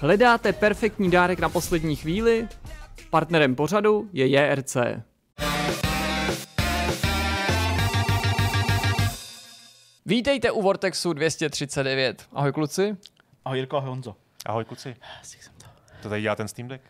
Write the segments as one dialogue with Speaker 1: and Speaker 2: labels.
Speaker 1: Hledáte perfektní dárek na poslední chvíli? Partnerem pořadu je JRC. Vítejte u Vortexu 239. Ahoj kluci.
Speaker 2: Ahoj Jirko, ahoj Honzo.
Speaker 3: Ahoj kluci,
Speaker 2: jsem to.
Speaker 3: to tady dělá ten Steam Deck?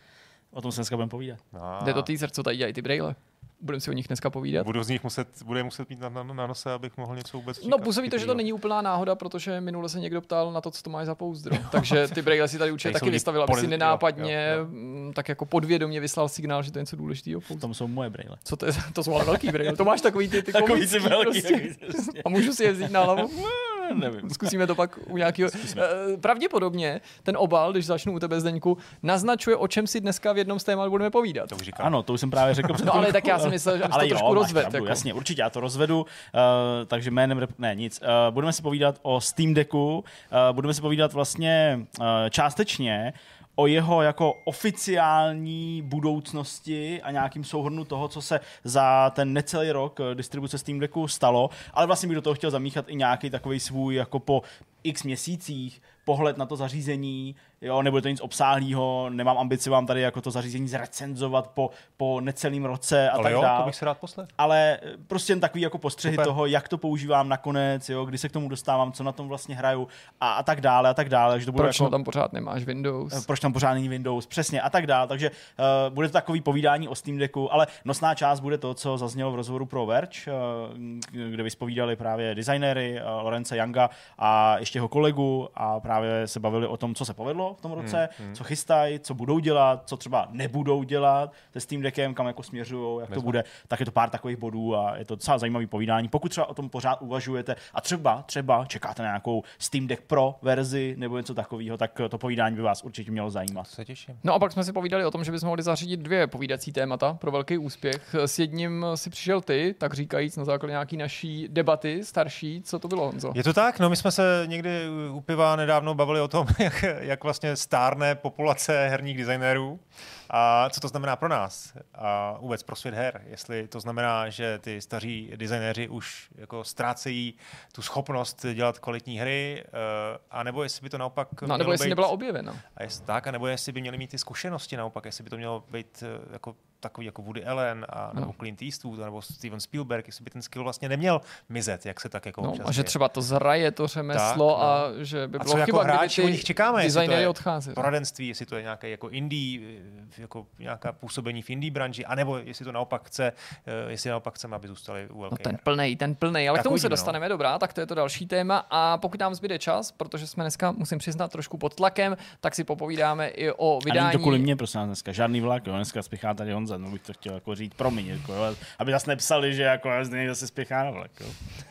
Speaker 2: O tom se dneska budeme povídat.
Speaker 3: A
Speaker 1: Jde to teaser, co tady dělají ty braille. Budeme si o nich dneska povídat.
Speaker 3: Budu z nich muset, bude muset mít na, na, na nose, abych mohl něco vůbec
Speaker 1: No
Speaker 3: říkat
Speaker 1: působí to, že to není úplná náhoda, protože minule se někdo ptal na to, co to máš za pouzdro. Takže ty braille si tady určitě taky vystavil, aby si
Speaker 3: poli- jo,
Speaker 1: nenápadně
Speaker 3: jo, jo.
Speaker 1: mm, tak jako podvědomě vyslal signál, že to je něco důležitého.
Speaker 2: V tom jsou moje brýle.
Speaker 1: Co to je? To jsou ale velký braille. To máš takový ty, ty
Speaker 2: Takový
Speaker 1: komický
Speaker 2: ty velký,
Speaker 1: prostě.
Speaker 2: takový prostě.
Speaker 1: A můžu si je vzít na hlavu?
Speaker 2: Nevím.
Speaker 1: Zkusíme to pak u nějakého. Eh, Pravděpodobně ten obal, když začnu u tebe Zdeňku, naznačuje, o čem si dneska v jednom z témat budeme povídat.
Speaker 3: To už říkám.
Speaker 2: Ano, to už jsem právě řekl
Speaker 1: No ale tak já jsem myslel, že
Speaker 2: ale
Speaker 1: to trošku
Speaker 2: jo, máš
Speaker 1: rozvedl,
Speaker 2: pravdu,
Speaker 1: jako.
Speaker 2: Jasně, určitě, já to rozvedu. Uh, takže jménem, rep- ne, nic. Uh, budeme si povídat o Steam Decku, uh, budeme si povídat vlastně uh, částečně o jeho jako oficiální budoucnosti a nějakým souhrnu toho, co se za ten necelý rok eh, distribuce Steam Decku stalo, ale vlastně bych do toho chtěl zamíchat i nějaký takový svůj jako po x měsících pohled na to zařízení, jo, nebude to nic obsáhlého, nemám ambici vám tady jako to zařízení zrecenzovat po, po necelém roce a
Speaker 3: Ale
Speaker 2: tak
Speaker 3: jo,
Speaker 2: dále
Speaker 3: to bych se rád poslech.
Speaker 2: ale eh, prostě jen takový jako postřehy
Speaker 3: Super.
Speaker 2: toho, jak to používám nakonec, jo, kdy se k tomu dostávám, co na tom vlastně hraju a, a tak dále a tak dále. Že to bude
Speaker 1: Proč
Speaker 2: jako,
Speaker 1: tam pořád nemáš Windows?
Speaker 2: eh, proč tam pořád není Windows, přesně a tak dále. Takže uh, bude to takový povídání o Steam Decku, ale nosná část bude to, co zaznělo v rozhovoru pro Verge, uh, kde vyspovídali právě designéry uh, Lorence Younga a ještě jeho kolegu a právě se bavili o tom, co se povedlo v tom roce, hmm, co chystají, co budou dělat, co třeba nebudou dělat se Steam Deckem, kam jako směřují, jak to
Speaker 3: Vezmu.
Speaker 2: bude, tak je to pár takových bodů a je to docela zajímavý povídání. Pokud třeba o tom pořád uvažujete a třeba, třeba čekáte na nějakou Steam Deck Pro verzi nebo něco takového, tak to povídání by vás určitě mělo zajímat.
Speaker 3: Se těším.
Speaker 1: No a pak jsme si povídali o tom, že bychom mohli zařídit dvě povídací témata pro velký úspěch. S jedním si přišel ty, tak říkajíc na základě nějaký naší debaty starší. Co to bylo, Honzo?
Speaker 3: Je to tak? No my jsme se někdy u piva nedávno bavili o tom, jak, jak vlastně stárne populace herních designérů a co to znamená pro nás a vůbec pro svět her. Jestli to znamená, že ty staří designéři už jako ztrácejí tu schopnost dělat kvalitní hry, eh, a nebo jestli by to naopak
Speaker 1: No, nebo jestli
Speaker 3: být-
Speaker 1: nebyla objevena.
Speaker 3: A jestli tak, anebo jestli by měli mít ty zkušenosti naopak, jestli by to mělo být eh, jako takový jako Woody Allen a, nebo. Clint Eastwood nebo Steven Spielberg, jestli by ten skill vlastně neměl mizet, jak se tak jako
Speaker 1: No, a že třeba to zraje to řemeslo
Speaker 3: Tak, no.
Speaker 1: a že by
Speaker 3: A
Speaker 1: bylo
Speaker 3: co jako
Speaker 1: chyba, kdyby
Speaker 3: hráči
Speaker 1: ty
Speaker 3: od nich čekáme,
Speaker 1: designéry
Speaker 3: je
Speaker 1: odcházeli.
Speaker 3: poradenství, jestli to je nějaké jako indie, jako nějaká působení v indie branži, anebo jestli to naopak chce, eh, jestli naopak chceme, aby zůstali u
Speaker 1: No
Speaker 3: velké
Speaker 1: ten plnej, ten plnej, ale
Speaker 3: Tak
Speaker 1: k tomu se
Speaker 3: uvidíme, no.
Speaker 1: dostaneme, dobrá, tak to je to další téma a pokud nám zbyde čas, protože jsme dneska, musím přiznat, trošku pod tlakem, tak si popovídáme i o
Speaker 2: A
Speaker 1: vydání.
Speaker 2: to kvůli mě, prosím vás, dneska žádný vlak, jo, dneska spěchá tady Honza, no bych to chtěl jako říct, promiň, jako, jo, aby zase nepsali, že jako já zde zase spěchá na vlak, jo.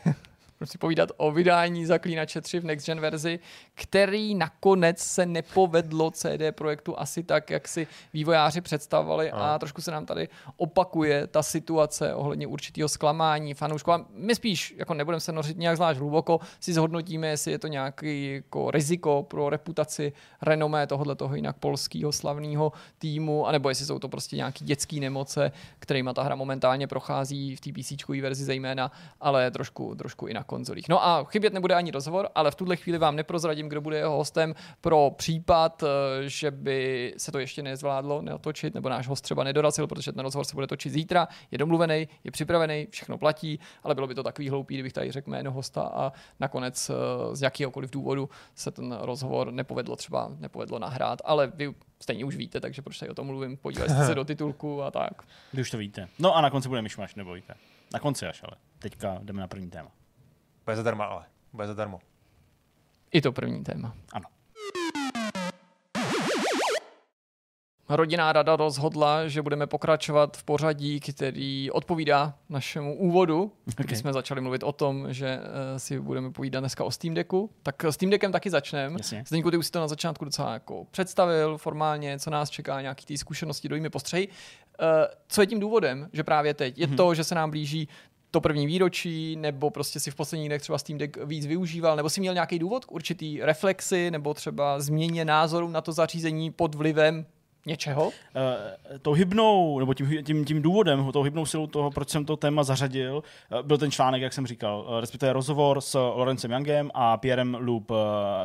Speaker 1: Si povídat o vydání Zaklínače 3 v Next Gen verzi, který nakonec se nepovedlo CD Projektu asi tak, jak si vývojáři představovali. A trošku se nám tady opakuje ta situace ohledně určitého zklamání fanoušků. A my spíš, jako nebudeme se nořit nějak zvlášť hluboko, si zhodnotíme, jestli je to nějaký jako riziko pro reputaci, renomé tohohle toho jinak polského slavného týmu, anebo jestli jsou to prostě nějaký dětské nemoce, kterými ta hra momentálně prochází v té PC verzi zejména, ale trošku, trošku i na konzolích. No a chybět nebude ani rozhovor, ale v tuhle chvíli vám neprozradím, kdo bude jeho hostem pro případ, eh, že by se to ještě nezvládlo neotočit, nebo náš host třeba nedorazil, protože ten rozhovor se bude točit zítra, je domluvený, je připravený, všechno platí, ale bylo by to takový hloupý, kdybych tady řekl jméno hosta a nakonec eh, z jakéhokoliv důvodu se ten rozhovor nepovedlo třeba nepovedlo nahrát, ale vy stejně už víte, takže proč tady o tom mluvím, podívejte se do titulku a tak.
Speaker 2: Vy už to víte. No a na konci bude myšmaš, nebojte. Na konci až, ale teďka jdeme na první téma.
Speaker 3: Bude zadarmo, ale. Bude zadarmo.
Speaker 1: I to první téma.
Speaker 2: Ano.
Speaker 1: Rodinná rada rozhodla, že budeme pokračovat v pořadí, který odpovídá našemu úvodu, okay. kdy jsme začali mluvit o tom, že uh, si budeme povídat dneska o Steam Decku. Tak s Steam Deckem taky začneme. Zdeňku, ty už si to na začátku docela jako představil formálně, co nás čeká, nějaký ty zkušenosti, dojmy, postřehy. Uh, co je tím důvodem, že právě teď? Je to, že se nám blíží to první výročí, nebo prostě si v posledních dnech třeba Steam Deck víc využíval, nebo si měl nějaký důvod k určitý reflexi, nebo třeba změně názoru na to zařízení pod vlivem něčeho?
Speaker 2: Eh, tou hybnou, nebo tím, tím, tím důvodem, tou hybnou silou toho, proč jsem to téma zařadil, eh, byl ten článek, jak jsem říkal, eh, respektive rozhovor s Lorencem Youngem a Pierrem Loop eh,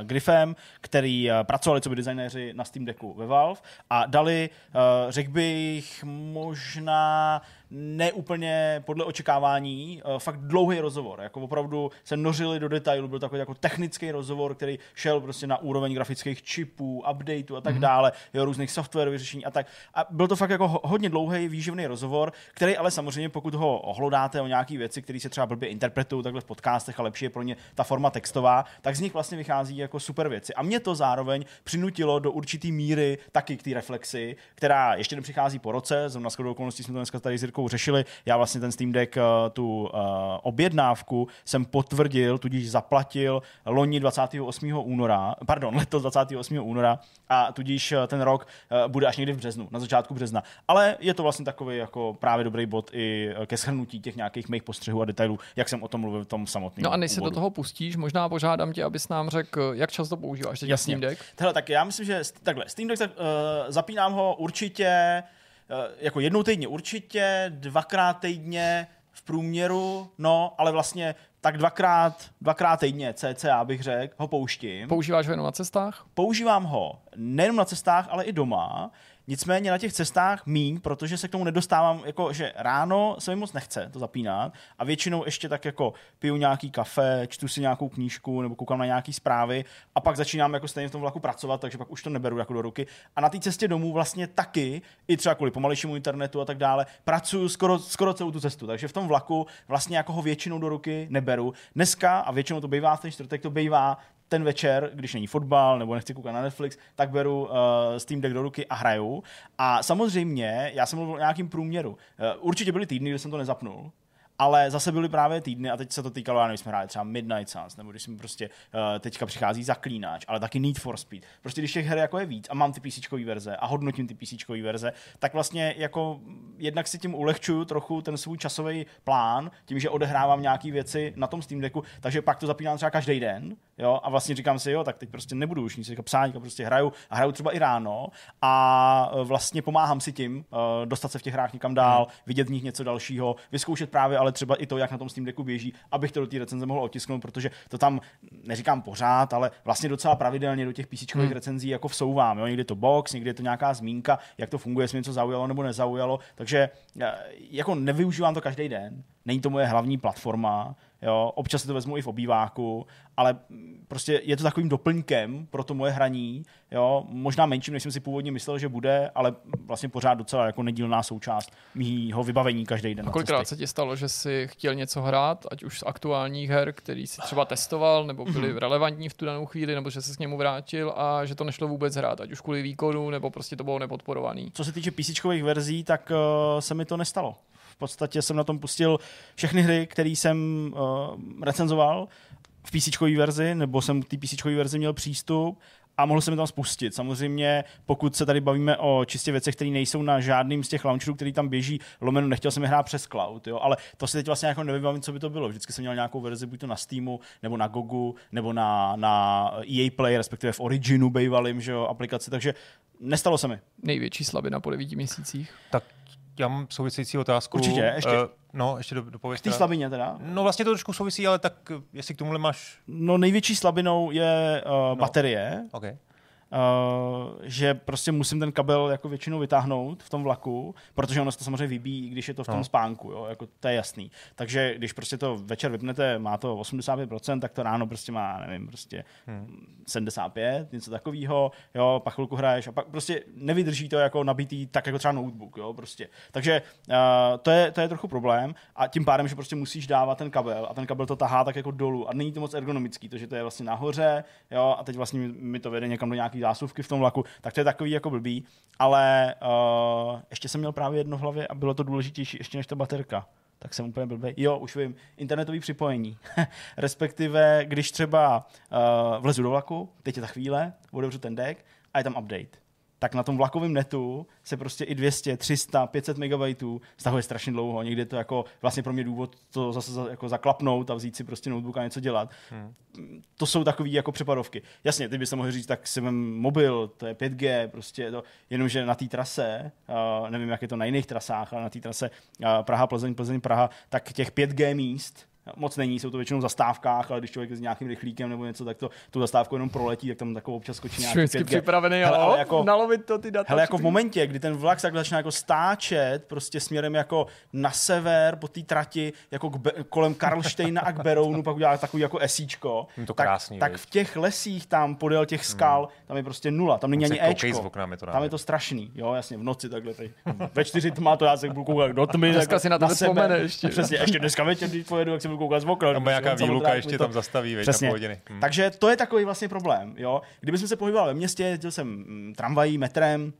Speaker 2: Griffem, který eh, pracovali co by designéři na Steam Decku ve Valve a dali, eh, řekl bych, možná neúplně podle očekávání, eh, fakt dlouhý rozhovor. Jako opravdu se nořili do detailu, byl takový jako technický rozhovor, který šel prostě na úroveň grafických čipů, updateů a tak mm-hmm. dále, jo, různých softwarových řešení a tak. A byl to fakt jako ho- hodně dlouhý, výživný rozhovor, který ale samozřejmě, pokud ho ohlodáte o nějaké věci, které se třeba blbě interpretují takhle v podcastech a lepší je pro ně ta forma textová, tak z nich vlastně vychází jako super věci. A mě to zároveň přinutilo do určitý míry taky k té reflexi, která ještě nepřichází po roce, zrovna shodou okolností jsme to dneska tady s Jirkou řešili. Já vlastně ten Steam Deck, eh, tu uh, objednávku jsem potvrdil, tudíž zaplatil loni 28. února, pardon, letos 28. února a tudíž eh, ten rok bude až někdy v březnu, na začátku března. Ale je to vlastně takový jako právě dobrý bod i eh, ke shrnutí těch nějakých mých postřehů a detailů, jak jsem o tom mluvil v tom samotném
Speaker 1: No a než se do toho pustíš, možná požádám tě, abys nám řekl, jak často používáš teď
Speaker 2: Jasně.
Speaker 1: Steam Deck.
Speaker 2: Hele, tak já myslím, že takhle, Steam Deck, uh, zapínám ho určitě, jako jednou týdně určitě, dvakrát týdně v průměru, no, ale vlastně tak dvakrát, dvakrát týdně, cca bych řekl, ho pouštím.
Speaker 1: Používáš ho jenom na cestách?
Speaker 2: Používám ho nejen na cestách, ale i doma. Nicméně na těch cestách míň, protože se k tomu nedostávám, jako že ráno se mi moc nechce to zapínat a většinou ještě tak jako piju nějaký kafe, čtu si nějakou knížku nebo koukám na nějaký zprávy a pak začínám jako stejně v tom vlaku pracovat, takže pak už to neberu jako do ruky. A na té cestě domů vlastně taky, i třeba kvůli pomalejšímu internetu a tak dále, pracuju skoro, skoro celou tu cestu. Takže v tom vlaku vlastně jako ho většinou do ruky neberu. Dneska, a většinou to bývá v ten čtvrtek, to bývá ten večer, když není fotbal nebo nechci koukat na Netflix, tak beru uh, Steam Deck do ruky a hraju. A samozřejmě, já jsem mluvil o nějakým průměru. Uh, určitě byly týdny, kdy jsem to nezapnul, ale zase byly právě týdny a teď se to týkalo, já nevím, jsme hráli třeba Midnight Suns, nebo když jsme prostě uh, teďka přichází zaklínač, ale taky Need for Speed. Prostě když těch her jako je víc a mám ty PC verze a hodnotím ty PC verze, tak vlastně jako jednak si tím ulehčuju trochu ten svůj časový plán, tím, že odehrávám nějaké věci na tom Steam Decku, takže pak to zapínám třeba každý den, jo, a vlastně říkám si, jo, tak teď prostě nebudu už nic jako psání, prostě hraju a hraju třeba i ráno a eh, vlastně pomáhám si tím uh, dostat se v těch hrách někam dál, vidět v nich něco dalšího, vyzkoušet právě ale třeba i to, jak na tom Steam Decku běží, abych to do té recenze mohl otisknout, protože to tam neříkám pořád, ale vlastně docela pravidelně do těch PC hmm. recenzí jako vsouvám. Jo? Někdy je to box, někdy je to nějaká zmínka, jak to funguje, jestli mě něco zaujalo nebo nezaujalo. Takže eh, jako nevyužívám to každý den. Není to moje hlavní platforma, Jo, občas si to vezmu i v obýváku, ale prostě je to takovým doplňkem pro to moje hraní, jo, možná menším, než jsem si původně myslel, že bude, ale vlastně pořád docela jako nedílná součást mýho vybavení každý den.
Speaker 1: A kolikrát se ti stalo, že jsi chtěl něco hrát, ať už z aktuálních her, který si třeba testoval, nebo byly
Speaker 2: Mhm.
Speaker 1: relevantní v tu danou chvíli, nebo že se s němu vrátil a že to nešlo vůbec hrát, ať už kvůli výkonu, nebo prostě to bylo nepodporovaný.
Speaker 2: Co se týče PC verzí, tak uh, se mi to nestalo. V podstatě jsem na tom pustil všechny hry, které jsem uh, recenzoval v PC verzi, nebo jsem k té PC verzi měl přístup a mohl jsem je tam spustit. Samozřejmě, pokud se tady bavíme o čistě věcech, které nejsou na žádným z těch launcherů, který tam běží, lomeno, nechtěl jsem je hrát přes cloud, jo? ale to si teď vlastně jako nevybavím, co by to bylo. Vždycky jsem měl nějakou verzi, buď to na Steamu, nebo na Gogu, nebo na, na EA Play, respektive v Originu bývalým, že jo, aplikaci, takže nestalo se mi.
Speaker 1: Největší slabina po devíti měsících.
Speaker 3: Tak já mám související otázku.
Speaker 2: Určitě, ještě.
Speaker 3: Uh, no, ještě do, dopověď.
Speaker 2: V té slabině teda?
Speaker 3: No vlastně to trošku souvisí, ale tak eh, jestli k tomuhle máš...
Speaker 2: No největší slabinou je uh, no. baterie,
Speaker 3: OK.
Speaker 2: Uh, že prostě musím ten kabel jako většinou vytáhnout v tom vlaku, protože ono se to samozřejmě vybíjí, když je to v tom
Speaker 3: No.
Speaker 2: spánku, jo, jako to je jasný. Takže když prostě to večer vypnete, má to 85%, tak to ráno prostě má, nevím, prostě hmm. 75, něco takového, jo, pak chvilku hraješ a pak prostě nevydrží to jako nabitý, tak jako třeba notebook, jo, prostě. Takže uh, to, je, to je trochu problém a tím pádem, že prostě musíš dávat ten kabel a ten kabel to tahá tak jako dolů a není to moc ergonomický, to, že to je vlastně nahoře, jo, a teď vlastně mi- to vede někam do nějaký zásuvky v tom vlaku, tak to je takový jako blbý, ale uh, ještě jsem měl právě jedno v hlavě a bylo to důležitější ještě než ta baterka. Tak jsem úplně blbý. Jo, už vím, internetový připojení. Respektive, když třeba uh, vlezu do vlaku, teď je ta chvíle, otevřu ten deck a je tam update tak na tom vlakovém netu se prostě i 200, 300, 500 MB stahuje strašně dlouho. Někdy je to jako vlastně pro mě důvod to zase za, jako zaklapnout a vzít si prostě notebook a něco dělat. Hmm. To jsou takové jako přepadovky. Jasně, ty bys mohl říct, tak si vem mobil, to je 5G, prostě to, jenomže na té trase, uh, nevím, jak je to na jiných trasách, ale na té trase uh, Praha, Plzeň, Plzeň, Praha, tak těch 5G míst moc není, jsou to většinou v zastávkách, ale když člověk je s nějakým rychlíkem nebo něco, tak to tu zastávku jenom proletí, tak tam takovou občas skočí nějaký
Speaker 1: Vždycky
Speaker 2: 5G.
Speaker 1: připravený,
Speaker 2: Hele,
Speaker 1: ale
Speaker 2: jako-
Speaker 1: nalovit to ty data.
Speaker 2: Hele, jako v momentě, kdy ten vlak se takhle začne jako stáčet, prostě směrem jako na sever po té trati, jako k Be- kolem Karlštejna a k Berounu, pak udělá takový jako esíčko,
Speaker 3: Je to
Speaker 2: tak,
Speaker 3: krásný,
Speaker 2: tak v těch lesích tam podél těch skal, tam je prostě nula, tam není ani Ečko.
Speaker 3: z okna, mi to
Speaker 2: tam je to strašný, jo, jasně, v noci takhle. Tady. Ve čtyři tma to já se budu koukat do tmy.
Speaker 1: Dneska si na
Speaker 2: sebe.
Speaker 1: vzpomene ještě.
Speaker 2: Přesně, ještě dneska večer, když pojedu, jak se budu koukat z okna.
Speaker 3: Bude nějaká výluka, ještě
Speaker 2: to-
Speaker 3: tam zastaví, veď, na
Speaker 2: Přesně.
Speaker 3: půl hodiny. Hm.
Speaker 2: Takže to je takový vlastně problém. Jo? Kdybych se pohyboval ve městě, jezdil jsem mm, tramvají, metrem,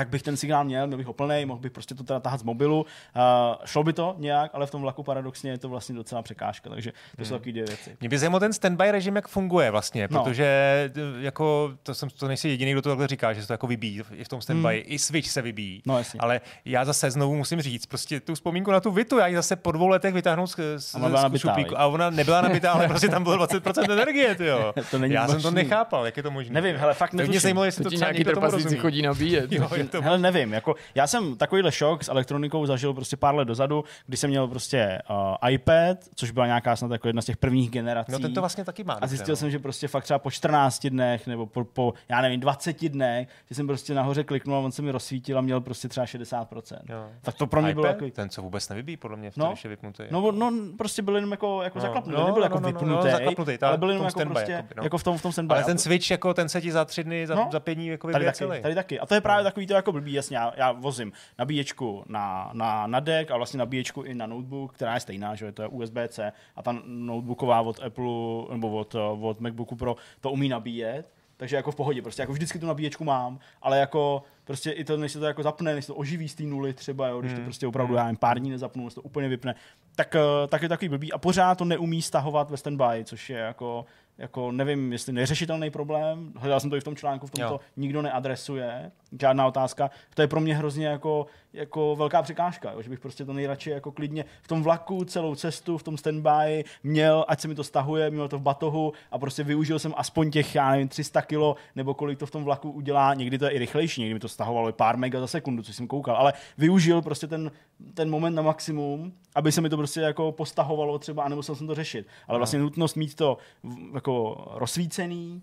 Speaker 2: tak bych ten signál měl, měl bych ho plný, mohl bych prostě to teda tahat z mobilu. Uh, šlo by to nějak, ale v tom vlaku paradoxně je to vlastně docela překážka, takže to jsou takové dvě věci.
Speaker 3: Mě by zajímal ten standby režim, jak funguje vlastně,
Speaker 2: No.
Speaker 3: protože jako, to, jsem, to nejsi jediný, kdo to takhle říká, že se to jako vybíjí i v tom standby, i Switch se vybíjí.
Speaker 2: Hmm. No, jasně.
Speaker 3: Ale já zase znovu musím říct, prostě tu vzpomínku na tu Vitu, já ji zase po dvou letech vytáhnu z, z,
Speaker 2: Ona
Speaker 3: z šuplíku
Speaker 2: viď?
Speaker 3: a ona nebyla nabitá, ale prostě tam bylo 20% energie, ty jo.
Speaker 2: To není
Speaker 3: já jsem to
Speaker 2: možný.
Speaker 3: nechápal, jak je to možné.
Speaker 2: Nevím, hele, fakt
Speaker 3: Tak mě
Speaker 2: netuším.
Speaker 3: zajímalo, jestli
Speaker 1: To
Speaker 3: to
Speaker 1: nějaký
Speaker 3: někdo tomu
Speaker 1: trpaslíci
Speaker 3: rozumí.
Speaker 1: chodí nabíjet.
Speaker 3: Jo, to
Speaker 2: Hele, nevím, jako já jsem takovýhle šok s elektronikou zažil prostě pár let dozadu, kdy jsem měl prostě uh, iPad, což byla nějaká snad jako jedna z těch prvních generací.
Speaker 3: No ten to vlastně taky má.
Speaker 2: A zjistil jsem, že prostě fakt třeba po 14 dnech nebo po, po, já nevím, 20 dnech, že jsem prostě nahoře kliknul a on se mi rozsvítil a měl prostě třeba 60%.
Speaker 3: Jo.
Speaker 2: Tak to pro mě bylo
Speaker 3: iPad?
Speaker 2: takový...
Speaker 3: Ten, co vůbec nevybíjí, podle mě, v
Speaker 2: No.
Speaker 3: tom, když je vypnutý.
Speaker 2: No, no, prostě byl jenom jako, jako
Speaker 3: No,
Speaker 2: zaklapnutý,
Speaker 3: no,
Speaker 2: nebyl
Speaker 3: no,
Speaker 2: jako
Speaker 3: no, no, no,
Speaker 2: vypnutý,
Speaker 3: zaklapnutý, tak,
Speaker 2: ale byl
Speaker 3: v
Speaker 2: jenom
Speaker 3: tom
Speaker 2: jako,
Speaker 3: standby,
Speaker 2: prostě,
Speaker 3: jakoby, no.
Speaker 2: jako v tom, v tom standby.
Speaker 3: ale ten
Speaker 2: to-
Speaker 3: switch, jako ten se ti za tři dny, za,
Speaker 2: No.
Speaker 3: za pět dní jako
Speaker 2: Tady taky, tady taky. A to je právě takový to jako blbý, jasně, já, já vozím nabíječku na, na, na deck a vlastně nabíječku i na notebook, která je stejná, že to je USB-C a ta notebooková od Apple nebo od, od MacBooku Pro to umí nabíjet, takže jako v pohodě, prostě jako vždycky tu nabíječku mám, ale jako prostě i to, než se to jako zapne, než se to oživí z té nuly třeba, jo, když to prostě opravdu já nevím, pár dní nezapnu, než to úplně vypne, tak, eh, tak je takový blbý a pořád to neumí stahovat ve standby, což je jako, jako nevím, jestli neřešitelný problém, hledal jsem to i v tom článku, v tom
Speaker 3: Jo.
Speaker 2: to nikdo neadresuje, žádná otázka. To je pro mě hrozně jako, jako velká překážka, jo, že bych prostě to nejradši jako klidně v tom vlaku celou cestu, v tom standby měl, ať se mi to stahuje, měl to v batohu a prostě využil jsem aspoň těch, já nevím, 300 kilo, nebo kolik to v tom vlaku udělá, někdy to je i rychlejší, někdy mi to stahovalo i pár mega za sekundu, což jsem koukal, ale využil prostě ten, ten moment na maximum, aby se mi to prostě jako postahovalo třeba a nemusel jsem to řešit. Ale vlastně nutnost mít to v- jako rozsvícený,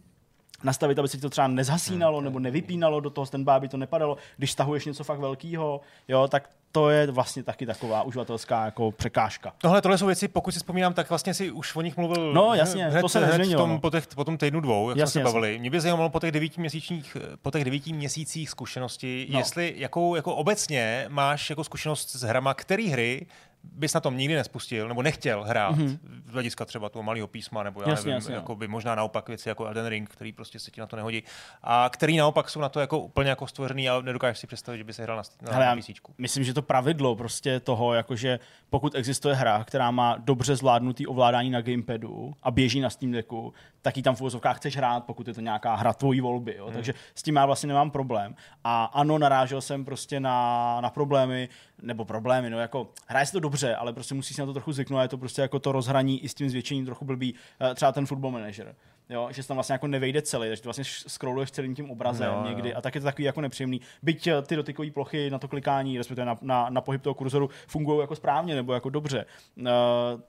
Speaker 2: nastavit, aby se ti to třeba nezhasínalo nebo nevypínalo do toho standby, aby to nepadalo, když stahuješ něco fakt velkého, jo, tak to je vlastně taky taková uživatelská jako překážka.
Speaker 3: Tohle, tohle jsou věci, pokud si vzpomínám, tak vlastně si už o nich mluvil
Speaker 2: No, jasně,
Speaker 3: hned,
Speaker 2: to se
Speaker 3: hned v tom,
Speaker 2: no.
Speaker 3: po, těch, po tom týdnu dvou, jak
Speaker 2: Jasně,
Speaker 3: jsme se
Speaker 2: jasně.
Speaker 3: bavili. Mě by zajímalo po těch devíti měsíčních, po těch devíti měsících zkušenosti,
Speaker 2: No.
Speaker 3: jestli jakou jako obecně máš jako zkušenost s hrama, který hry bys na tom nikdy nespustil, nebo nechtěl hrát, mm-hmm. z hlediska třeba toho malého písma, nebo já
Speaker 2: Jasně,
Speaker 3: nevím,
Speaker 2: jasně, no.
Speaker 3: jako by možná naopak věci jako Elden Ring, který prostě se ti na to nehodí, a který naopak jsou na to jako úplně jako stvořený a nedokážeš si představit, že by se hrál na, na,
Speaker 2: Hele,
Speaker 3: na písíčku.
Speaker 2: myslím, že to pravidlo prostě toho, jakože pokud existuje hra, která má dobře zvládnutý ovládání na gamepadu a běží na Steam Decku, tak ji tam v uvozovkách chceš hrát, pokud je to nějaká hra tvojí volby. Jo? Hmm. Takže s tím já vlastně nemám problém. A ano, narážel jsem prostě na, na problémy, nebo problémy, no jako hraje se to dobře, ale prostě musí si na to trochu zvyknout, a je to prostě jako to rozhraní i s tím zvětšením trochu blbý. Eh, Třeba ten football manager. Jo, že se tam vlastně jako nevejde celý, takže ty vlastně scrolluješ celým tím obrazem
Speaker 3: Jo, jo.
Speaker 2: někdy a tak je to takový jako nepříjemný. Byť eh, ty dotykové plochy na to klikání, respektive na, na, na pohyb toho kurzoru, fungují jako správně nebo jako dobře. Uh,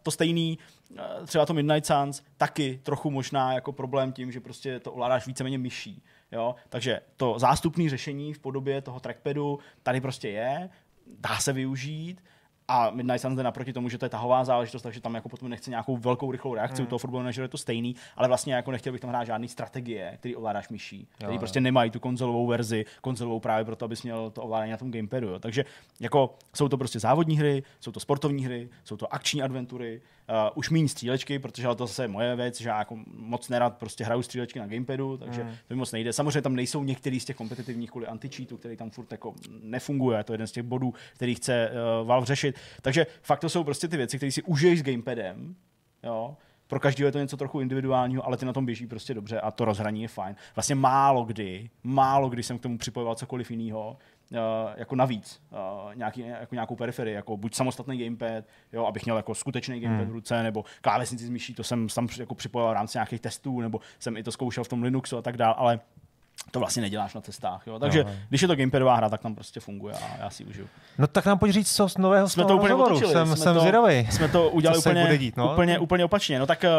Speaker 2: to stejný, uh, třeba to Midnight Suns, taky trochu možná jako problém tím, že prostě to ovládáš víceméně myší. Jo? Takže to zástupné řešení v podobě toho trackpadu tady prostě je, dá se využít, a Midnight Suns jde naproti tomu, že to je tahová záležitost, takže tam jako potom nechce nějakou velkou rychlou reakci, mm. u toho fotbalu manageru je to stejný, ale vlastně jako nechtěl bych tam hrát žádný strategie, který ovládáš myší, který
Speaker 3: jo.
Speaker 2: prostě nemají tu konzolovou verzi, konzolovou právě proto, abys měl to ovládání na tom gamepadu. Jo. Takže jako jsou to prostě závodní hry, jsou to sportovní hry, jsou to akční adventury, uh, už méně střílečky, protože ale to zase je moje věc, že já jako moc nerad prostě hraju střílečky na gamepadu, takže mm. to mi moc nejde. Samozřejmě tam nejsou některý z těch kompetitivních kvůli anti-cheatu, který tam furt jako nefunguje, to je jeden z těch bodů, který chce uh, Valve řešit. Takže fakt to jsou prostě ty věci, které si užiješ s gamepadem, jo, pro každého je to něco trochu individuálního, ale ty na tom běží prostě dobře a to rozhraní je fajn. Vlastně málo kdy, málo kdy jsem k tomu připojoval cokoliv jiného, jako navíc, uh, nějaký, jako nějakou periferii, jako buď samostatný gamepad, jo, abych měl jako skutečný gamepad
Speaker 3: Hmm.
Speaker 2: v ruce, nebo klávesnici s myší, to jsem tam jako připojoval v rámci nějakých testů, nebo jsem i to zkoušel v tom Linuxu a tak dále, ale to vlastně neděláš na cestách. Jo? Takže
Speaker 3: Jo.
Speaker 2: když je to gamepadová hra, tak tam prostě funguje a já si užiju.
Speaker 3: No tak nám pojď říct, co z nového
Speaker 2: Jsme to úplně
Speaker 3: rozhovoru.
Speaker 2: otočili.
Speaker 3: Jsem,
Speaker 2: jsme
Speaker 3: jsem
Speaker 2: to,
Speaker 3: zvědavý.
Speaker 2: Jsme to udělali úplně,
Speaker 3: bude dít, no?
Speaker 2: úplně, úplně opačně. No tak eh,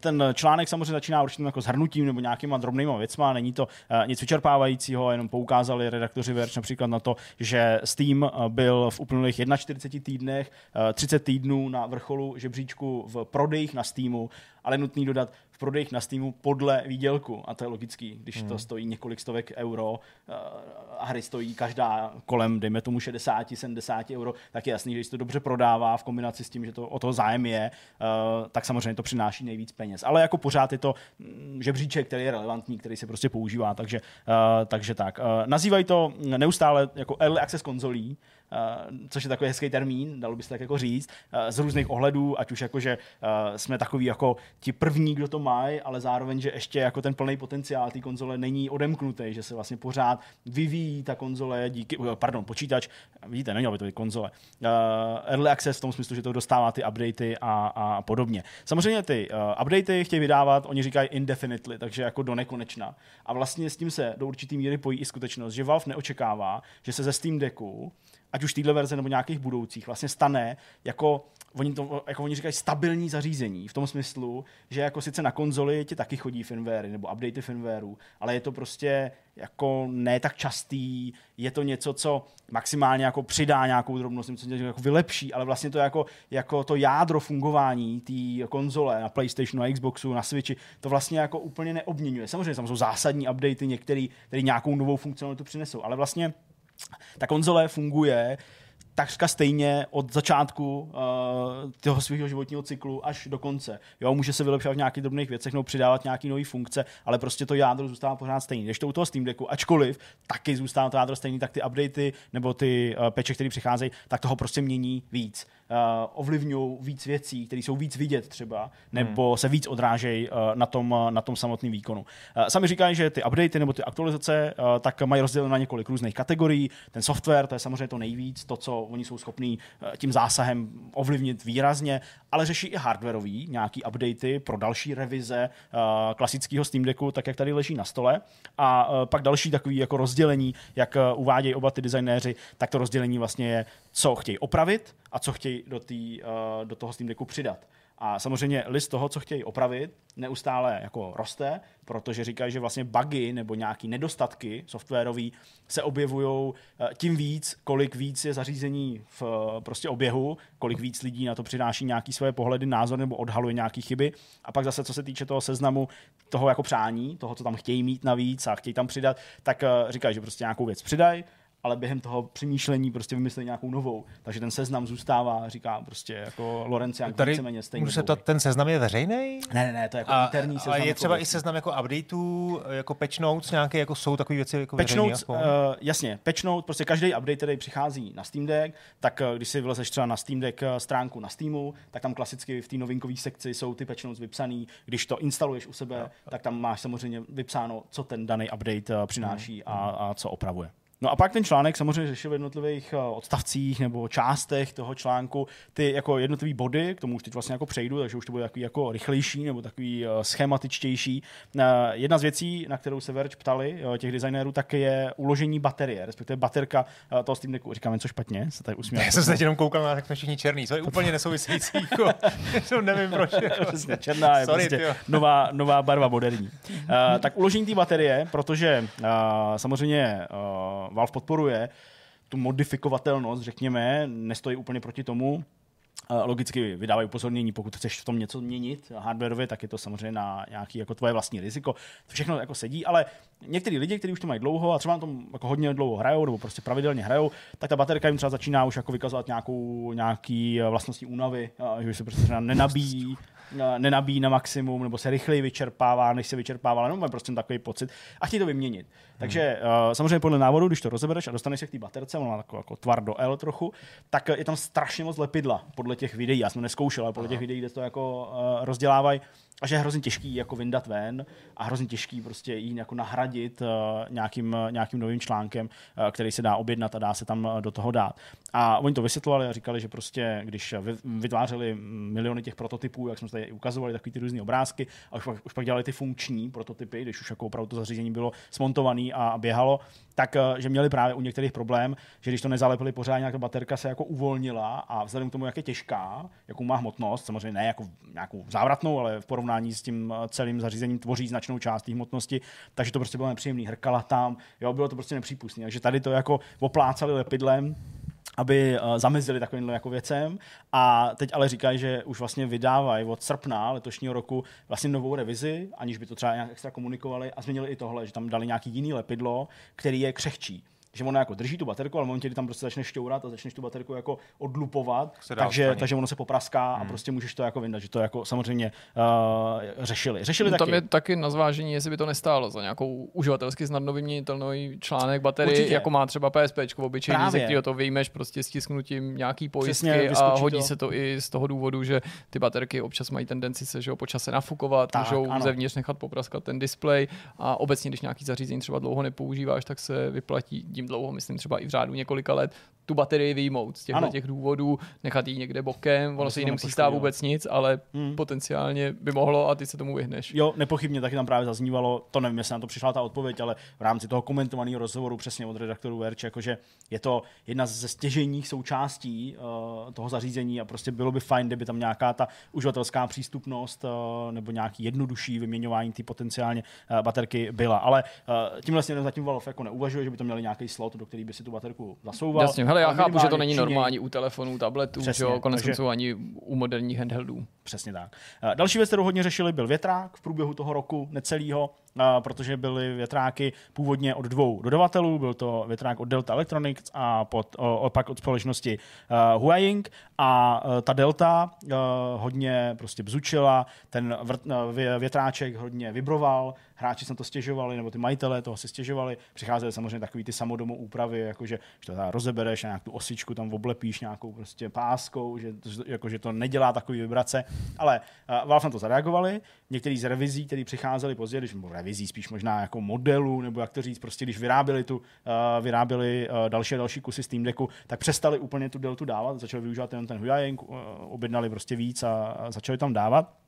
Speaker 2: ten článek samozřejmě začíná určitým jako zhrnutím nebo nějakýma drobnýma věcma. Není to uh, nic vyčerpávajícího, jenom poukázali redaktoři Verge například na to, že Steam eh, byl v uplynulých 41 týdnech, eh, 30 týdnů na vrcholu žebříčku v prodejích na Steamu, ale nutný dodat v prodejích na Steamu podle výdělku. A to je logický, když
Speaker 3: Hmm.
Speaker 2: to stojí několik stovek euro eh, a hry stojí každá kolem, dejme tomu 60, 70 euro, tak je jasný, že když se to dobře prodává v kombinaci s tím, že to o to zájem je, eh, tak samozřejmě to přináší nejvíc peněz. Ale jako pořád je to mm, žebříček, který je relevantní, který se prostě používá, takže, eh, takže tak. Nazývají to neustále jako early access konzolí, což je takový hezký termín, dalo by se tak jako říct, uh, z různých ohledů, ať už jako, že uh, jsme takový jako ti první, kdo to mají, ale zároveň, že ještě jako ten plný potenciál té konzole není odemknutý, že se vlastně pořád vyvíjí ta konzole díky, pardon, počítač, vidíte, neměl by to být konzole, early access v tom smyslu, že to dostává ty updaty a, a podobně. Samozřejmě ty updaty chtějí vydávat, oni říkají indefinitely, takže jako do nekonečna. A vlastně s tím se do určitý míry pojí i skutečnost, že Valve neočekává, že se ze Steam Decku ať už téhle verze nebo nějakých budoucích, vlastně stane jako, oni, to, jako oni říkají stabilní zařízení, v tom smyslu, že jako sice na konzoli ti taky chodí firmware nebo updaty firmwareu, ale je to prostě jako ne tak častý, je to něco, co maximálně jako přidá nějakou drobnost, něco jako vylepší, ale vlastně to jako, jako to jádro fungování té konzole na PlayStationu, na Xboxu, na Switchi, to vlastně jako úplně neobměňuje. Samozřejmě tam jsou zásadní updaty, některé, které nějakou novou funkcionalitu přinesou, ale vlastně ta konzole funguje takřka stejně od začátku uh, toho svého životního cyklu až do konce. Jo, může se vylepšovat v nějakých drobných věcech nebo přidávat nějaké nové funkce, ale prostě to jádro zůstává pořád stejný. Když to u toho Steam Decku, ačkoliv taky zůstává to jádro stejný, tak ty updaty nebo ty uh, peče, které přicházejí, tak toho prostě mění víc. Uh, ovlivňují víc věcí, které jsou víc vidět třeba, nebo hmm. se víc odrážejí uh, na tom, uh, na tom samotném výkonu. Uh, sami říkají, že ty updaty nebo ty aktualizace uh, tak mají rozděleno na několik různých kategorií. Ten software, to je samozřejmě to nejvíc, to, co oni jsou schopní uh, tím zásahem ovlivnit výrazně, ale řeší i hardwareový nějaký updaty pro další revize uh, klasického Steam Decku, tak jak tady leží na stole. A uh, pak další takový jako rozdělení, jak uvádějí oba ty designéři, tak to rozdělení vlastně je, co chtějí opravit a co chtějí do, tý, do toho Steam Decku přidat. A samozřejmě list toho, co chtějí opravit, neustále jako roste, protože říkají, že vlastně bugy nebo nějaký nedostatky softwarový se objevují tím víc, kolik víc je zařízení v eh, prostě oběhu, kolik víc lidí na to přináší nějaký své pohledy, názor nebo odhaluje nějaké chyby. A pak zase, co se týče toho seznamu, toho jako přání, toho, co tam chtějí mít navíc a chtějí tam přidat, tak eh, říkají, že prostě nějakou věc přidají, ale během toho přemýšlení prostě vymysleli nějakou novou. Takže ten seznam zůstává, říká prostě jako Lorencián
Speaker 3: Tady
Speaker 2: víceméně stejně.
Speaker 3: můžu se ptat, ten seznam je veřejný?
Speaker 2: Ne, ne, ne, to je jako
Speaker 3: A,
Speaker 2: interní
Speaker 3: a
Speaker 2: seznam.
Speaker 3: je
Speaker 2: jako
Speaker 3: třeba i
Speaker 2: věcí.
Speaker 3: seznam jako updateů, jako patch notes nějaké, jako jsou takové věci jako
Speaker 2: Patch
Speaker 3: veřejný
Speaker 2: notes,
Speaker 3: aspoň?
Speaker 2: uh, jasně, patch note, prostě každý update, který přichází na Steam Deck, tak uh, když si vylezeš třeba na Steam Deck uh, stránku na Steamu, tak tam klasicky v té novinkové sekci jsou ty patch notes vypsaný. Když to instaluješ u sebe, tak tam máš samozřejmě vypsáno, co ten daný update přináší a, a co opravuje. No a pak ten článek samozřejmě řešil v jednotlivých eh, odstavcích nebo částech toho článku ty jako jednotlivý body, k tomu už teď vlastně jako přejdu, takže už to bude takový jako rychlejší nebo takový eh, schematičtější. Eh, Jedna z věcí, na kterou se Verge ptali těch designérů, tak je uložení baterie, respektive baterka toho Steam Decku. Říkám něco špatně, se tady usmívám.
Speaker 3: Já jsem se teď jenom koukal na jsme všichni černý, co je úplně nesouvisející. Jako, to nevím proč.
Speaker 2: Přesně, černá je
Speaker 3: Sorry,
Speaker 2: prostě
Speaker 3: tyjo.
Speaker 2: nová, nová barva moderní. Uh, tak uložení té baterie, protože uh, samozřejmě uh, Valve podporuje tu modifikovatelnost, řekněme, nestojí úplně proti tomu, Logicky vydávají upozornění, pokud chceš v tom něco měnit hardwareově, tak je to samozřejmě na nějaký jako tvoje vlastní riziko. To všechno jako sedí, ale některý lidi, kteří už to mají dlouho a třeba na tom jako hodně dlouho hrajou nebo prostě pravidelně hrajou, tak ta baterka jim třeba začíná už jako vykazovat nějakou, nějaký eh, vlastnosti únavy, a že se prostě třeba nenabíjí, eh, nenabíjí na maximum, nebo se rychleji vyčerpává, než se vyčerpává, nebo mají prostě takový pocit a chtějí to vyměnit. Takže uh, samozřejmě podle návodu, když to rozebereš a dostaneš se k té baterce, ona má takový jako tvar do L trochu, tak je tam strašně moc lepidla podle těch videí, já jsem to neskoušel, ale podle těch videí, kde to jako uh, rozdělávají, a že je hrozně těžký jako vyndat ven a hrozně těžký prostě ji jako nahradit uh, nějakým, nějakým novým článkem, uh, který se dá objednat a dá se tam do toho dát. A oni to vysvětlovali a říkali, že prostě, když vy- vytvářeli miliony těch prototypů, jak jsme tady ukazovali, takový ty různé obrázky, a už pak, už pak dělali ty funkční prototypy, když už jako opravdu to zařízení bylo smontované a běhalo, tak eh, že měli právě u některých problém, že když to nezalepili pořád, nějaká baterka se jako uvolnila a vzhledem k tomu, jak je těžká, jakou má hmotnost, samozřejmě ne jako nějakou závratnou, ale v porovnání s tím eh, celým zařízením tvoří značnou část té hmotnosti, takže to prostě bylo nepříjemný, hrkala tam, jo, bylo to prostě nepřípustné. Takže tady to jako oplácali lepidlem, aby uh, zamezili takovýmhle jako věcem. A teď ale říkají, že už vlastně vydávají od srpna letošního roku vlastně novou revizi, aniž by to třeba nějak extra komunikovali a změnili i tohle, že tam dali nějaký jiný lepidlo, který je křehčí že ona jako drží tu baterku, ale v momentě, kdy tam prostě začne šťourat a začneš tu baterku jako odlupovat, takže,
Speaker 3: odstranit.
Speaker 2: takže ono se popraská a prostě můžeš to jako vyndat, že to jako samozřejmě uh, řešili. Řešili
Speaker 1: No,
Speaker 2: taky.
Speaker 1: tam je taky na zvážení, jestli by to nestálo za nějakou uživatelsky snadno vyměnitelný článek baterie,
Speaker 2: Určitě.
Speaker 1: jako má třeba PSP obyčejný, ze
Speaker 2: Právě.
Speaker 1: kterého to vyjmeš prostě stisknutím nějaký pojistky
Speaker 2: Přesně,
Speaker 1: a hodí
Speaker 2: to.
Speaker 1: se to i z toho důvodu, že ty baterky občas mají tendenci se že jo, po čase nafukovat,
Speaker 2: Tak,
Speaker 1: můžou
Speaker 2: ano.
Speaker 1: zevnitř nechat popraskat ten displej a obecně, když nějaký zařízení třeba dlouho nepoužíváš, tak se vyplatí tím dlouho, myslím třeba i v řádu několika let, tu baterii vyjmout z těchto těch důvodů, nechat ji někde bokem, ono
Speaker 2: se
Speaker 1: jí nemusí stát vůbec nic, ale
Speaker 2: Hmm.
Speaker 1: potenciálně by mohlo a ty se tomu vyhneš.
Speaker 2: Jo, nepochybně taky tam právě zaznívalo, to nevím, jestli na to přišla ta odpověď, ale v rámci toho komentovaného rozhovoru přesně od redaktorů Verče, jakože je to jedna ze stěžejních součástí uh, toho zařízení a prostě bylo by fajn, kdyby tam nějaká ta uživatelská přístupnost uh, nebo nějaký jednodušší vyměňování ty potenciálně uh, baterky byla. Ale uh, tímhle směrem zatím Valve jako neuvažuje, že by to měli nějaký slot, do který by si tu baterku zasouval.
Speaker 1: Jasně, hele, já chápu, že to není
Speaker 2: při něj-
Speaker 1: normální u telefonů, tabletů,
Speaker 2: Přesně,
Speaker 1: že jo, konec
Speaker 2: takže-
Speaker 1: konců ani u moderních handheldů.
Speaker 2: Přesně tak. Eh, Další věc, kterou hodně řešili, byl větrák v průběhu toho roku necelého, protože byly větráky původně od dvou dodavatelů. Byl to větrák od Delta Electronics a pod, o, pak od společnosti uh, Huaying. A uh, ta Delta uh, hodně prostě bzučila, ten vrt, uh, vě- větráček hodně vibroval, hráči se na to stěžovali, nebo ty majitelé toho si stěžovali. Přicházely samozřejmě takový ty samodomo úpravy, jakože že to rozebereš a nějak tu osičku tam oblepíš nějakou prostě páskou, že, jako, že to nedělá takový vibrace. Ale uh, Valve na to zareagovali. Některý z revizí, který přicházeli později, když revizí spíš možná jako modelu, nebo jak to říct, prostě když vyráběli tu, uh, vyráběli uh, další a další kusy Steam Decku, tak přestali úplně tu deltu dávat, začali využívat jenom ten Huaying, uh, objednali prostě víc a začali tam dávat.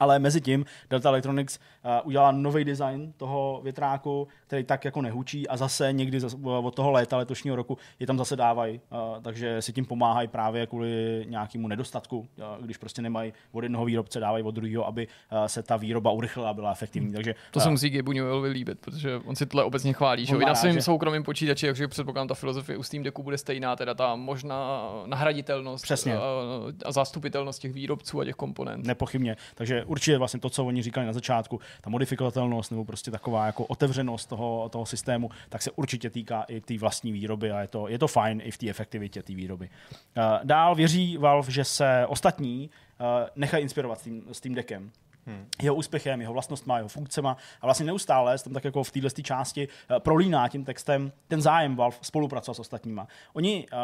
Speaker 2: Ale mezi tím Delta Electronics uh, udělala nový design toho větráku, který tak jako nehučí a zase někdy zas, od toho léta letošního roku je tam zase dávají, uh, takže si tím pomáhají právě kvůli nějakému nedostatku, uh, když prostě nemají od jednoho výrobce, dávají od druhého, aby uh, se ta výroba urychlila a byla efektivní. Takže
Speaker 1: To se musí Newellovi líbit, protože on si tohle obecně chválí, že i na svém
Speaker 2: že-
Speaker 1: soukromém počítači, takže předpokládám, ta filozofie u Steam Decku bude stejná, teda ta možná nahraditelnost
Speaker 2: Přesně.
Speaker 1: A, a zastupitelnost těch výrobců a těch komponent.
Speaker 2: Nepochybně. Takže určitě vlastně to, co oni říkali na začátku, ta modifikovatelnost nebo prostě taková jako otevřenost toho, toho systému, tak se určitě týká i té vlastní výroby a je to, je to fajn i v té efektivitě té výroby. Uh, dál věří Valve, že se ostatní uh, nechají inspirovat s tím, deckem. Hmm. Jeho úspěchem, jeho vlastnostma, jeho funkcema a vlastně neustále tam tak jako v této části uh, prolíná tím textem ten zájem Valve spolupracovat s ostatníma. Oni uh,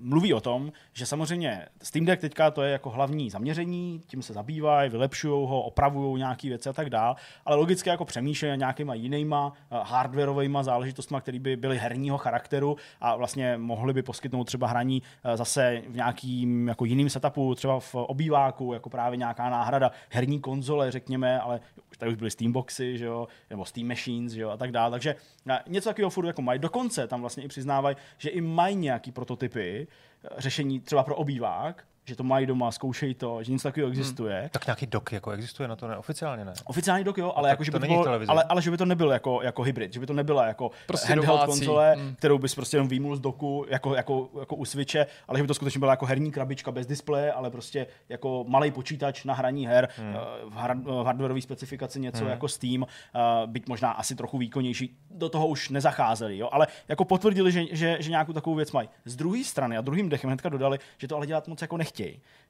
Speaker 2: mluví o tom, že samozřejmě Steam Deck teďka to je jako hlavní zaměření, tím se zabývají, vylepšují ho, opravují nějaké věci a tak dál, ale logicky jako přemýšlejí nějakýma jinýma uh, hardwareovými záležitostmi, které by byly herního charakteru a vlastně mohly by poskytnout třeba hraní uh, zase v nějakým jako jiným setupu, třeba v obýváku, jako právě nějaká náhrada herní konzole, řekněme, ale už tady už byly Steamboxy, že jo, nebo Steam Machines, že jo, a tak dále. Takže něco takového furt jako mají. Dokonce tam vlastně i přiznávají, že i mají nějaký prototypy uh, řešení třeba pro obývák, že to mají doma, zkoušej to, že něco takového existuje. Hmm.
Speaker 3: Tak nějaký dok jako existuje na to neoficiálně, ne?
Speaker 2: Oficiální dok, jo, ale,
Speaker 3: tak
Speaker 2: jako, že by to bylo,
Speaker 3: televize.
Speaker 2: ale, ale, že by to nebyl jako, jako hybrid, že by to nebyla jako
Speaker 1: Prostě
Speaker 2: handheld
Speaker 1: domácí,
Speaker 2: konzole,
Speaker 1: mm.
Speaker 2: kterou bys prostě jenom výmul z doku jako, jako, jako u Switche, ale že by to skutečně byla jako herní krabička bez displeje, ale prostě jako malý počítač na hraní her, hmm. v, hard, v hardwareové specifikaci něco hmm. jako Steam, uh, byť možná asi trochu výkonnější. do toho už nezacházeli, jo? ale jako potvrdili, že, že, že nějakou takovou věc mají. Z druhé strany a druhým dechem hnedka dodali, že to ale dělat moc jako nechtějí.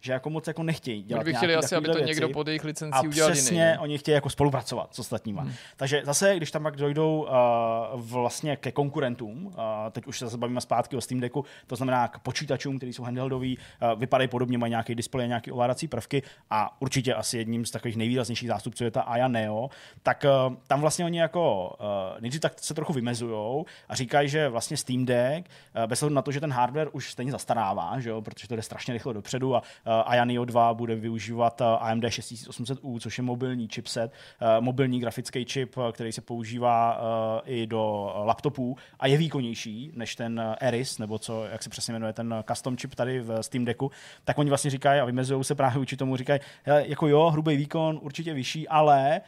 Speaker 2: Že jako moc jako nechtějí dělat
Speaker 1: by chtěli
Speaker 2: nějaký
Speaker 1: asi, aby to
Speaker 2: takovýhle
Speaker 1: někdo
Speaker 2: věci.
Speaker 1: pod jejich
Speaker 2: A
Speaker 1: licencí udělal
Speaker 2: přesně
Speaker 1: jiný. no.
Speaker 2: oni chtějí jako spolupracovat s ostatníma. Hmm. Takže zase, když tam pak dojdou uh, vlastně ke konkurentům, uh, teď už se zase bavíme zpátky o Steam Decku, to znamená k počítačům, který jsou handheldový, uh, vypadají podobně, mají nějaký displej, nějaké ovládací prvky a určitě asi jedním z takových nejvýraznějších zástupců je ta Aya Neo, tak uh, tam vlastně oni jako uh, nejdřív tak se trochu vymezujou a říkají, že vlastně Steam Deck, uh, bez ohledu na to, že ten hardware už stejně zastarává, že jo, protože to jde strašně rychle dopředu a uh, Aya Neo 2 bude využívat uh, AMD 6800U, což je mobilní chipset, uh, mobilní grafický uh, který se používá i do laptopů a je výkonnější než ten Eris, nebo co, jak se přesně jmenuje, ten custom chip tady v Steam Decku, tak oni vlastně říkají a vymezují se právě vůči tomu, říkají, jako jo, hrubý výkon určitě vyšší, ale eh,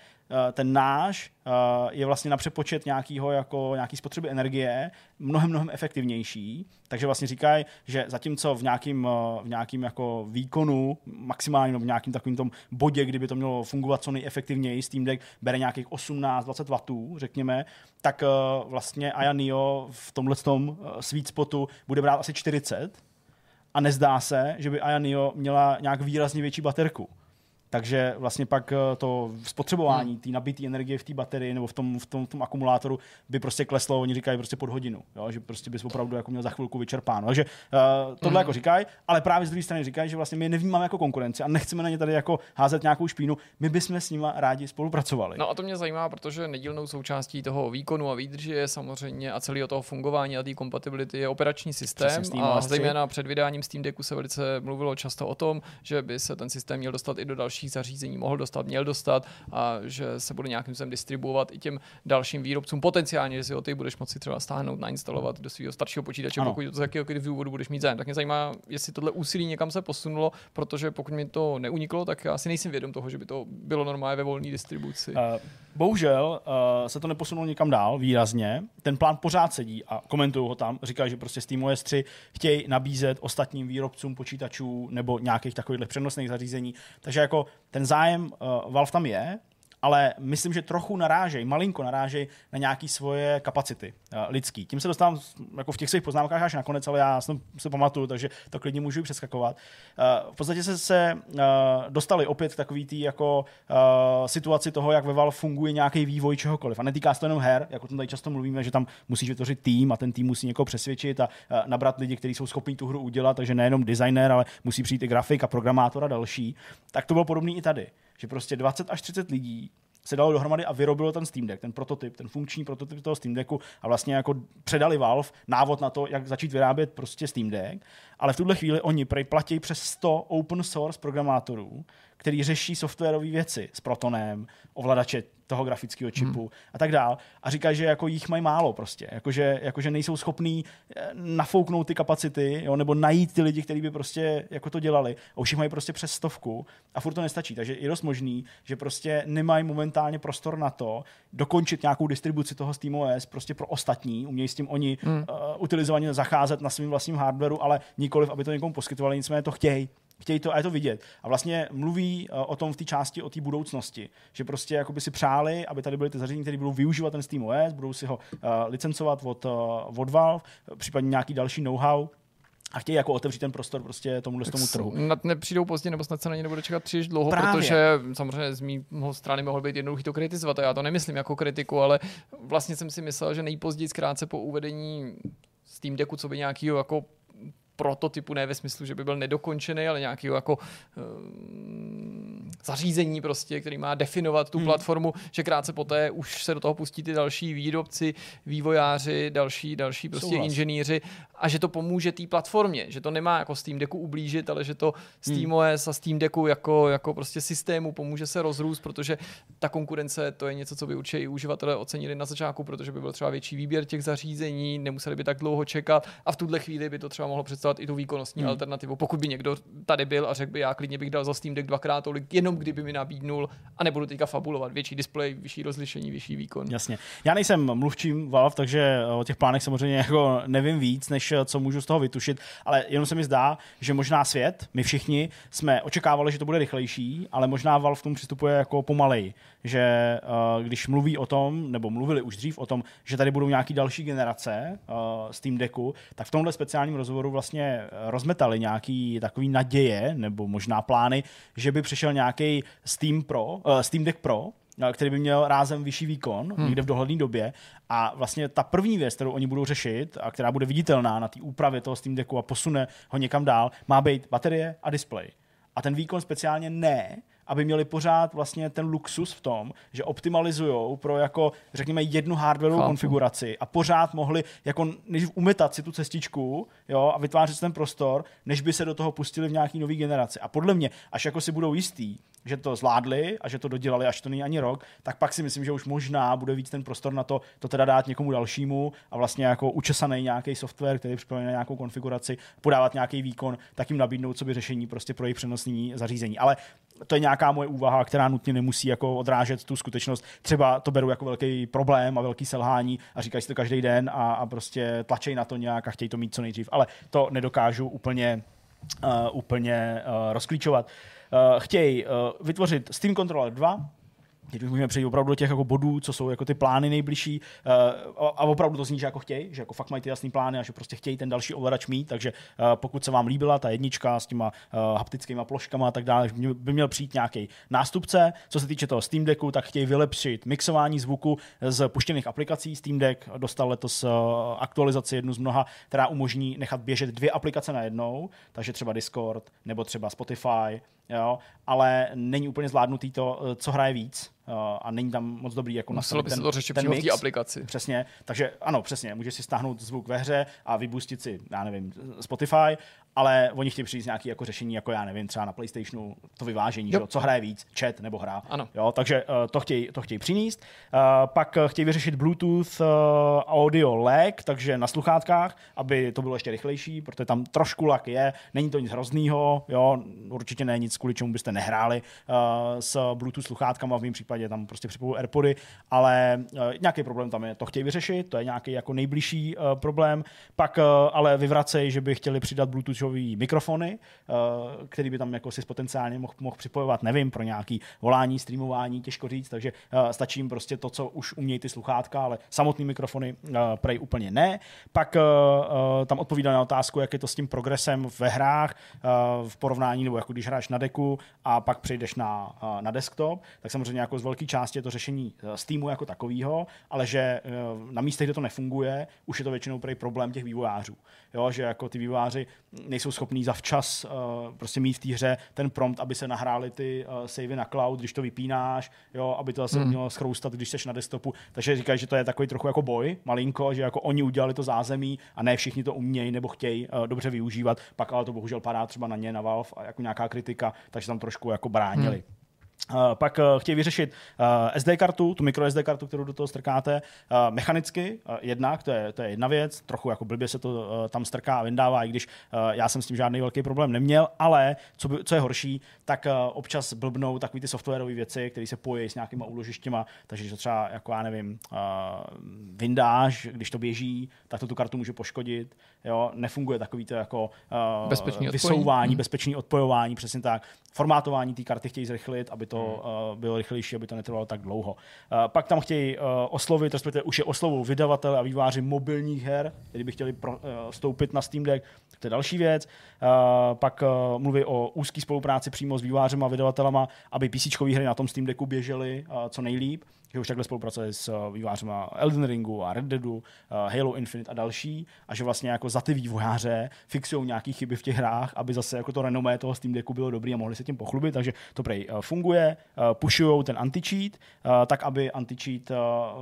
Speaker 2: ten náš eh, je vlastně na přepočet nějakýho jako nějaký spotřeby energie mnohem, mnohem efektivnější. Takže vlastně říkají, že zatímco v nějakým, eh, v nějakým jako výkonu, maximálně v nějakým takovým tom bodě, kdyby to mělo fungovat co nejefektivněji, Steam Deck bere nějakých 18-20 W, řekněme, tak eh, vlastně Aya Neo v tomhle tom eh, sweet spotu bude brát asi 40 a nezdá se, že by Aya Neo měla nějak výrazně větší baterku. Takže vlastně pak eh, to spotřebování té nabité energie v té baterii nebo v tom, v, tom, v tom akumulátoru by prostě kleslo, oni říkají prostě pod hodinu, jo? že prostě bys opravdu jako měl za chvilku vyčerpáno. Takže uh, tohle jako říkají, ale právě z druhé strany říkají, že vlastně my je nevnímáme jako konkurenci a nechceme na ně tady jako házet nějakou špínu, my bychom s nima rádi spolupracovali.
Speaker 1: No a to mě zajímá, protože nedílnou součástí toho výkonu a výdrže je samozřejmě a celého toho fungování a té kompatibility je operační systém. A
Speaker 2: OS 3.
Speaker 1: zejména před vydáním Steam Decku se velice mluvilo často o tom, že by se ten systém měl dostat i do dalších zařízení, mohl dostat, měl dostat a že se bude nějakým způsobem distribuovat i těm dalším výrobcům. Potenciálně, že si ho ty budeš moci třeba stáhnout, nainstalovat do svého staršího počítače,
Speaker 2: Ano.
Speaker 1: pokud z jakéhokoliv důvodu budeš mít zájem. Tak mě zajímá, jestli tohle úsilí někam se posunulo, protože pokud mi to neuniklo, tak já si nejsem vědom toho, že by to bylo normálně ve volné distribuci.
Speaker 2: Uh, bohužel uh, se to neposunulo nikam dál výrazně. Ten plán pořád sedí a komentují ho tam. Říkají, že prostě SteamOS 3 chtějí nabízet ostatním výrobcům počítačů nebo nějakých takových přenosných zařízení. Takže jako ten zájem uh, Valve tam je, ale myslím, že trochu narážej, malinko narážej na nějaké svoje kapacity uh, lidský. Tím se dostávám jako v těch svých poznámkách až nakonec, ale já jsem se pamatuju, takže to klidně můžu přeskakovat. Uh, v podstatě se, se uh, dostali opět k takový tý jako situaci toho, jak ve Valve funguje nějaký vývoj čehokoliv. A netýká se to jenom her, jako o tom tady často mluvíme, že tam musíš vytvořit tým a ten tým musí někoho přesvědčit a nabrat lidi, kteří jsou schopní tu hru udělat, takže nejenom designer, ale musí přijít i grafik a programátor a další. Tak to bylo podobné i tady, že prostě 20 až 30 lidí se dalo dohromady a vyrobilo ten Steam Deck, ten prototyp, ten funkční prototyp toho Steam Decku a vlastně jako předali Valve návod na to, jak začít vyrábět prostě Steam Deck, ale v tuhle chvíli oni platí přes 100 open source programátorů, který řeší softwarové věci s Protonem, ovladače toho grafického čipu hmm. a tak dál. A říkají, že jako jich mají málo prostě, jakože, jakože nejsou schopní eh, nafouknout ty kapacity, jo, nebo najít ty lidi, kteří by prostě jako to dělali. A už jich mají prostě přes stovku a furt to nestačí. Takže je dost možný, že prostě nemají momentálně prostor na to dokončit nějakou distribuci toho SteamOS prostě pro ostatní. Umějí s tím oni hmm. uh, utilizovaně zacházet na svým vlastním hardwareu, ale nikoliv, aby to někomu poskytovali, nicméně to chtějí chtějí to a je to vidět. A vlastně mluví uh, o tom v té části o té budoucnosti, že prostě jakoby si přáli, aby tady byly ty zařízení, které budou využívat ten SteamOS, budou si ho uh, licencovat od, uh, od Valve, případně nějaký další know-how a chtějí jako otevřít ten prostor prostě tomuhle tomu trhu.
Speaker 1: Snad nepřijdou pozdě, nebo snad se na ně nebude čekat příliš dlouho,
Speaker 2: Právě.
Speaker 1: protože samozřejmě z mého strany mohl být jednoduchý to kritizovat a já to nemyslím jako kritiku, ale vlastně jsem si myslel, že nejpozději krátce po uvedení Steam Decku, co by nějakýho jako prototypu, ne ve smyslu, že by byl nedokončený, ale nějakého jako um, zařízení prostě, který má definovat tu hmm. platformu, že krátce poté už se do toho pustí ty další výrobci, vývojáři, další, další prostě
Speaker 2: Souhlas.
Speaker 1: inženýři a že to pomůže té platformě, že to nemá jako Steam Decku ublížit, ale že to SteamOS a Steam Decku jako, jako prostě systému pomůže se rozrůst, protože ta konkurence to je něco, co by určitě i uživatelé ocenili na začátku, protože by byl třeba větší výběr těch zařízení, nemuseli by tak dlouho čekat a v tuhle chvíli by to třeba mohlo představovat i tu výkonnostní hmm. alternativu. Pokud by někdo tady byl a řekl by, já klidně bych dal za Steam Deck dvakrát tolik jenom kdyby mi nabídnul, a nebudu teďka fabulovat, větší displej, vyšší rozlišení, vyšší výkon.
Speaker 2: Jasně. Já nejsem mluvčím Valve, takže o těch plánech samozřejmě jako nevím víc, než eh, co můžu z toho vytušit, ale jenom se mi zdá, že možná svět, my všichni jsme očekávali, že to bude rychlejší, ale možná Valve k tomu přistupuje jako pomalej, že uh, když mluví o tom, nebo mluvili už dřív o tom, že tady budou nějaký další generace uh, Steam Decku, tak v tomhle speciálním rozhovoru vlastně eh, rozmetali nějaký takový naděje, nebo možná plány, že by přišel nějaký Steam Pro, uh, Steam Deck Pro, eh, který by měl rázem vyšší výkon hmm. někde v dohledné době. A vlastně ta první věc, kterou oni budou řešit a která bude viditelná na té úpravě toho Steam Decku a posune ho někam dál, má být baterie a display. A ten výkon speciálně ne, aby měli pořád vlastně ten luxus v tom, že optimalizují pro jako, řekněme, jednu hardwareovou konfiguraci a pořád mohli jako než umetat si tu cestičku jo, a vytvářet si ten prostor, než by se do toho pustili v nějaký nový generaci. A podle mě, až jako si budou jistý, že to zvládli a že to dodělali, až to není ani rok, tak pak si myslím, že už možná bude víc ten prostor na to, to teda dát někomu dalšímu a vlastně jako učesaný nějaký software, který připravený na nějakou konfiguraci, podávat nějaký výkon, tak jim nabídnout sobě řešení prostě pro jejich přenosní zařízení. Ale to je nějaká moje úvaha, která nutně nemusí jako odrážet tu skutečnost. Třeba to beru jako velký problém a velký selhání a říkají si to každý den a, a prostě tlačej na to nějak a chtějí to mít co nejdřív. Ale to nedokážu úplně, uh, úplně uh, rozklíčovat. Uh, chtějí uh, vytvořit Steam Controller 2, Teď už můžeme přejít opravdu do těch jako bodů, co jsou jako ty plány nejbližší uh, a opravdu to zní, že jako chtějí, že jako fakt mají ty jasný plány a že prostě chtějí ten další ovladač mít, takže uh, pokud se vám líbila ta jednička s těma uh, haptickými ploškama a tak dále, by měl přijít nějaký nástupce. Co se týče toho Steam Decku, tak chtějí vylepšit mixování zvuku z puštěných aplikací. Steam Deck dostal letos uh, aktualizaci jednu z mnoha, která umožní nechat běžet dvě aplikace na jednou, takže třeba Discord nebo třeba Spotify, jo, ale není úplně zvládnutý to, uh, co hraje víc a není tam moc dobrý jako
Speaker 1: Muselo by se
Speaker 2: ten,
Speaker 1: to řešit
Speaker 2: ten
Speaker 1: přímo v té
Speaker 2: mix.
Speaker 1: aplikaci.
Speaker 2: Přesně, takže ano, přesně, můžeš si stáhnout zvuk ve hře a vybustit si, já nevím, Spotify, ale oni chtějí přijít s nějaký jako řešení, jako já nevím, třeba na PlayStationu to vyvážení,
Speaker 1: Jo.
Speaker 2: že co hraje víc, chat nebo hra.
Speaker 1: Ano.
Speaker 2: Jo, takže uh, to chtějí to chtějí přinést. Uh, pak uh, chtějí vyřešit Bluetooth uh, audio lag, takže na sluchátkách, aby to bylo ještě rychlejší, protože tam trošku lag je, není to nic hroznýho, jo, určitě ne nic, kvůli čemu byste nehráli uh, s Bluetooth sluchátkama, v mém případě tam prostě připoju AirPody, ale uh, nějaký problém tam je, to chtějí vyřešit, to je nějaký jako nejbližší uh, problém. Pak uh, ale vyvracej, že by chtěli přidat Bluetoothový mikrofony, uh, který by tam jako si potenciálně mohl, mohl připojovat, nevím, pro nějaký volání, streamování, těžko říct, takže uh, stačí jim prostě to, co už umějí ty sluchátka, ale samotný mikrofony uh, prej úplně ne. Pak tam odpovídá na otázku, jak je to s tím progresem ve hrách v porovnání, nebo jako když hráš na deku a pak přejdeš na, na desktop, tak samozřejmě jako z velké části je to řešení Steamu jako takového, ale že na místech, kde to nefunguje, už je to většinou prej problém těch vývojářů. Jo, že jako ty vývojáři nejsou schopní zavčas uh, prostě mít v té hře ten prompt, aby se nahrály ty uh, savey na cloud, když to vypínáš, jo, aby to zase hmm. mělo schroustat, když jsi na desktopu. Takže říkají, že to je takový trochu jako boj, malinko, že jako oni udělali to zázemí a ne všichni to umějí nebo chtějí uh, dobře využívat, pak ale to bohužel padá třeba na ně, na Valve a jako nějaká kritika, takže tam trošku jako bránili. Hmm. Uh, pak uh, chtějí vyřešit uh, SD kartu, tu micro SD kartu, kterou do toho strkáte, mechanicky, jednak, to je, to je jedna věc, trochu jako blbě se to tam strká a vyndává, i když já jsem s tím žádný velký problém neměl, ale co, by, co je horší, tak občas blbnou takový ty softwarové věci, které se pojí s nějakýma úložištěma, takže že třeba, jako já nevím, vyndáš, když to běží, tak to tu kartu může poškodit, jo, nefunguje takový to jako uh,
Speaker 1: Bezpečný odpojení.
Speaker 2: vysouvání,
Speaker 1: Hmm.
Speaker 2: bezpečný odpojování, přesně tak. Formátování té karty chtějí zrychlit, aby to uh, bylo rychlejší, aby to netrvalo tak dlouho. Uh, pak tam chtějí uh, oslovit, respektive už je oslovou vydavatele a výváři mobilních her, který by chtěli pro, uh, vstoupit na Steam Deck, to je další věc. Uh, pak uh, mluví o úzké spolupráci přímo s vývářem a vydavatelama, aby PC hry na tom Steam Decku běžely uh, co nejlíp že už takhle spolupracuje s uh, vývářema Elden Ringu a Red Deadu, uh, Halo Infinite a další, a že vlastně jako za ty vývojáře fixují nějaké chyby v těch hrách, aby zase jako to renomé toho Steam Decku bylo dobrý a mohli se tím pochlubit, takže to prej uh, funguje, pushují ten anti-cheat, tak aby anti-cheat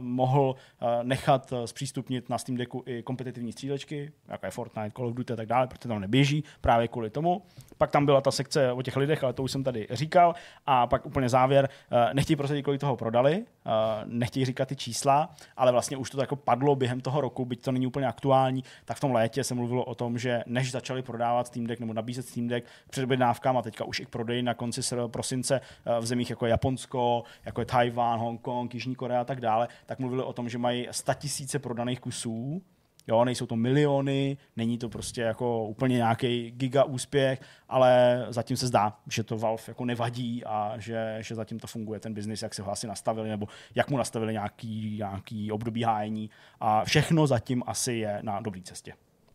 Speaker 2: mohl nechat zpřístupnit na Steam Decku i kompetitivní střílečky, jako je Fortnite, Call of Duty a tak dále, protože tam neběží právě kvůli tomu. Pak tam byla ta sekce o těch lidech, ale to už jsem tady říkal. A pak úplně závěr, eh, nechtějí prosadit, kolik toho prodali, eh, nechtějí říkat ty čísla, ale vlastně už to jako padlo během toho roku, byť to není úplně aktuální, tak v tom létě se mluvilo o tom, že než začali prodávat Steam Deck nebo nabízet Steam Deck před objednávkám a teďka už i k prodeji na konci prosince eh, v zemích jako Japonsko, jako je Tajván, Hongkong, Jižní Korea a tak dále, tak mluvili o tom, že mají 100 tisíce prodaných kusů Jo, nejsou to miliony, není to prostě jako úplně nějaký giga úspěch, ale zatím se zdá, že to Valve jako nevadí a že, že zatím to funguje ten biznis, jak se ho asi nastavili, nebo jak mu nastavili nějaký, nějaký období hájení a všechno zatím asi je na dobré cestě.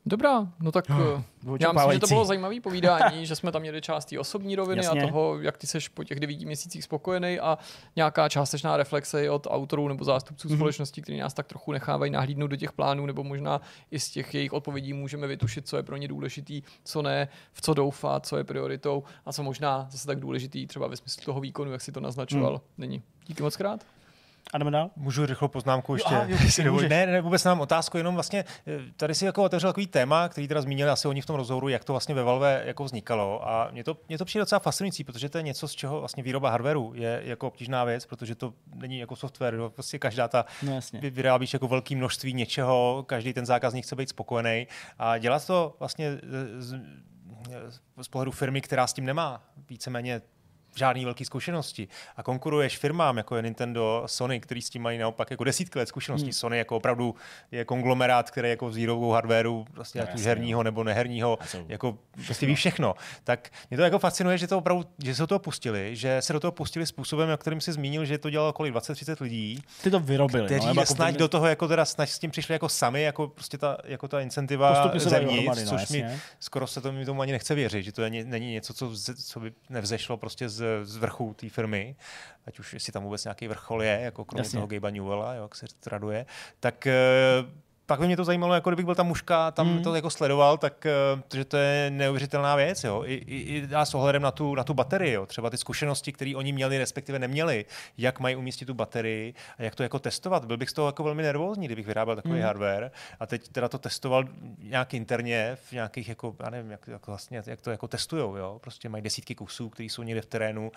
Speaker 1: Dobrá, no tak
Speaker 2: Oh,
Speaker 1: já myslím, že to bylo zajímavé povídání, že jsme tam měli část té osobní roviny
Speaker 2: Jasně.
Speaker 1: a toho, jak ty seš po těch devíti měsících spokojený a nějaká částečná reflexe i od autorů nebo zástupců
Speaker 2: Mhm.
Speaker 1: mm-hmm. společnosti, kteří nás tak trochu nechávají nahlídnout do těch plánů, nebo možná i z těch jejich odpovědí můžeme vytušit, co je pro ně důležitý, co ne, v co doufat, co je prioritou a co možná zase tak důležitý třeba ve smyslu toho výkonu, jak si to naznačoval,
Speaker 2: Hmm.
Speaker 1: není. Díky moc krát.
Speaker 2: A jdeme dál?
Speaker 3: Můžu rychlou poznámku ještě?
Speaker 2: aha, jo, můžeš.
Speaker 3: dovolíš. ne, ne, vůbec nám otázku, jenom vlastně eh, tady si jako otevřel takový téma, který teda zmínili asi oni v tom rozhovoru, jak to vlastně ve Valve jako vznikalo. A mě to, mě to přijde docela fascinující, protože to je něco, z čeho vlastně výroba hardwareu je jako obtížná věc, protože to není jako software. Jo. Prostě každá ta
Speaker 2: No jasně.
Speaker 3: vy- vyrábíš jako velké množství něčeho, každý ten zákazník chce být spokojený a dělat to vlastně z, z, z pohledu firmy, která s tím nemá víceméně žádný velký zkušenosti a konkuruješ firmám, jako je Nintendo, Sony, který s tím mají naopak jako desítky let zkušeností. Hmm. Sony jako opravdu je konglomerát, který jako s výrobou hardwareu, prostě ať už herního nebo neherního, jako prostě ví všechno. Tak mě to jako fascinuje, že to opravdu, že se do toho pustili, že se do toho pustili způsobem, na kterým si zmínil, že to dělalo kolik 20-30 lidí,
Speaker 2: Ty to vyrobili.
Speaker 3: kteří
Speaker 2: no, nebo
Speaker 3: no,
Speaker 2: jako
Speaker 3: snad do toho jako teda snad s tím přišli jako sami, jako prostě ta, jako ta incentiva zevnitř,
Speaker 2: no,
Speaker 3: což mi skoro se to mi tomu ani nechce věřit, že to je, není něco, co, co by nevzešlo prostě z, z vrchu té firmy, ať už jestli tam vůbec nějaký vrchol je, jako kromě
Speaker 2: Jasně.
Speaker 3: toho Gabe'a Newella, jo, jak se traduje, tak eh, pak by mě to zajímalo, jako kdybych byl ta mužka, tam
Speaker 2: Hmm.
Speaker 3: to jako sledoval, tak eh, že to je neuvěřitelná věc, jo. I, i, i a s ohledem na tu, na tu baterii, jo. Třeba ty zkušenosti, které oni měli, respektive neměli, jak mají umístit tu baterii a jak to jako testovat. Byl bych z toho jako velmi nervózní, kdybych vyráběl takový
Speaker 2: Hmm.
Speaker 3: hardware a teď teda to testoval nějak interně v nějakých jako, já nevím, jak, jak vlastně, jak to jako testujou, jo. Prostě mají desítky kusů, které jsou někde v terénu,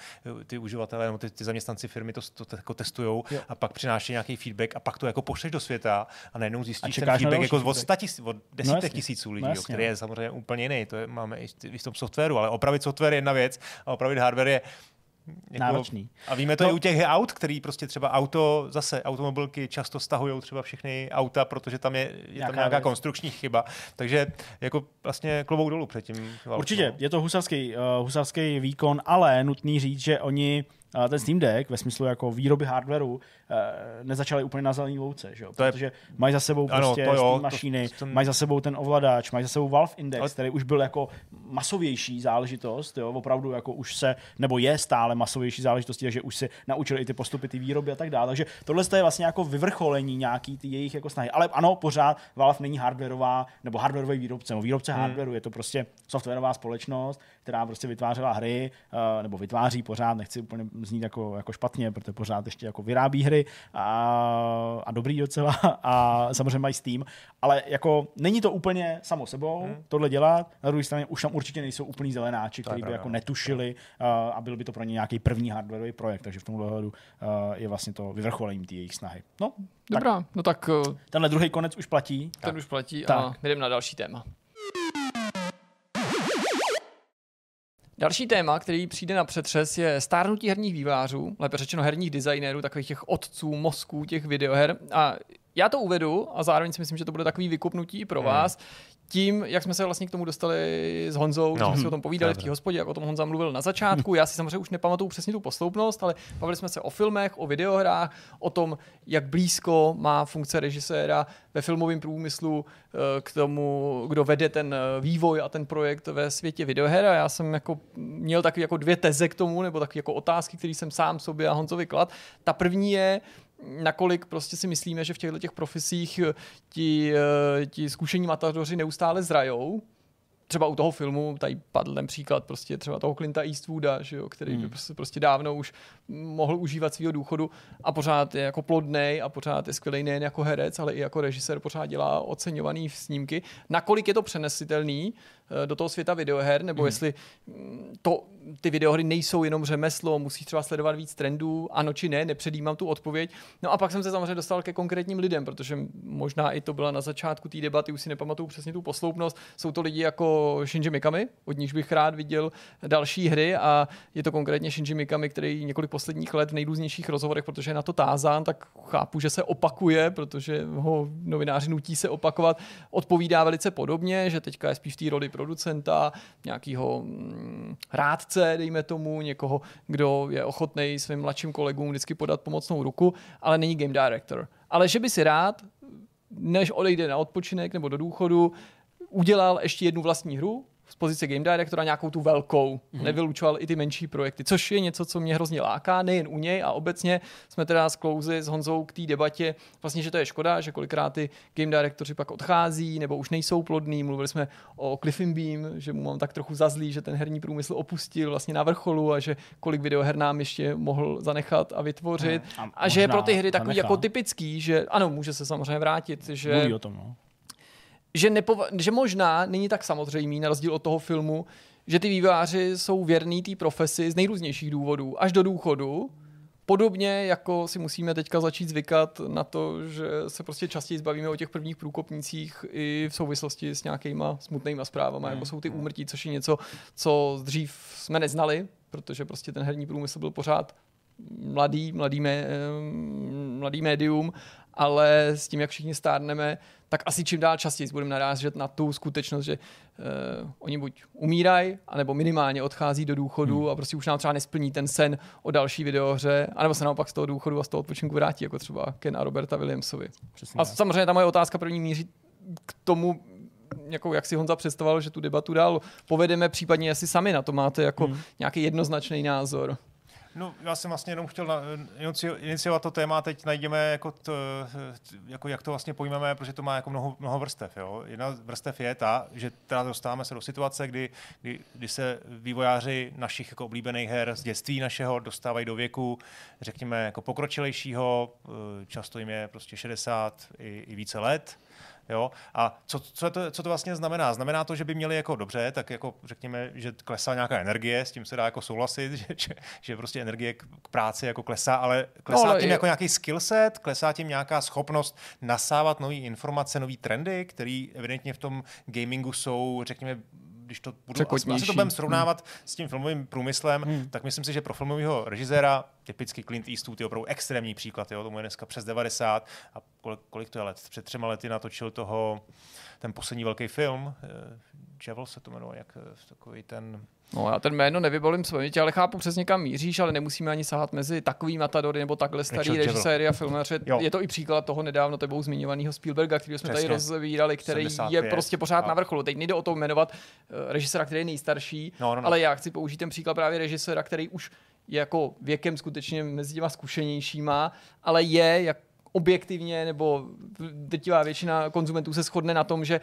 Speaker 3: ty uživatelé nebo ty, ty zaměstnanci firmy to, to, to jako testujou
Speaker 2: Jo.
Speaker 3: a pak přináší nějaký feedback a pak to jako pošleš do světa a najednou zjistíš
Speaker 2: čekáš
Speaker 3: feedback jako od,
Speaker 2: feedback.
Speaker 3: 100 tisíc, od desítek
Speaker 2: jasně.
Speaker 3: tisíců lidí,
Speaker 2: No
Speaker 3: jo, který
Speaker 2: no.
Speaker 3: je samozřejmě úplně jiný. To je, máme i, v tom softwaru, ale opravit software je jedna věc a opravit hardware je jako,
Speaker 2: Náročný.
Speaker 3: A víme to
Speaker 2: No.
Speaker 3: i u těch aut, který prostě třeba auto, zase automobilky často stahují třeba všechny auta, protože tam je, je tam
Speaker 2: Nějaká
Speaker 3: nějaká
Speaker 2: věc.
Speaker 3: konstrukční chyba. Takže jako vlastně klobouk dolů předtím.
Speaker 2: Určitě, je to husarský, uh, husarský výkon, ale nutný říct, že oni uh, ten Steam Deck ve smyslu jako výroby hardwareu uh, nezačali úplně na zelený louce, že jo?
Speaker 3: To je-
Speaker 2: protože mají za sebou
Speaker 3: Ano,
Speaker 2: prostě
Speaker 3: to jo,
Speaker 2: Steam
Speaker 3: to-
Speaker 2: mašiny,
Speaker 3: to-
Speaker 2: mají za sebou ten ovladač, mají za sebou Valve Index,
Speaker 3: Ale-
Speaker 2: který už byl jako masovější záležitost, jo? opravdu jako už se, nebo je stále masovější záležitostí, takže už si naučili i ty postupy, ty výroby a tak dále. Takže tohle je vlastně jako vyvrcholení nějaký ty jejich jako snahy. Ale ano, pořád Valve není hardwareová nebo hardwareový výrobce, nebo výrobce hmm. hardwareu, je to prostě softwarová společnost, která prostě vytvářela hry, uh, nebo vytváří pořád, nechci úplně znít jako, jako špatně, protože pořád ještě jako vyrábí hry a, a dobrý docela a samozřejmě mají Steam, ale jako není to úplně samo sebou hmm. tohle dělat, na druhé straně už tam určitě nejsou úplný zelenáči, kteří by jako
Speaker 3: no.
Speaker 2: netušili uh, a byl by to pro ně nějaký první hardwareový projekt, takže v tomhle ohledu uh, je vlastně to vyvrcholením té jejich snahy. No, tak
Speaker 1: Dobrá, no tak eh,
Speaker 2: tenhle druhý konec už platí.
Speaker 1: ten už platí
Speaker 2: Tak.
Speaker 1: a jdeme na další téma. Další téma, který přijde na přetřes, je stárnutí herních vývářů, lépe řečeno herních designérů, takových těch otců, mozků těch videoher. A já to uvedu a zároveň si myslím, že to bude takový vykupnutí pro vás. Tím, jak jsme se vlastně k tomu dostali s Honzou, no, jsme si o tom povídali v
Speaker 3: dobře.
Speaker 1: té hospodě, jak o tom Honza mluvil na začátku. Já si samozřejmě už nepamatuju přesně tu posloupnost, ale bavili jsme se o filmech, o videohrách, o tom, jak blízko má funkce režiséra ve filmovém průmyslu eh, k tomu, kdo vede ten eh, vývoj a ten projekt ve světě videoher. A já jsem jako měl taky jako dvě teze k tomu, nebo taky jako otázky, které jsem sám sobě a Honzovi klad. Ta první je, nakolik prostě si myslíme, že v těchto těch profesích eh, ti, eh, ti zkušení matadoři neustále zrajou, třeba u toho filmu, tady padl ten příklad prostě třeba toho Clinta Eastwooda, že jo, který by prostě, prostě dávno už mohl užívat svého důchodu a pořád je jako plodnej a pořád je skvělý nejen jako herec, ale i jako režisér pořád dělá oceňovaný snímky. Nakolik je to přenesitelný do toho světa videoher, nebo jestli mm, to, ty videohry nejsou jenom řemeslo, musíš třeba sledovat víc trendů, ano či ne, nepředjímám tu odpověď. No a pak jsem se samozřejmě dostal ke konkrétním lidem, protože možná i to byla na začátku té debaty, už si nepamatuju přesně tu posloupnost. Jsou to lidi jako Shinji Mikami, od níž bych rád viděl další hry a je to konkrétně Shinji Mikami, který několik posledních let v nejrůznějších rozhovorech, protože je na to tázán, tak chápu, že se opakuje, protože ho novináři nutí se opakovat, odpovídá velice podobně, že teďka je spíš v té roli producenta, nějakého mm, rádce, dejme tomu, někoho, kdo je ochotný svým mladším kolegům vždycky podat pomocnou ruku, ale není game director. Ale že by si rád, než odejde na odpočinek nebo do důchodu, udělal ještě jednu vlastní hru z pozice game directora, nějakou tu velkou. Mm-hmm. Nevylučoval i ty menší projekty, což je něco, co mě hrozně láká, nejen u něj a obecně jsme teda s Klouzy s Honzou k té debatě, vlastně, že to je škoda, že kolikrát ty game directoři pak odchází nebo už nejsou plodní. Mluvili jsme o Cliffin Beam, že mu mám tak trochu zazlý, že ten herní průmysl opustil vlastně na vrcholu a že kolik videoher nám ještě mohl zanechat a vytvořit.
Speaker 2: Hmm, a
Speaker 1: A, že je pro ty hry takový
Speaker 2: zanechá.
Speaker 1: jako typický, že ano, může se samozřejmě vrátit, že
Speaker 2: Mluví o tom, no.
Speaker 1: Že, nepova- že možná není tak samozřejmý, na rozdíl od toho filmu, že ty vývojáři jsou věrní té profesi z nejrůznějších důvodů, až do důchodu. Podobně jako si musíme teďka začít zvykat na to, že se prostě častěji zbavíme o těch prvních průkopnících i v souvislosti s nějakýma smutnýma zprávama, jako jsou ty úmrtí, což je něco, co dřív jsme neznali, protože prostě ten herní průmysl byl pořád mladý, mladý, mé, em, mladý médium, ale s tím, jak všichni stárneme, tak asi čím dál častěji budeme narážet na tu skutečnost, že uh, oni buď umírají, anebo minimálně odchází do důchodu hmm. a prostě už nám třeba nesplní ten sen o další videohře, anebo se naopak z toho důchodu a z toho odpočinku vrátí, jako třeba Ken a Roberta Williamsovi.
Speaker 2: Přesně
Speaker 1: A
Speaker 2: tak.
Speaker 1: samozřejmě ta moje otázka první míří k tomu, jako jak si Honza představoval, že tu debatu dál povedeme, případně jestli sami na to máte jako hmm. nějaký jednoznačný názor.
Speaker 3: No, já jsem vlastně jenom chtěl iniciovat to téma, teď najdeme, jako, to, jako jak to vlastně pojmeme, protože to má jako mnoho, mnoho vrstev. Jo? Jedna z vrstev je ta, že teda dostáváme se do situace, kdy, kdy, kdy se vývojáři našich jako oblíbených her z dětství našeho dostávají do věku, řekněme, jako pokročilejšího, eh, často jim je prostě 60 i, i více let. Jo? A co, co, to, co to vlastně znamená? Znamená to, že by měli jako dobře, tak jako řekněme, že klesá nějaká energie, s tím se dá jako souhlasit, že, že, že prostě energie k, k práci jako klesá, ale klesá
Speaker 1: No, ale
Speaker 3: tím
Speaker 1: je-
Speaker 3: jako nějaký skillset, klesá tím nějaká schopnost nasávat nové informace, nové trendy, které evidentně v tom gamingu jsou, řekněme, když to budu asi, asi to budeme srovnávat hmm. s tím filmovým průmyslem, hmm. tak myslím si, že pro filmového režiséra, typicky Clint Eastwood je opravdu extrémní příklad, jo, tomu je dneska přes 90 a kolik, kolik to je let? Před třema lety natočil toho, ten poslední velký film, eh, Javel se to jmenuje, jak eh, takový ten...
Speaker 1: No já ten jméno nevybolím svoje, ale chápu přesně kam míříš, ale nemusíme ani sahat mezi takový matadory nebo takhle starý režiséry a filmaře.
Speaker 3: Jo.
Speaker 1: Je to i příklad toho nedávno tebou zmiňovaného Spielberga, který jsme tady
Speaker 3: Přesně.
Speaker 1: rozvírali, který
Speaker 3: 75.
Speaker 1: je prostě pořád
Speaker 3: A-
Speaker 1: na vrcholu. Teď nejde o to jmenovat uh, režiséra, který je nejstarší,
Speaker 3: No, no, no.
Speaker 1: ale já chci použít ten příklad právě režiséra, který už je jako věkem skutečně mezi těma zkušenějšíma, ale je jak objektivně, nebo drtivá většina konzumentů se shodne na tom, že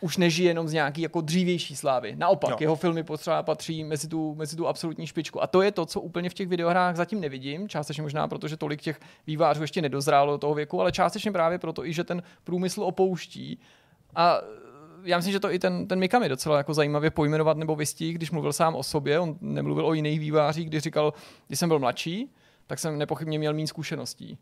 Speaker 1: už nežije jenom z nějaký jako dřívější slávy. Naopak,
Speaker 3: Jo.
Speaker 1: jeho filmy potřeba patří mezi tu, mezi tu absolutní špičku. A to je to, co úplně v těch videohrách zatím nevidím. Částečně možná proto, že tolik těch vývářů ještě nedozrálo do toho věku, ale částečně právě proto i, že ten průmysl opouští. A já myslím, že to i ten, ten Mikami docela jako zajímavě pojmenovat nebo vystih, když mluvil sám o sobě, on nemluvil o jiných vývářích, když říkal, když jsem byl mladší, tak jsem nepochybně měl méně zkušeností.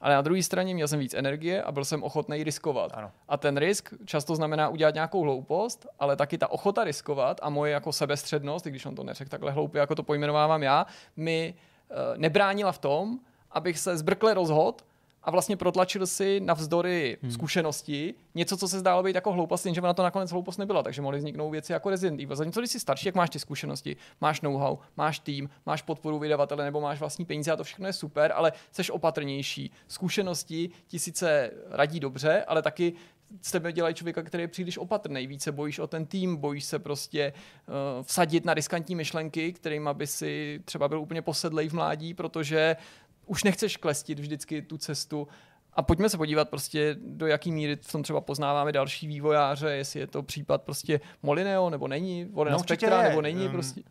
Speaker 1: Ale na druhé straně měl jsem víc energie a byl jsem ochotný riskovat.
Speaker 3: Ano.
Speaker 1: A ten risk často znamená udělat nějakou hloupost, ale taky ta ochota riskovat a moje jako sebestřednost, i když on to neřekl takhle hloupě, jako to pojmenovávám já, mi uh, nebránila v tom, abych se zbrkle rozhodl a vlastně protlačil si navzdory hmm. zkušenosti něco, co se zdálo být jako hloupost, jenže ona to nakonec hloupost nebyla, takže mohly vzniknout věci jako Resident Evil. Zatímco když jsi starší, jak máš ty zkušenosti, máš know-how, máš tým, máš podporu vydavatele nebo máš vlastní peníze a to všechno je super, ale jsi opatrnější. Zkušenosti ti sice radí dobře, ale taky z tebe dělají člověka, který je příliš opatrný, více bojíš o ten tým, bojíš se prostě uh, vsadit na riskantní myšlenky, kterým by si třeba byl úplně posedlej v mládí, protože už nechceš klestit vždycky tu cestu A pojďme se podívat prostě, do jaký míry v tom třeba poznáváme další vývojáře, jestli je to případ prostě Molineo, nebo není, Warrena
Speaker 3: No,
Speaker 1: Spectra,
Speaker 3: je.
Speaker 1: nebo není,
Speaker 3: Um,
Speaker 1: prostě.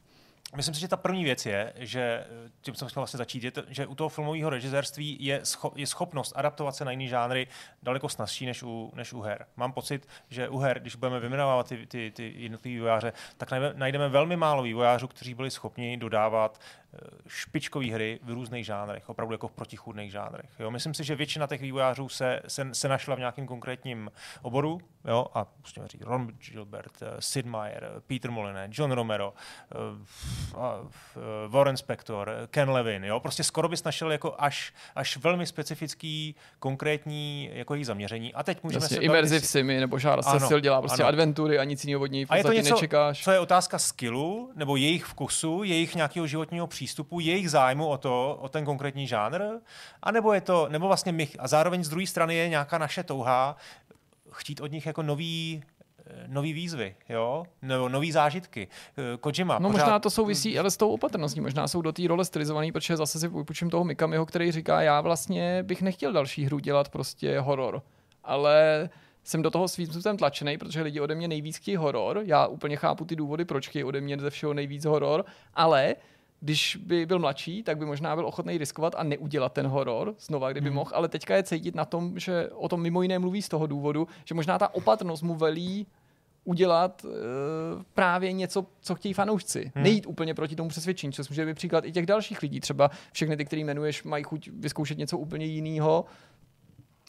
Speaker 3: Myslím si, že ta první věc je, že eh, tím jsem chtěl vlastně začít, je to, že u toho filmového režisérství je, scho- je schopnost adaptovat se na jiný žánry daleko snazší než u, než u her. Mám pocit, že u her, když budeme vyjmenovávat ty, ty, ty jednotlivé vývojáře, tak najdeme velmi málo vývojářů, kteří byli schopni dodávat špičkové hry v různých žánrech, opravdu jako v protichůdných žánrech. Jo? Myslím si, že většina těch vývojářů se, se, se našla v nějakém konkrétním oboru jo? a musíme říct Ron Gilbert, eh, Sid Meier, Peter Molyneux, John Romero, eh, eh, Warren Spector, Ken Levin. Jo? Prostě skoro bys našel jako až, až velmi specifický, konkrétní jako jejich zaměření. A teď můžeme
Speaker 1: Jasně,
Speaker 3: se
Speaker 1: Immersive
Speaker 3: bavit-
Speaker 1: Simy, nebo Žár
Speaker 3: Ano,
Speaker 1: Cecil dělá prostě
Speaker 3: ano.
Speaker 1: adventury a nic jiného od něj v
Speaker 3: a je to něco,
Speaker 1: nečekáš.
Speaker 3: co je otázka skillu, nebo jejich vkusu, jejich nějakého životního přístupu, jejich zájmu o to, o ten konkrétní žánr, a nebo je to, nebo vlastně my, a zároveň z druhé strany je nějaká naše touha chtít od nich jako nový eh, nový výzvy, jo? nebo nový zážitky. Eh, Kojima
Speaker 1: No
Speaker 3: pořád...
Speaker 1: možná to souvisí ale s tou opatrností, možná jsou do té role stylizovaný, protože zase si vypučím toho Mikamiho, který říká, já vlastně bych nechtěl další hru dělat prostě horor, ale jsem do toho svým způsobem tlačený, protože lidi ode mě nejvíc chtějí horor, já úplně chápu ty důvody, proč chtějí ode mě ze všeho nejvíc horor, ale když by byl mladší, tak by možná byl ochotný riskovat a neudělat ten horor znova, kdyby hmm. mohl, ale teďka je cítit na tom, že o tom mimo jiné mluví z toho důvodu, že možná ta opatrnost mu velí udělat uh, právě něco, co chtějí fanoušci. Hmm. Nejít úplně proti tomu přesvědčení, což může být příklad i těch dalších lidí. Třeba všechny ty, který jmenuješ, mají chuť vyzkoušet něco úplně jiného.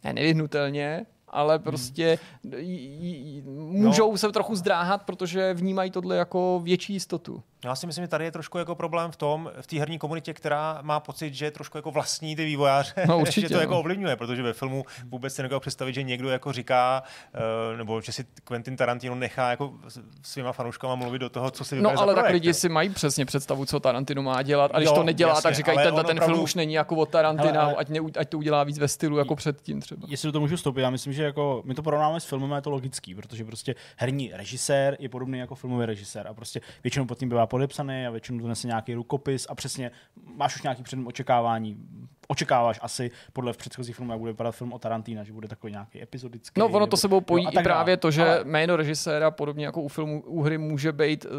Speaker 1: Ne, nevyhnutelně, ale prostě j- j- můžou no. se trochu zdráhat, protože vnímají tohle jako větší jistotu.
Speaker 3: Já si myslím, že tady je trošku jako problém v tom, v té herní komunitě, která má pocit, že trošku jako vlastní ty vývojáře,
Speaker 1: No, určitě,
Speaker 3: že to
Speaker 1: no.
Speaker 3: jako ovlivňuje, protože ve filmu vůbec si nedokážu představit, že někdo jako říká, eh, nebo že si Quentin Tarantino nechá jako svýma fanouškama mluvit do toho, co si vybere
Speaker 1: No
Speaker 3: za
Speaker 1: ale tak
Speaker 3: projekt,
Speaker 1: lidi
Speaker 3: jo.
Speaker 1: si mají přesně představu, co Tarantino má dělat. A když
Speaker 3: Jo,
Speaker 1: to nedělá,
Speaker 3: jasně,
Speaker 1: tak říkají,
Speaker 3: ale
Speaker 1: tenhle ten
Speaker 3: opravdu-
Speaker 1: film už není jako od Tarantina,
Speaker 2: Hele, ale-
Speaker 1: ať, ne, ať to udělá víc ve stylu jako předtím třeba.
Speaker 2: Jestli do toho můžu vstoupit, já myslím, že jako my to porovnáme s filmem, a je to logický, protože prostě herní režisér je podobný jako filmový režisér a prostě většinou pod tím bývá podepsaný a většinou to nese nějaký rukopis a přesně máš už nějaký předem očekávání. Očekáváš asi podle v předchozích filmů, jak bude vypadat film o Tarantina, že bude takový nějaký epizodický.
Speaker 1: No, ono
Speaker 2: nebo-
Speaker 1: to sebou pojí
Speaker 2: a
Speaker 1: i právě to, že
Speaker 2: Ale-
Speaker 1: jméno režiséra, podobně jako u filmu, u hry, může být uh,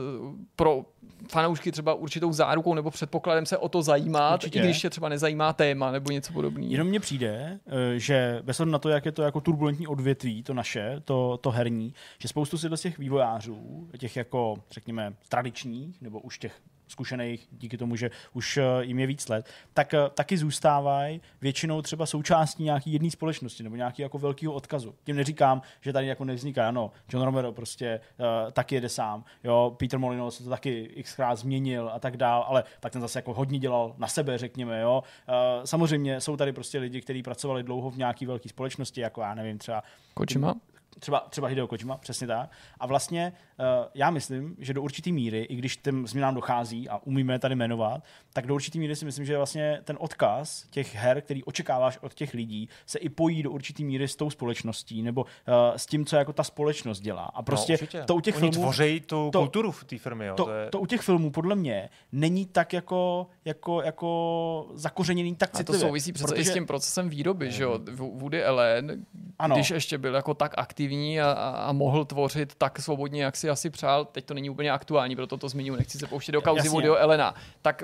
Speaker 1: pro fanoušky třeba určitou zárukou nebo předpokladem se o to zajímat,
Speaker 2: Určitě.
Speaker 1: i když je třeba nezajímá téma nebo něco podobného.
Speaker 2: Jenom mně přijde, eh, že bez ohledu na to, jak je to jako turbulentní odvětví, to naše, to, to herní, že spoustu si z těch vývojářů, těch jako, řekněme, tradičních, nebo už těch zkušených, díky tomu, že už eh, jim je víc let, tak eh, taky zůstávají většinou třeba součástí nějaký jedné společnosti nebo nějaký jako velkého odkazu. Tím neříkám, že tady jako nevzniká, ano, John Romero prostě uh, taky jede sám, jo, Peter Molino se to taky xkrát změnil a tak dál, ale tak ten zase jako hodně dělal na sebe, řekněme, jo. Uh, samozřejmě jsou tady prostě lidi, kteří pracovali dlouho v nějaké velké společnosti, jako já nevím, třeba
Speaker 1: Kojima?
Speaker 2: třeba, třeba Hideo Kojima, přesně tak. A vlastně uh, já myslím, že do určitý míry, i když těm změnám dochází a umíme je tady jmenovat, tak do určitý míry si myslím, že vlastně ten odkaz těch her, který očekáváš od těch lidí, se i pojí do určitý míry s tou společností nebo uh, s tím, co jako ta společnost dělá. A prostě
Speaker 3: no, určitě.
Speaker 2: to u těch
Speaker 3: Oni
Speaker 2: filmů...
Speaker 3: tvoří tu
Speaker 2: to-
Speaker 3: kulturu v té firmě. Jo.
Speaker 2: To,
Speaker 3: To, je...
Speaker 2: to u těch filmů podle mě není tak jako, jako, jako zakořeněný tak
Speaker 1: A to
Speaker 2: citlivě.
Speaker 1: souvisí přece i s tím procesem výroby, že jo? V- Woody Allen,
Speaker 2: Ano.
Speaker 1: když ještě byl jako tak aktivní a, a, a mohl tvořit tak svobodně, jak si asi přál, teď to není úplně aktuální, proto to zmiňuji, nechci se pouštět do kauzy. Woodyho Allena, tak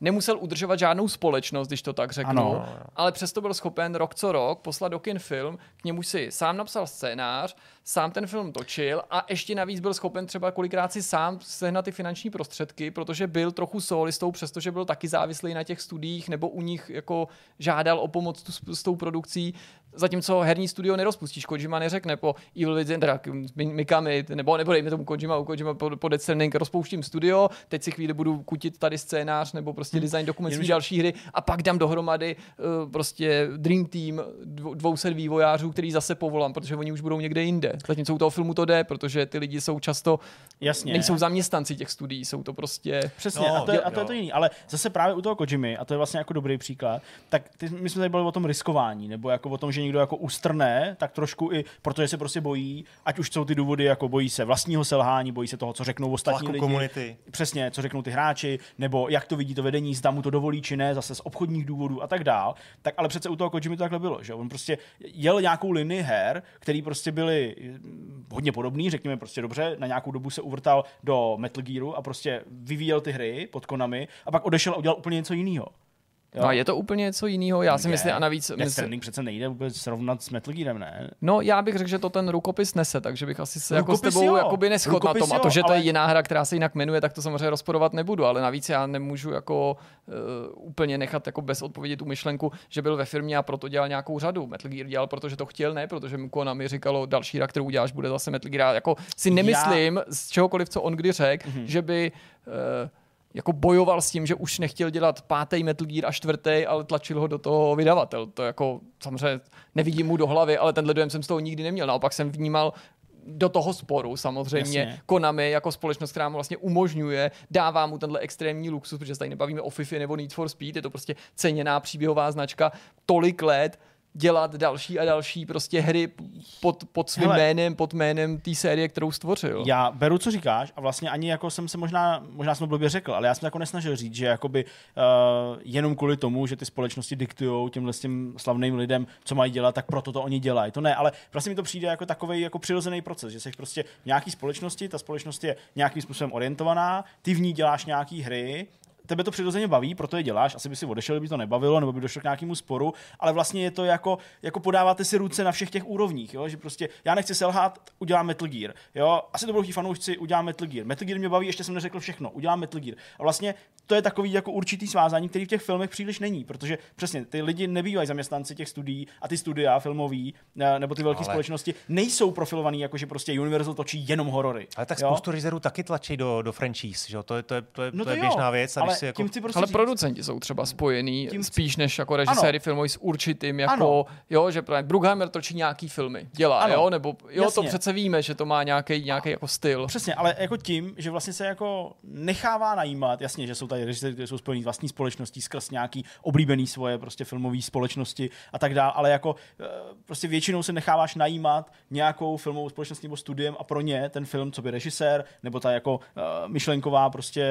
Speaker 1: nemusel udržovat žádnou společnost, když to tak řeknu,
Speaker 2: Ano.
Speaker 1: ale přesto byl schopen rok co rok poslat do kin film, k němu si sám napsal scénář, sám ten film točil a ještě navíc byl schopen třeba kolikrát si sám sehnat ty finanční prostředky, protože byl trochu solistou, přestože byl taky závislý na těch studiích nebo u nich jako žádal o pomoc tu, s tou produkcí, zatímco herní studio nerozpustíš. Kojima neřekne po Evil Within, teda Mikami, nebo, nebo dejme tomu Kojima, u Kojima po, po Death Stranding rozpouštím studio, teď si chvíli budu kutit tady scénář nebo prostě design dokument
Speaker 2: Jenomže-
Speaker 1: další hry a pak dám dohromady uh, prostě Dream Team dvou- dvouset vývojářů, který zase povolám, protože oni už budou někde jinde. Zatímco u toho filmu to jde, protože ty lidi jsou často,
Speaker 2: Jasně.
Speaker 1: nejsou zaměstnanci těch studií, jsou to prostě...
Speaker 2: Přesně,
Speaker 3: No,
Speaker 2: a, to je, a to je to jiný. Ale zase právě u toho Kojimy, a to je vlastně jako dobrý příklad, tak ty, my jsme tady byli o tom riskování, nebo jako o tom, že že někdo jako ustrne, tak trošku i, protože se prostě bojí, ať už jsou ty důvody, jako bojí se vlastního selhání, bojí se toho, co řeknou ostatní
Speaker 3: Tlaku
Speaker 2: lidi.
Speaker 3: komunity.
Speaker 2: Přesně, co řeknou ty hráči, nebo jak to vidí to vedení, zda mu to dovolí či ne, zase z obchodních důvodů a tak dál. Tak ale přece u toho Kojimy to takhle bylo, že on prostě jel nějakou linii her, které prostě byly mm, hodně podobný, řekněme prostě dobře, na nějakou dobu se uvrtal do Metal Gearu a prostě vyvíjel ty hry pod Konami a pak odešel a udělal úplně něco jiného. Jo.
Speaker 1: No a je to úplně něco jiného. Já si
Speaker 2: Je.
Speaker 1: myslím, a navíc...
Speaker 2: Death Stranding přece nejde vůbec srovnat s Metal Gearem, ne?
Speaker 1: No, já bych řekl, že to ten rukopis nese, takže bych asi se jako s
Speaker 2: Rukopis
Speaker 1: tebou
Speaker 2: jo.
Speaker 1: jakoby neschod na
Speaker 2: Rukopis
Speaker 1: tom. A
Speaker 2: jo,
Speaker 1: to, že to je
Speaker 2: ale-
Speaker 1: jiná hra, která se jinak jmenuje, tak to samozřejmě rozporovat nebudu, ale navíc já nemůžu jako uh, úplně nechat jako bez odpovědi tu myšlenku, že byl ve firmě a proto dělal nějakou řadu. Metal Gear dělal, protože to chtěl, ne, protože mu Konami říkalo, další hra, kterou uděláš, bude zase Metal Gear. Já Jako si nemyslím z čehokoliv, co on kdy řekl,
Speaker 2: Mhm.
Speaker 1: mm-hmm. že by uh, jako bojoval s tím, že už nechtěl dělat pátý Metal Gear a čtvrtý, ale tlačil ho do toho vydavatel. To jako samozřejmě nevidím mu do hlavy, ale tenhle dojem jsem z toho nikdy neměl. Naopak jsem vnímal do toho sporu samozřejmě
Speaker 2: Jasně.
Speaker 1: Konami jako společnost, která mu vlastně umožňuje, dává mu tenhle extrémní luxus, protože se tady nebavíme o FIFA nebo Need for Speed, je to prostě ceněná příběhová značka, tolik let dělat další a další prostě hry pod, pod svým
Speaker 2: Hele.
Speaker 1: jménem, pod jménem té série, kterou stvořil.
Speaker 2: Já beru, co říkáš a vlastně ani jako jsem se možná, možná jsem to blbě řekl, ale já jsem jako nesnažil říct, že jakoby uh, jenom kvůli tomu, že ty společnosti diktují těmhle s těm slavným lidem, co mají dělat, tak proto to oni dělají. To ne, ale vlastně mi to přijde jako takový jako přirozený proces, že jsi prostě v nějaký společnosti, ta společnost je nějakým způsobem orientovaná, ty v ní děláš nějaký hry, tebe to přirozeně baví, proto je děláš, asi by si odešel, kdyby to nebavilo, nebo by došlo k nějakému sporu, ale vlastně je to jako, jako podáváte si ruce na všech těch úrovních, jo? že prostě já nechci selhat, udělám Metal Gear, jo? asi to budou chtít fanoušci, udělám Metal Gear. Metal Gear mě baví, ještě jsem neřekl všechno, udělám Metal Gear. A vlastně to je takový jako určitý svázání, který v těch filmech příliš není, protože přesně ty lidi nebývají zaměstnanci těch studií a ty studia filmový eh, nebo ty velké
Speaker 3: Ale-
Speaker 2: společnosti nejsou profilovaný, jako že prostě Universal točí jenom horory.
Speaker 3: Ale tak
Speaker 2: jo?
Speaker 3: spoustu režisérů taky tlačí do, do franchise, že jo? To je, to je, to je,
Speaker 2: No
Speaker 3: to je
Speaker 2: jo,
Speaker 3: běžná věc. A
Speaker 2: ale
Speaker 3: si jako...
Speaker 2: tím chci prostě
Speaker 1: Ale
Speaker 2: říct-
Speaker 1: producenti jsou třeba spojený
Speaker 2: Tím
Speaker 1: Tím
Speaker 2: chci-
Speaker 1: spíš než jako režiséry
Speaker 2: Ano.
Speaker 1: filmový s určitým, jako,
Speaker 2: Ano.
Speaker 1: jo, že právě Bruckheimer točí nějaký filmy, dělá,
Speaker 2: Ano.
Speaker 1: jo, nebo jo, to
Speaker 2: Jasně.
Speaker 1: přece víme, že to má nějaký, nějaký jako styl.
Speaker 2: Přesně, ale jako tím, že vlastně se jako nechává najímat, jasně, že jsou tady režiséři, kteří jsou spojení s vlastní společností skrz nějaký oblíbený svoje prostě filmové společnosti a tak dále, ale jako eh, prostě většinou se necháváš najímat nějakou filmovou společností nebo studiem a pro ně ten film, co by režisér, nebo ta jako uh, myšlenková prostě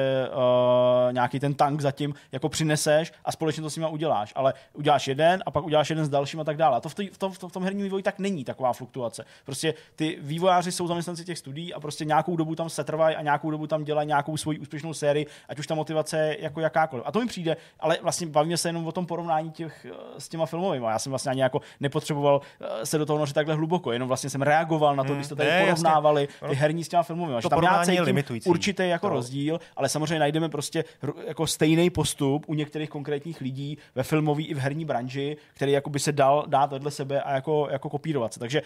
Speaker 2: uh, nějaký ten tank zatím jako přineseš a společně to s nima uděláš, ale uděláš jeden a pak uděláš jeden s dalším a tak dále. A to v, tý, v, tom, v, tom, v tom herním vývoji tak není taková fluktuace. Prostě ty vývojáři jsou zaměstnanci těch studií a prostě nějakou dobu tam setrvají a nějakou dobu tam dělají nějakou svoji úspěšnou sérii, ať už ta motivace je jako jakákoliv. A to mi přijde, ale vlastně bavíme se jenom o tom porovnání těch eh, s těma filmovými. Já jsem vlastně ani jako nepotřeboval eh, se do toho nořit takhle hluboko, jenom vlastně jsem reagoval na to, když jste tady
Speaker 3: ne, jasně.
Speaker 2: porovnávali ty herní s těma filmovými. Že tam já
Speaker 3: je
Speaker 2: cítím určitý jako
Speaker 3: To-
Speaker 2: rozdíl, ale samozřejmě najdeme prostě jako stejný postup u některých konkrétních lidí ve filmové i v herní branži, který jako by se dal dát vedle sebe a jako, jako kopírovat se. Takže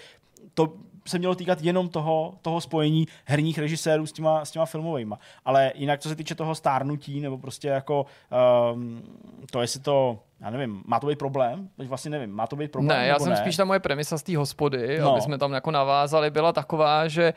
Speaker 2: to se mělo týkat jenom toho, toho spojení herních režisérů s těma, s těma filmovými. Ale jinak, co se týče toho stárnutí, nebo prostě jako um, to, jestli to, já nevím, má to být problém? Vlastně nevím, má to být problém?
Speaker 1: Ne, já jsem
Speaker 2: ne?
Speaker 1: spíš ta moje premisa z té hospody,
Speaker 2: no.
Speaker 1: aby jsme tam jako navázali, byla taková, že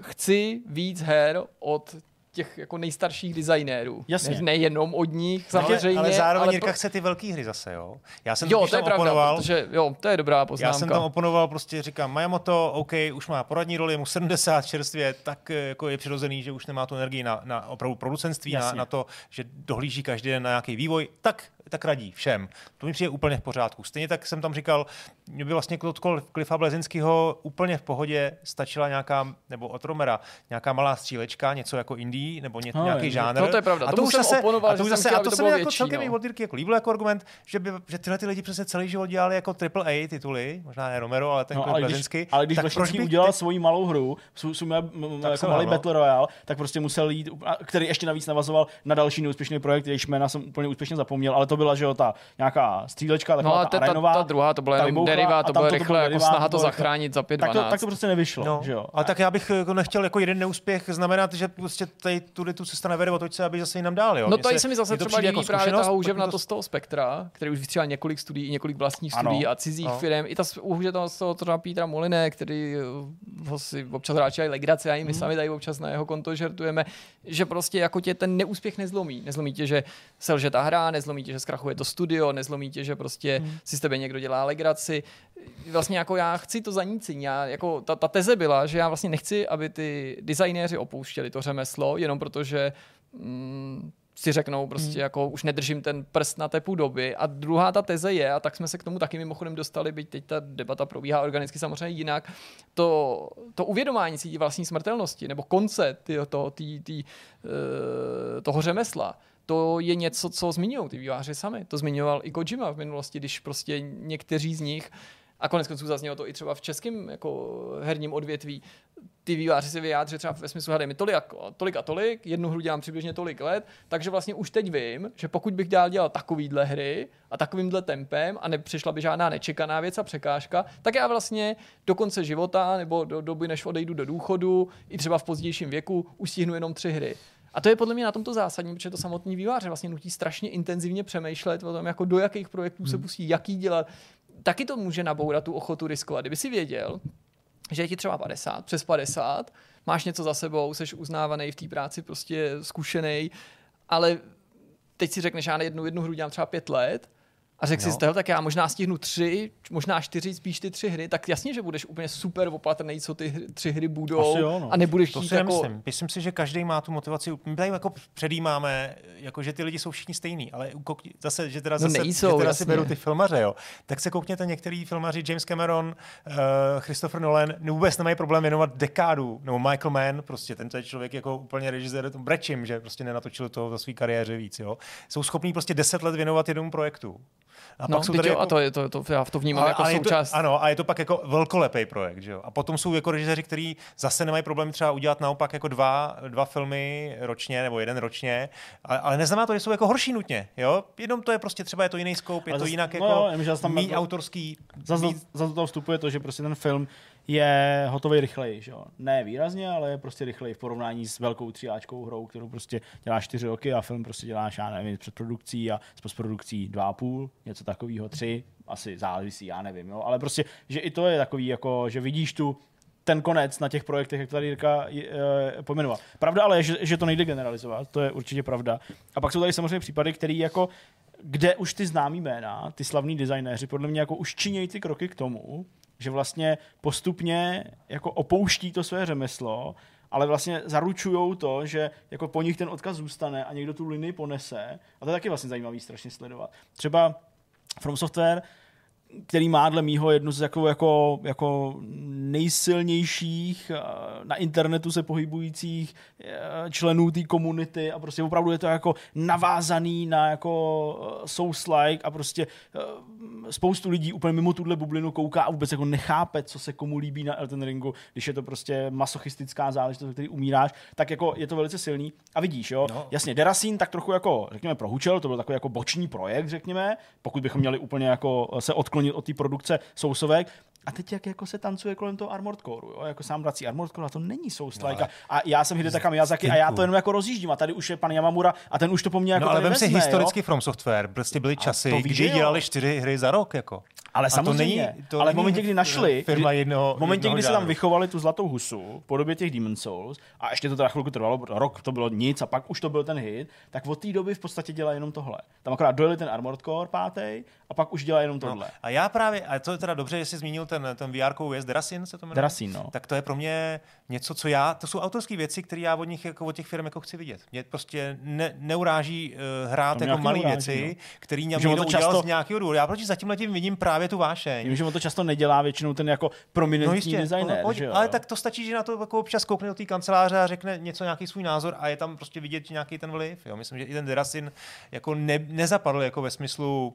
Speaker 1: chci víc her od těch jako nejstarších designérů.
Speaker 2: Jasně.
Speaker 1: Ne, nejenom od nich,
Speaker 3: ale,
Speaker 1: samozřejmě.
Speaker 3: ale zároveň
Speaker 1: ale
Speaker 3: Jirka
Speaker 1: pro-
Speaker 3: chce ty velké hry zase, jo? Já jsem
Speaker 1: Jo, to je
Speaker 3: tam
Speaker 1: pravda,
Speaker 3: oponoval,
Speaker 1: protože jo, to je dobrá poznámka.
Speaker 3: Já jsem tam oponoval, prostě říkám, Majamoto, OK, už má poradní roli, je mu 70 čerstvě, tak eh, jako je přirozený, že už nemá tu energii na, na opravdu producentství, na, na, to, že dohlíží každý den na nějaký vývoj, tak, tak radí všem. To mi přijde úplně v pořádku. Stejně tak jsem tam říkal, mě by vlastně od Klifa Blezinského úplně v pohodě stačila nějaká, nebo od Romera, nějaká malá střílečka, něco jako indie, nebo ně,
Speaker 2: No,
Speaker 3: nějaký žánr.
Speaker 1: No, to je pravda.
Speaker 3: A to už zase,
Speaker 1: oponoval,
Speaker 3: a to už zase,
Speaker 1: chtěl,
Speaker 3: a to se mi jako
Speaker 1: větší,
Speaker 3: celkem
Speaker 1: no.
Speaker 3: i jako líbil jako argument, že, by, že tyhle ty lidi přece celý život dělali jako triple A tituly, možná ne Romero, ale ten
Speaker 2: No, ale, když, ale když
Speaker 3: tak
Speaker 2: Blesinský
Speaker 3: proč by
Speaker 2: udělal
Speaker 3: ty-
Speaker 2: svoji malou hru, svůj, svůj
Speaker 3: Tak
Speaker 2: jako malý
Speaker 3: no.
Speaker 2: Battle Royale, tak prostě musel jít, a- který ještě navíc navazoval na další neúspěšný projekt, jejichž jména jsem úplně úspěšně zapomněl, ale to byla, že jo, ta nějaká střílečka,
Speaker 1: No
Speaker 2: taková
Speaker 1: a
Speaker 2: ta,
Speaker 1: ta, ta,
Speaker 2: arénová,
Speaker 1: ta druhá, to byla
Speaker 2: tam
Speaker 1: jenom
Speaker 2: bouchla
Speaker 1: derivát,
Speaker 2: a
Speaker 1: to bylo rychle, jako snaha
Speaker 2: to jako-
Speaker 1: zachránit za 5
Speaker 2: tak to, tak to prostě nevyšlo,
Speaker 3: No,
Speaker 2: že jo.
Speaker 3: ale tak já bych jako nechtěl jako jeden neúspěch znamenat, že prostě tady tudy tu cesta nevede, otoč se, aby zase jinam dál. Jo?
Speaker 1: No tady se mi zase třeba líbí
Speaker 3: jako
Speaker 1: právě ta houževna to z toho spektra, který už vystřídal několik studií, i několik vlastních
Speaker 2: Ano.
Speaker 1: studií a cizích
Speaker 3: No.
Speaker 1: firm. I ta houževna z toho třeba Petra Moliné, který eh, ho si občas hráči legraci, a i my sami tady občas na jeho konto žertujeme, že prostě jako tě ten neúspěch nezlomí. Nezlomí tě, že selže ta hra, nezlomí tě, že zkrachuje to studio, nezlomí tě, že prostě si z tebe někdo dělá legraci. Vlastně jako já chci to zanícení. Já, jako ta, ta teze byla, že já vlastně nechci, aby ty designéři opouštěli to řemeslo, jenom protože mm, si řeknou prostě hmm. jako už nedržím ten prst na té doby. A druhá ta teze je, a tak jsme se k tomu taky mimochodem dostali, byť teď ta debata probíhá organicky samozřejmě jinak, to, to uvědomání si vlastní smrtelnosti nebo konce ty, to, tý, tý, eh, toho řemesla, to je něco, co zmiňují ty výváři sami. To zmiňoval i Kojima v minulosti, když prostě někteří z nich a konec konců zaznělo to i třeba v českém jako herním odvětví. Ty výváři si vyjádří třeba ve smyslu, hledej mi tolik a, tolik a tolik, jednu hru dělám přibližně tolik let, takže vlastně už teď vím, že pokud bych dál dělal takovýhle hry a takovýmhle tempem a nepřišla by žádná nečekaná věc a překážka, tak já vlastně do konce života nebo do doby, než odejdu do důchodu, i třeba v pozdějším věku, už stihnu jenom tři hry. A to je podle mě na tomto zásadní, protože to samotný výváře vlastně nutí strašně intenzivně přemýšlet o tom, jako do jakých projektů se pustí, jaký dělat, taky to může nabourat tu ochotu riskovat. Kdyby si věděl, že je ti třeba 50, přes 50, máš něco za sebou, jsi uznávaný v té práci, prostě zkušený, ale teď si řekneš, já jednu, jednu hru dělám třeba pět let, a řekl no. si, tak já možná stihnu tři, možná čtyři, spíš ty tři hry, tak jasně, že budeš úplně super opatrný, co ty hry, tři hry budou
Speaker 2: Asi jo, no.
Speaker 1: a nebudeš
Speaker 3: To si
Speaker 1: jako...
Speaker 3: nemyslím. Myslím si, že každý má tu motivaci. My tady jako předjímáme, jako že ty lidi jsou všichni stejní, ale zase, že teda,
Speaker 1: No
Speaker 3: zase,
Speaker 1: nejsou,
Speaker 3: že teda
Speaker 1: jasně.
Speaker 3: si beru ty filmaře, jo. Tak se koukněte některý filmaři, James Cameron, uh, Christopher Nolan, vůbec nemají problém věnovat dekádu, nebo Michael Mann, prostě ten je člověk jako úplně režisér, to brečím, že prostě nenatočil to za své kariéře víc, jo. Jsou schopní prostě deset let věnovat jednomu projektu. A
Speaker 1: No,
Speaker 3: pak jsou tady
Speaker 1: jo,
Speaker 3: jako...
Speaker 1: a to, je, to, to, já to vnímám jako
Speaker 3: je to,
Speaker 1: součást.
Speaker 3: ano, a je to pak jako velkolepý projekt, že jo. A potom jsou jako režiséři, kteří zase nemají problém třeba udělat naopak jako dva, dva filmy ročně nebo jeden ročně, ale, ale neznamená to, že jsou jako horší nutně, jo. Jenom to je prostě třeba je to jiný scope, je
Speaker 2: Ale
Speaker 3: to
Speaker 2: zas-
Speaker 3: jinak
Speaker 2: no
Speaker 3: jako
Speaker 2: jo, jenom, že tam jako-
Speaker 3: autorský.
Speaker 2: Zase
Speaker 3: míň-
Speaker 2: za to toho vstupuje to, že prostě ten film je hotový rychleji, že? Ne výrazně, ale je prostě rychleji v porovnání s velkou tříáčkou hrou, kterou prostě děláš čtyři roky a film prostě děláš, já nevím, před produkcí a s postprodukcí dva a půl, něco takového, tři, asi závisí, já nevím, jo? ale prostě, že i to je takový, jako, že vidíš tu ten konec na těch projektech, jak tady Jirka e, pojmenoval. Pravda ale je, že, že to nejde generalizovat, to je určitě pravda. A pak jsou tady samozřejmě případy, které jako kde už ty známý jména, ty slavní designéři, podle mě jako už činějí ty kroky k tomu, že vlastně postupně jako opouští to své řemeslo, ale vlastně zaručují to, že jako po nich ten odkaz zůstane a někdo tu linii ponese. A to je taky vlastně zajímavý strašně sledovat. Třeba From Software který má dle mýho jednu z jako, jako, jako nejsilnějších eh, na internetu se pohybujících eh, členů té komunity a prostě opravdu je to jako navázaný na jako eh, Souls-like a prostě spoustu lidí úplně mimo tuhle bublinu kouká a vůbec jako nechápe, co se komu líbí na Elden Ringu, když je to prostě masochistická záležitost, který umíráš, tak jako je to velice silný. A vidíš, jo,
Speaker 3: No.
Speaker 2: jasně, Derasin tak trochu jako, řekněme, prohučel, to byl takový jako boční projekt, řekněme, pokud bychom měli úplně jako se odklonit od té produkce sousovek, a teď jak jako se tancuje kolem toho Armored Core, jo? jako sám vrací Armored Core, a to není like.
Speaker 3: No,
Speaker 2: a, já jsem Hidetaka Miyazaki a já to jenom jako rozjíždím a tady už je pan Yamamura a ten už to po mně jako
Speaker 3: No ale vem si historicky
Speaker 2: jo?
Speaker 3: From Software, prostě byly časy,
Speaker 2: to víš,
Speaker 3: kdy dělali čtyři hry za rok, jako.
Speaker 2: Ale
Speaker 3: A to
Speaker 2: samozřejmě,
Speaker 3: není- to
Speaker 2: ale v momentě, kdy našli,
Speaker 3: firma
Speaker 2: kdy,
Speaker 3: jednoho-
Speaker 2: v momentě,
Speaker 3: jednoho
Speaker 2: kdy se tam vychovali tu zlatou husu v podobě těch Demon Souls, a ještě to teda chvilku trvalo, rok to bylo nic a pak už to byl ten hit, tak od té doby v podstatě dělá jenom tohle. Tam akorát dojeli ten Armored Core pátý a pak už dělá jenom tohle.
Speaker 3: No, a já právě, a to je teda dobře, že jsi zmínil ten, ten VR věc, Derasin se to jmenuje?
Speaker 2: Derasin, no.
Speaker 3: Tak to je pro mě něco, co já, to jsou autorské věci, které já od nich, jako od těch firm jako chci vidět. Mě prostě ne, neuráží uh, hrát jako malé věci,
Speaker 2: no.
Speaker 3: které mě někdo
Speaker 2: to
Speaker 3: udělal
Speaker 2: často-
Speaker 3: z nějakého důvodu. Já proti zatím letím vidím právě tu vášeň.
Speaker 2: Vím, že on to často nedělá většinou ten jako prominentní designer,
Speaker 3: No, pojď,
Speaker 2: že jo?
Speaker 3: ale tak to stačí, že na to jako občas koukne do té kanceláře a řekne něco, nějaký svůj názor a je tam prostě vidět nějaký ten vliv. Jo. Myslím, že i ten Derasin jako ne, nezapadl jako ve smyslu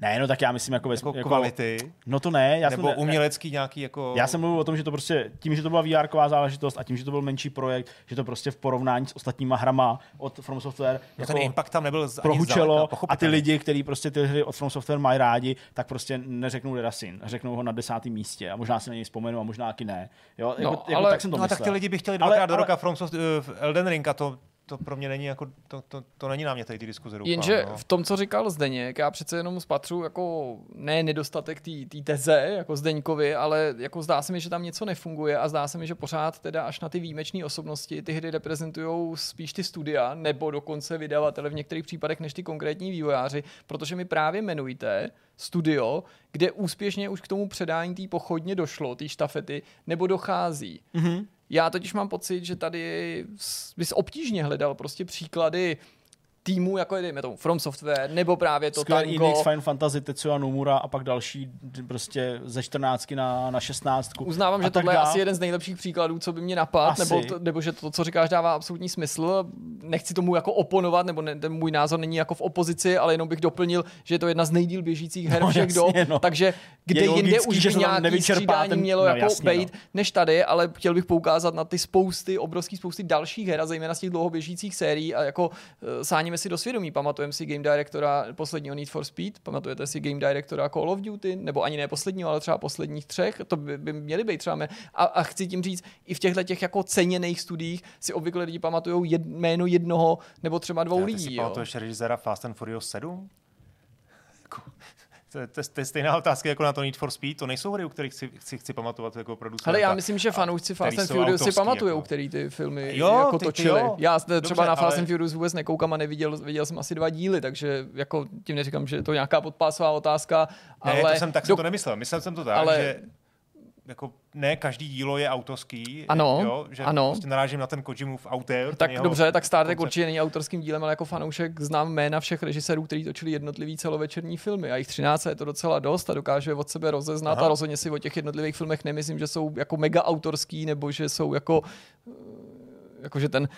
Speaker 2: Ne, no tak já myslím jako, ve,
Speaker 3: jako,
Speaker 2: jako
Speaker 3: kvality,
Speaker 2: No to ne, já
Speaker 3: nebo
Speaker 2: jsem, ne,
Speaker 3: umělecký nějaký jako...
Speaker 2: Já jsem mluvil o tom, že to prostě tím, že to byla VR záležitost a tím, že to byl menší projekt, že to prostě v porovnání s ostatníma hrama od From Software
Speaker 3: no,
Speaker 2: jako
Speaker 3: ten impact tam nebyl ani
Speaker 2: prohučelo
Speaker 3: zdaleka,
Speaker 2: a ty lidi, kteří prostě ty hry od From Software mají rádi, tak prostě neřeknou Derasin, řeknou ho na desátém místě a možná si na něj vzpomenu a možná taky ne. Jo, jako,
Speaker 1: No,
Speaker 2: jako,
Speaker 1: ale-
Speaker 2: tak jsem to
Speaker 3: No a tak
Speaker 2: myslel.
Speaker 3: ty lidi by chtěli
Speaker 2: Ale-
Speaker 3: dvakrát do
Speaker 2: ale-
Speaker 3: roka From Soft, uh, Elden Ring a to to pro mě není jako, to, to, to není na mě tady ty diskuze doufám,
Speaker 1: Jenže
Speaker 3: no.
Speaker 1: v tom, co říkal Zdeněk, já přece jenom spatřu jako ne nedostatek té teze, jako Zdeňkovi, ale jako zdá se mi, že tam něco nefunguje a zdá se mi, že pořád teda až na ty výjimečné osobnosti ty hry reprezentují spíš ty studia nebo dokonce vydavatele v některých případech než ty konkrétní vývojáři, protože mi právě jmenujte studio, kde úspěšně už k tomu předání té pochodně došlo, té štafety, nebo dochází. Mm-hmm. Já totiž mám pocit, že tady bys obtížně hledal prostě příklady týmů, jako je dejme tomu From Software, nebo právě to
Speaker 2: Square
Speaker 1: Tango.
Speaker 2: Enix, Final Fantasy, Tetsuya Nomura a pak další prostě ze 14 na, na 16.
Speaker 1: Uznávám,
Speaker 2: a
Speaker 1: že tohle je
Speaker 2: dál.
Speaker 1: asi jeden z nejlepších příkladů, co by mě napadl, nebo, to, nebo že to, co říkáš, dává absolutní smysl. Nechci tomu jako oponovat, nebo ne, ten můj názor není jako v opozici, ale jenom bych doplnil, že je to jedna z nejdíl běžících her
Speaker 2: No,
Speaker 1: všech
Speaker 2: jasně,
Speaker 1: dob,
Speaker 2: no.
Speaker 1: takže kde
Speaker 2: Je
Speaker 1: jinde
Speaker 2: logický,
Speaker 1: už
Speaker 2: že
Speaker 1: by nějaký střídání
Speaker 2: ten-
Speaker 1: mělo
Speaker 2: no,
Speaker 1: jako
Speaker 2: jasně, no.
Speaker 1: bejt, než tady, ale chtěl bych poukázat na ty spousty, obrovský spousty dalších her, a zejména z těch dlouhoběžících sérií a jako uh, sáníme si do svědomí. Pamatujeme si Game Directora posledního Need for Speed, pamatujete si Game Directora Call of Duty, nebo ani ne posledního, ale třeba posledních třech, to by, by měly být třeba mé. A, a chci tím říct, i v těchto těch jako ceněných studiích si obvykle lidi pamatují jed, jméno jednoho nebo třeba dvou
Speaker 3: Já, ty
Speaker 1: lidí.
Speaker 3: si
Speaker 1: Jo.
Speaker 3: pamatuješ režiséra Fast and Furious 7? To, je- to, to je stejná otázka jako na to Need for Speed. To nejsou hry, u kterých chci, chci, chci pamatovat jako producenta.
Speaker 1: Ale já myslím, že fanoušci Fast and Furious si pamatují,
Speaker 3: jako.
Speaker 1: který ty filmy
Speaker 3: Jo,
Speaker 1: jako
Speaker 3: ty- ty
Speaker 1: točili.
Speaker 3: jo.
Speaker 1: Já třeba
Speaker 3: Dobře,
Speaker 1: na Fast
Speaker 3: ale-
Speaker 1: and Furious vůbec nekoukám a neviděl, viděl jsem asi dva díly, takže jako tím neříkám, že je to nějaká podpásová otázka,
Speaker 3: Ne,
Speaker 1: ale
Speaker 3: to jsem, tak jsem to nemyslel. Myslel jsem to tak,
Speaker 1: ale-
Speaker 3: že jako ne každý dílo je autorský.
Speaker 1: Ano,
Speaker 3: jo, že
Speaker 1: ano.
Speaker 3: Prostě narážím na ten Kojimův autor. ten
Speaker 1: tak
Speaker 3: jeho
Speaker 1: dobře, tak Star Trek určitě není autorským dílem, ale jako fanoušek znám jména všech režisérů, kteří točili jednotlivý celovečerní filmy. A jich 13 je to docela dost a dokáže je od sebe rozeznat
Speaker 3: Aha.
Speaker 1: a rozhodně si o těch jednotlivých filmech nemyslím, že jsou jako mega autorský nebo že jsou jako jako že ten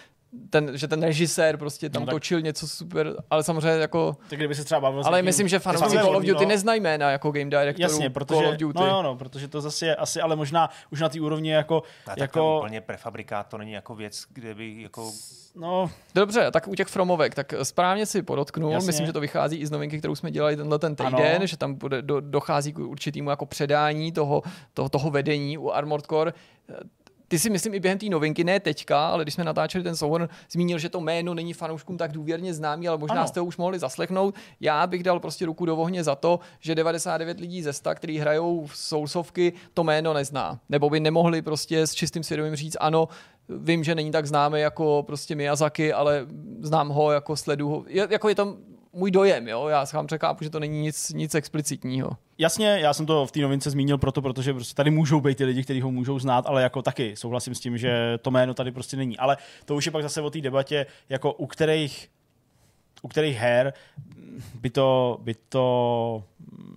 Speaker 1: ten, že ten režisér prostě tam
Speaker 2: No
Speaker 1: no,
Speaker 2: tak-
Speaker 1: točil něco super, ale samozřejmě jako
Speaker 2: Tak kdyby se třeba bavil
Speaker 1: Ale
Speaker 2: někým-
Speaker 1: myslím, že fanoušci Call of Duty
Speaker 2: no.
Speaker 1: neznají jména jako game directorů
Speaker 2: Jasně, protože,
Speaker 1: Call of Duty.
Speaker 2: no, jo, no, protože to zase je asi, ale možná už na té úrovni jako,
Speaker 3: Ne, tak to je
Speaker 2: jako
Speaker 3: úplně prefabrikát, to není jako věc, kde by jako...
Speaker 2: no,
Speaker 1: Dobře, tak u těch Fromovek, tak správně si podotknul,
Speaker 2: Jasně.
Speaker 1: myslím, že to vychází i z novinky, kterou jsme dělali tenhle ten týden,
Speaker 2: Ano.
Speaker 1: že tam bude, do, dochází k určitýmu jako předání toho, toho, toho vedení u Armored Core. Ty si myslím i během té novinky, ne teďka, ale když jsme natáčeli ten souhrn, zmínil, že to jméno není fanouškům tak důvěrně známý, ale možná
Speaker 2: Ano.
Speaker 1: jste ho už mohli zaslechnout. Já bych dal prostě ruku do ohně za to, že 99 lidí ze 100, kteří hrajou v Soulsovky, to jméno nezná. Nebo by nemohli prostě s čistým svědomím říct, ano, vím, že není tak známý jako prostě Miyazaki, ale znám ho, jako sledu ho. Je, jako je to můj dojem, jo? Já sám překápu, že to není nic, nic explicitního.
Speaker 2: Jasně, já jsem to v té novince zmínil proto, protože prostě tady můžou být ty lidi, kteří ho můžou znát, ale jako taky souhlasím s tím, že to jméno tady prostě není. Ale to už je pak zase o té debatě, jako u kterých u kterých her by to, by to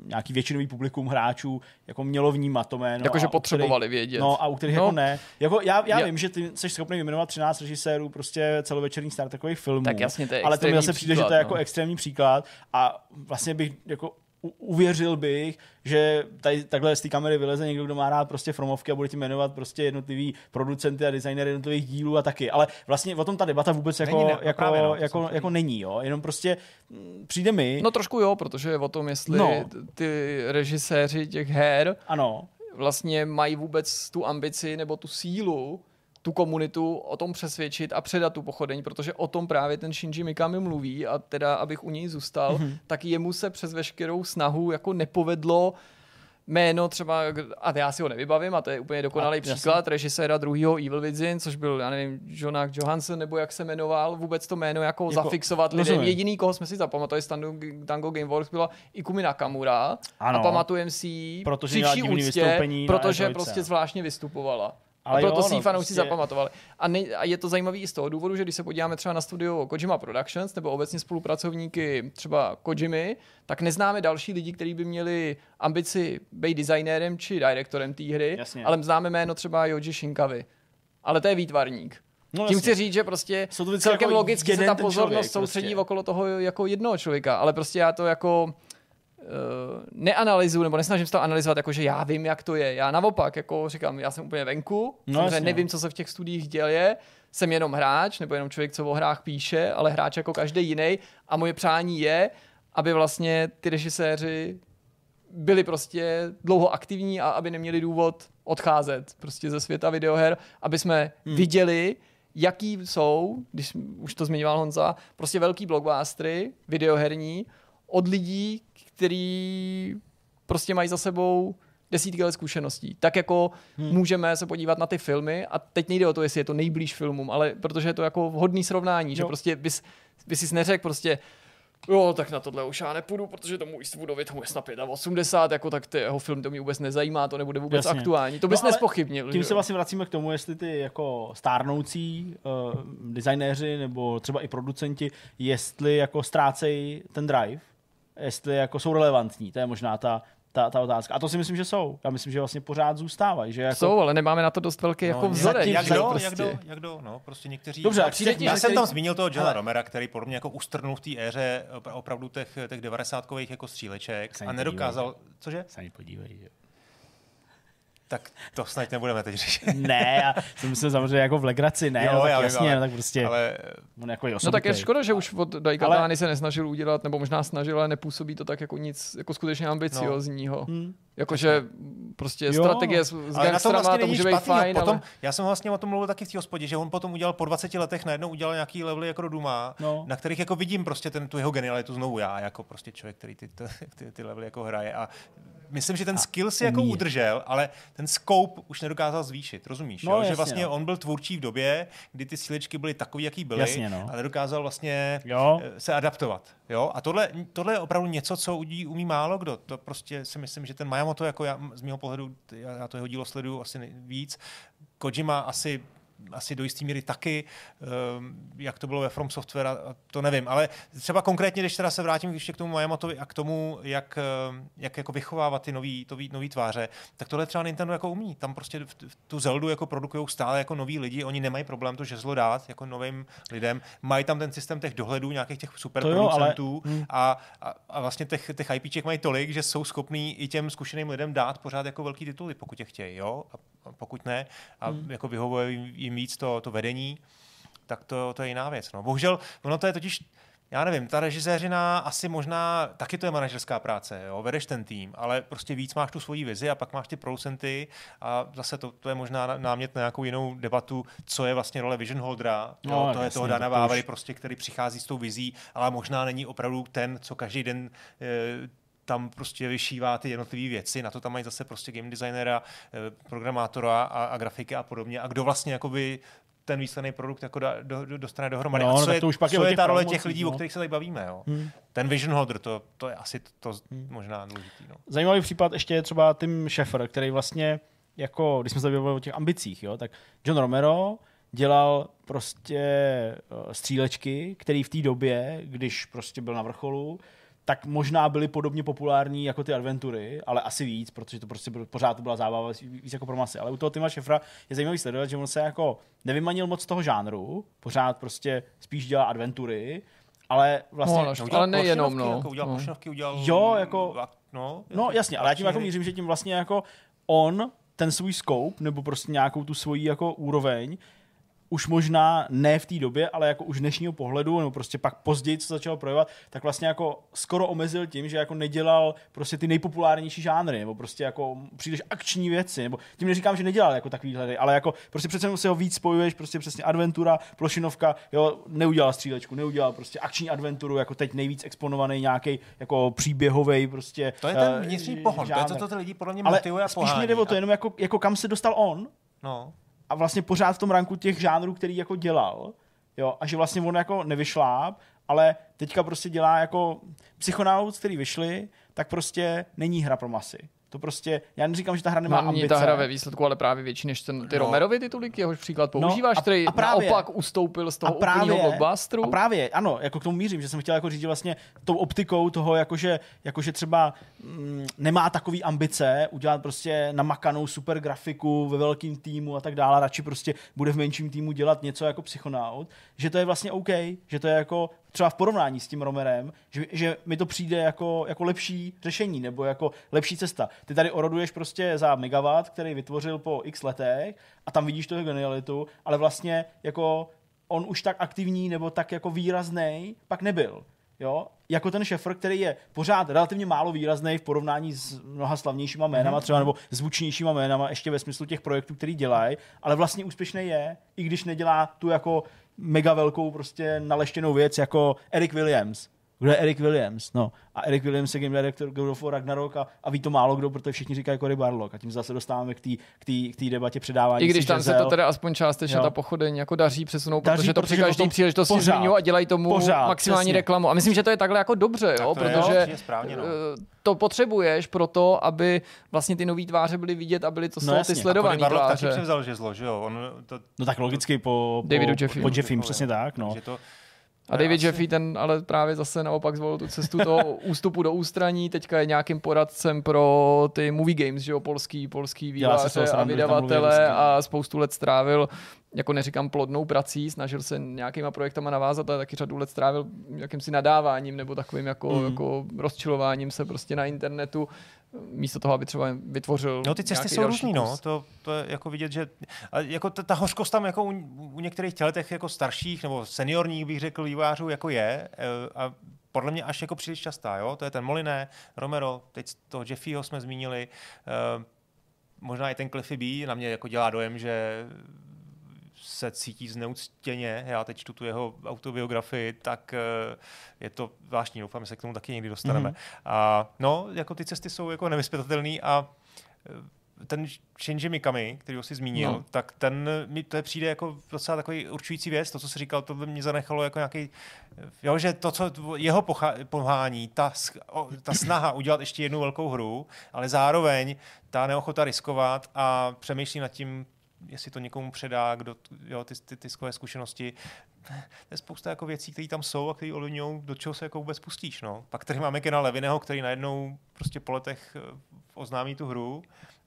Speaker 2: nějaký většinový publikum hráčů jako mělo vnímat to jméno.
Speaker 1: Jakože potřebovali
Speaker 2: kterých,
Speaker 1: vědět.
Speaker 2: No a u kterých
Speaker 1: No.
Speaker 2: jako ne. Jako já, já
Speaker 1: Já-
Speaker 2: vím, že ty jsi schopný vyjmenovat 13 režisérů prostě celovečerních Star Trekových filmů.
Speaker 1: Tak jasně, to je
Speaker 2: ale to mi zase přijde, že to je
Speaker 1: příklad,
Speaker 2: jako
Speaker 1: no.
Speaker 2: extrémní příklad a vlastně bych jako uvěřil bych, že tady takhle z té kamery vyleze někdo, kdo má rád prostě fromovky a bude ti jmenovat prostě jednotlivý producenty a designery jednotlivých dílů a taky. Ale vlastně o tom ta debata vůbec jako,
Speaker 3: Není, ne, no
Speaker 2: jako,
Speaker 3: právě, no,
Speaker 2: jako, jako není. Jo? Jenom prostě mm, přijde mi,
Speaker 1: No trošku jo, protože je o tom, jestli
Speaker 2: no.
Speaker 1: ty režiséři těch her
Speaker 2: ano,
Speaker 1: vlastně mají vůbec tu ambici nebo tu sílu tu komunitu o tom přesvědčit a předat tu pochodeň, protože o tom právě ten Shinji Mikami mluví a teda, abych u něj zůstal,
Speaker 2: Mhm.
Speaker 1: mm-hmm. tak jemu se přes veškerou snahu jako nepovedlo jméno třeba, a já si ho nevybavím, a to je úplně dokonalý
Speaker 2: A,
Speaker 1: příklad, režiséra druhého Evil Within, což byl, já nevím, Jonah Johansson, nebo jak se jmenoval, vůbec to jméno jako,
Speaker 2: Jako,
Speaker 1: zafixovat lidem.
Speaker 2: rozumím.
Speaker 1: Jediný, koho jsme si zapamatovali z Tango, Gameworks, byla Ikumi Nakamura.
Speaker 2: Ano.
Speaker 1: A pamatujeme si ji
Speaker 2: Protože
Speaker 1: při vší úctě, protože
Speaker 2: E3.
Speaker 1: prostě zvláštně vystupovala.
Speaker 2: Ale
Speaker 1: a proto
Speaker 2: jo,
Speaker 1: si ji
Speaker 2: no,
Speaker 1: fanoušci
Speaker 2: prostě-
Speaker 1: zapamatovali. A, ne, a je to zajímavé i z toho důvodu, že když se podíváme třeba na studio Kojima Productions nebo obecně spolupracovníky třeba Kojimy, tak neznáme další lidi, kteří by měli ambici být designérem či direktorem té hry,
Speaker 2: Jasně.
Speaker 1: ale známe jméno třeba Yoji Shinkawy. Ale to je výtvarník.
Speaker 2: No,
Speaker 1: Tím chci říct, že prostě
Speaker 2: Jsou to
Speaker 1: celkem
Speaker 2: jako
Speaker 1: logicky se ta pozornost
Speaker 2: člověk
Speaker 1: soustředí
Speaker 2: prostě.
Speaker 1: okolo toho jako jednoho člověka, ale prostě já to jako uh, neanalyzuju, nebo nesnažím se to analyzovat, jako že já vím, jak to je. Já naopak, jako říkám, já jsem úplně venku,
Speaker 2: No,
Speaker 1: no, samozřejmě
Speaker 2: jasně.
Speaker 1: nevím, co se v těch studiích děje, jsem jenom hráč, nebo jenom člověk, co o hrách píše, ale hráč jako každý jiný. A moje přání je, aby vlastně ty režiséři byli prostě dlouho aktivní a aby neměli důvod odcházet prostě ze světa videoher, aby jsme hmm. viděli, jaký jsou, když už to zmiňoval Honza, prostě velký blockbustery, videoherní, od lidí, který prostě mají za sebou desítky let zkušeností. Tak jako hmm. můžeme se podívat na ty filmy a teď nejde o to, jestli je to nejblíž filmům, ale protože je to jako vhodný srovnání, že
Speaker 2: Jo.
Speaker 1: prostě bys, bys si neřekl prostě Jo, tak na tohle už já nepůjdu, protože tomu Eastwoodovi tomu je snad 85, jako tak ty jeho film to mě vůbec nezajímá, to nebude vůbec
Speaker 2: Jasně.
Speaker 1: aktuální. To bys
Speaker 2: No,
Speaker 1: nespochybnil.
Speaker 2: Tím
Speaker 1: že
Speaker 2: se vlastně vracíme k tomu, jestli ty jako stárnoucí uh, designéři nebo třeba i producenti, jestli jako ztrácejí ten drive, jestli jako jsou relevantní, to je možná ta, ta, ta otázka. A to si myslím, že jsou. Já myslím, že vlastně pořád zůstávají. Že jako,
Speaker 1: Jsou, ale nemáme na to dost velký jako
Speaker 3: jak-
Speaker 1: vzorek.
Speaker 3: Jak
Speaker 1: jo,
Speaker 3: kdo,
Speaker 1: prostě.
Speaker 3: jak kdo, jak kdo, no, prostě někteří...
Speaker 2: Dobře,
Speaker 3: já,
Speaker 2: a přijde
Speaker 3: já
Speaker 2: že
Speaker 3: jsem
Speaker 2: který-
Speaker 3: tam zmínil toho Johna. Romera, který podle mě jako ustrnul v té éře opra- opravdu těch, těch 90 jako stříleček a nedokázal... Cože?
Speaker 2: Se ani podívej. Že?
Speaker 3: Tak to snad nebudeme teď řešit.
Speaker 2: ne, já jsem myslel samozřejmě jako v legraci, ne,
Speaker 3: Jo,
Speaker 2: no, tak
Speaker 3: já vím,
Speaker 2: jasně,
Speaker 3: ale-
Speaker 2: no, tak prostě, ale,
Speaker 3: Ale
Speaker 2: on jako je
Speaker 1: No tak je škoda, že už od Daikatány se nesnažil udělat, nebo možná snažil, ale nepůsobí to tak jako nic jako skutečně ambiciozního.
Speaker 2: Hmm.
Speaker 1: Jakože prostě
Speaker 2: Jo,
Speaker 1: strategie s, s
Speaker 3: Ale na tom vlastně
Speaker 1: to může být
Speaker 3: špatný.
Speaker 1: fajn,
Speaker 3: potom,
Speaker 1: ale...
Speaker 3: Já jsem vlastně o tom mluvil taky v té hospodě, že on potom udělal po 20 letech najednou udělal nějaký levely jako do Duma,
Speaker 2: No.
Speaker 3: na kterých jako vidím prostě ten, tu jeho genialitu znovu já, jako prostě člověk, který ty, ty, ty, ty levely jako hraje a myslím, že ten skill si jako
Speaker 2: umí
Speaker 3: udržel, ale ten scope už nedokázal zvýšit, rozumíš?
Speaker 2: No,
Speaker 3: jo? že
Speaker 2: jasně,
Speaker 3: vlastně
Speaker 2: no.
Speaker 3: on byl tvůrčí v době, kdy ty síličky byly takový, jaký byly
Speaker 2: Jasně, no.
Speaker 3: a nedokázal vlastně
Speaker 2: Jo.
Speaker 3: eh, se adaptovat. Jo? A tohle, tohle je opravdu něco, co umí, umí málo kdo. To prostě si myslím, že ten Miyamoto, jako já, z mého pohledu, já, já to jeho dílo sleduju asi víc, Kojima asi asi do jisté míry taky, um, jak to bylo ve From Software, to nevím, ale třeba konkrétně, když teda se vrátím ještě k tomu Miyamotovi a k tomu, jak, um, jak jako vychovávat ty nový, nový, nový tváře, tak tohle třeba Nintendo jako umí. Tam prostě v, v tu Zeldu jako produkují stále jako noví lidi, oni nemají problém to žezlo dát jako novým lidem, mají tam ten systém těch dohledů, nějakých těch super
Speaker 2: To jo, ale-
Speaker 3: producentů a, a, a, vlastně těch, těch IPček mají tolik, že jsou schopní i těm zkušeným lidem dát pořád jako velký tituly, pokud je chtějí, jo? A pokud ne, a
Speaker 2: Hmm.
Speaker 3: jako vyhovuje jim- víc to, to vedení, tak to, to je jiná věc. No. Bohužel, ono to je totiž, já nevím, ta režiséřina asi možná, taky to je manažerská práce, jo? vedeš ten tým, ale prostě víc máš tu svoji vizi a pak máš ty producenty a zase to, to je možná ná- námět na nějakou jinou debatu, co je vlastně role vision holdera,
Speaker 2: No,
Speaker 3: jo? to je
Speaker 2: jasně,
Speaker 3: toho
Speaker 2: to
Speaker 3: Dana
Speaker 2: už-
Speaker 3: Vávery, prostě, který přichází s tou vizí, ale možná není opravdu ten, co každý den eh, tam prostě vyšívá ty jednotlivé věci, na to tam mají zase prostě game designera, eh, programátora a, a grafiky a podobně. A kdo vlastně jakoby ten výsledný produkt jako da, do, do, dostane dohromady.
Speaker 2: No,
Speaker 3: a
Speaker 2: no,
Speaker 3: co
Speaker 2: tak
Speaker 3: je,
Speaker 2: to už pak je
Speaker 3: co je
Speaker 2: těch
Speaker 3: ta role těch lidí,
Speaker 2: no.
Speaker 3: o kterých se tady bavíme. Jo?
Speaker 2: Hmm.
Speaker 3: Ten vision holder, to, to je asi to, to možná důležitý. No.
Speaker 2: Zajímavý případ ještě je třeba Tim Schafer, který vlastně, jako, když jsme se bavili o těch ambicích, jo, tak John Romero dělal prostě uh, střílečky, který v té době, když prostě byl na vrcholu, tak možná byly podobně populární jako ty adventury, ale asi víc, protože to prostě bylo, pořád to byla zábava víc jako pro masy. Ale u toho Tima Šefra je zajímavý sledovat, že on se jako nevymanil moc z toho žánru, pořád prostě spíš dělá adventury, ale vlastně...
Speaker 1: No, ale- ale nejenom, no.
Speaker 3: Jako udělal
Speaker 1: No.
Speaker 3: plošinovky, udělal...
Speaker 2: Jo, jako-
Speaker 3: No,
Speaker 2: No jasně, ale já tím jako mířím, že tím vlastně jako on ten svůj scope, nebo prostě nějakou tu svoji jako úroveň, už možná ne v té době, ale jako už dnešního pohledu, nebo prostě pak později, co začal projevovat, tak vlastně jako skoro omezil tím, že jako nedělal prostě ty nejpopulárnější žánry, nebo prostě jako příliš akční věci, nebo tím neříkám, že nedělal jako takový hry, ale jako prostě přece jenom si ho víc spojuješ, prostě přesně adventura, plošinovka, jo, neudělal střílečku, neudělal prostě akční adventuru, jako teď nejvíc exponovaný nějaký jako příběhový prostě.
Speaker 3: To je ten
Speaker 2: eh,
Speaker 3: vnitřní pohon, to je to,
Speaker 2: žánr.
Speaker 3: co ty lidi podle mě
Speaker 2: ale
Speaker 3: motivuje a
Speaker 2: spíš mě jde o to jenom jako, jako kam se dostal on,
Speaker 3: No.
Speaker 2: A vlastně pořád v tom ranku těch žánrů, který jako dělal, jo, a že vlastně on jako nevyšláp, ale teďka prostě dělá jako Psychonauts, který vyšli, tak prostě není hra pro masy. To prostě, já neříkám, že ta hra nemá
Speaker 1: Mám
Speaker 2: ambice.
Speaker 1: ta hra ve výsledku, ale právě větší než ten, ty
Speaker 3: No.
Speaker 1: no. Romerovy tituly, jehož příklad používáš,
Speaker 2: a-
Speaker 1: který
Speaker 2: a právě-
Speaker 1: naopak ustoupil z toho
Speaker 2: a právě,
Speaker 1: úplného blockbusteru.
Speaker 2: a právě, ano, jako k tomu mířím, že jsem chtěl jako říct, že vlastně tou optikou toho, jakože, jakože třeba mm, nemá takový ambice udělat prostě namakanou super grafiku ve velkém týmu a tak dále, radši prostě bude v menším týmu dělat něco jako psychonaut, že to je vlastně OK, že to je jako třeba v porovnání s tím Romerem, že, že mi to přijde jako, jako lepší řešení nebo jako lepší cesta. Ty tady oroduješ prostě za megawatt, který vytvořil po x letech a tam vidíš toho genialitu, ale vlastně jako on už tak aktivní nebo tak jako výrazný pak nebyl. jo, jako ten Šefr, který je pořád relativně málo výrazný v porovnání s mnoha slavnějšíma jménama, třeba nebo zvučnějšíma jménama, ještě ve smyslu těch projektů, který dělají, ale vlastně úspěšný je, i když nedělá tu jako mega velkou prostě naleštěnou věc jako Eric Williams. Kdo je Eric Williams? No. A Eric Williams je game director God of War Ragnarok a, a ví to málo kdo, protože všichni říkají Cory Barlog. A tím zase dostáváme k té k tý, k tý debatě předávání.
Speaker 1: I když tam se to teda aspoň částečně ta pochodeň jako daří přesunout,
Speaker 2: Daří,
Speaker 1: protože to
Speaker 2: protože
Speaker 1: při každý příležitosti zmiňují a dělají tomu
Speaker 2: Pořád,
Speaker 1: maximální
Speaker 2: přesně.
Speaker 1: reklamu. A myslím, že to je takhle jako dobře, jo,
Speaker 3: to je,
Speaker 1: protože
Speaker 3: jo, přijde správně, no.
Speaker 1: eh, to potřebuješ pro to, aby vlastně ty nový tváře byly vidět a byly to
Speaker 2: No
Speaker 1: ty
Speaker 2: A
Speaker 1: sledovaný
Speaker 3: Barlow taky
Speaker 1: tváře.
Speaker 3: převzal žezlo, že jo? On to,
Speaker 2: No tak logicky po, po,
Speaker 1: Davidu Jeffim.
Speaker 2: po Jeffim, přesně tak. No.
Speaker 3: Takže to,
Speaker 1: A David Jeffy ten ale právě zase naopak zvolil tu cestu toho ústupu do ústraní, teďka je nějakým poradcem pro ty movie games, že jo, polský, polský výváře a vydavatele a spoustu let strávil jako neříkám plodnou prací, snažil se nějakýma projektama navázat, ale taky řadu let strávil jakýmsi nadáváním nebo takovým jako,
Speaker 2: mm.
Speaker 1: jako rozčilováním se prostě na internetu, místo toho, aby třeba vytvořil
Speaker 3: No ty cesty jsou různý, no. To, to je jako vidět, že a jako ta, ta hořkost tam jako u, u některých těletech jako starších nebo seniorních bych řekl vývářů jako je eh, a podle mě až jako příliš častá, jo. To je ten Moliné, Romero, teď toho Jeffyho jsme zmínili, eh, možná i ten Cliffy B na mě jako dělá dojem, že se cítí zneuctěně, já teď čtu tu jeho autobiografii, tak eh, je to zvláštní, doufám, že se k tomu taky někdy dostaneme.
Speaker 2: Mhm.
Speaker 3: Mm-hmm. A no, jako ty cesty jsou jako nevyspětatelný a eh, ten Shinji Mikami, který si zmínil,
Speaker 1: No.
Speaker 3: tak ten mi to je přijde jako docela takový určující věc, to, co jsi říkal, to by mě zanechalo jako nějaký, jo, že to, co jeho pocha- pohání, ta, ta snaha udělat ještě jednu velkou hru, ale zároveň ta neochota riskovat a přemýšlí nad tím, jestli to někomu předá, kdo, jo, ty, ty, ty skvělé zkušenosti. To je spousta jako věcí, které tam jsou a které ovlivňují, do čeho se jako vůbec pustíš. No. Pak tady máme Kena Levineho, který najednou prostě po letech eh, oznámí tu hru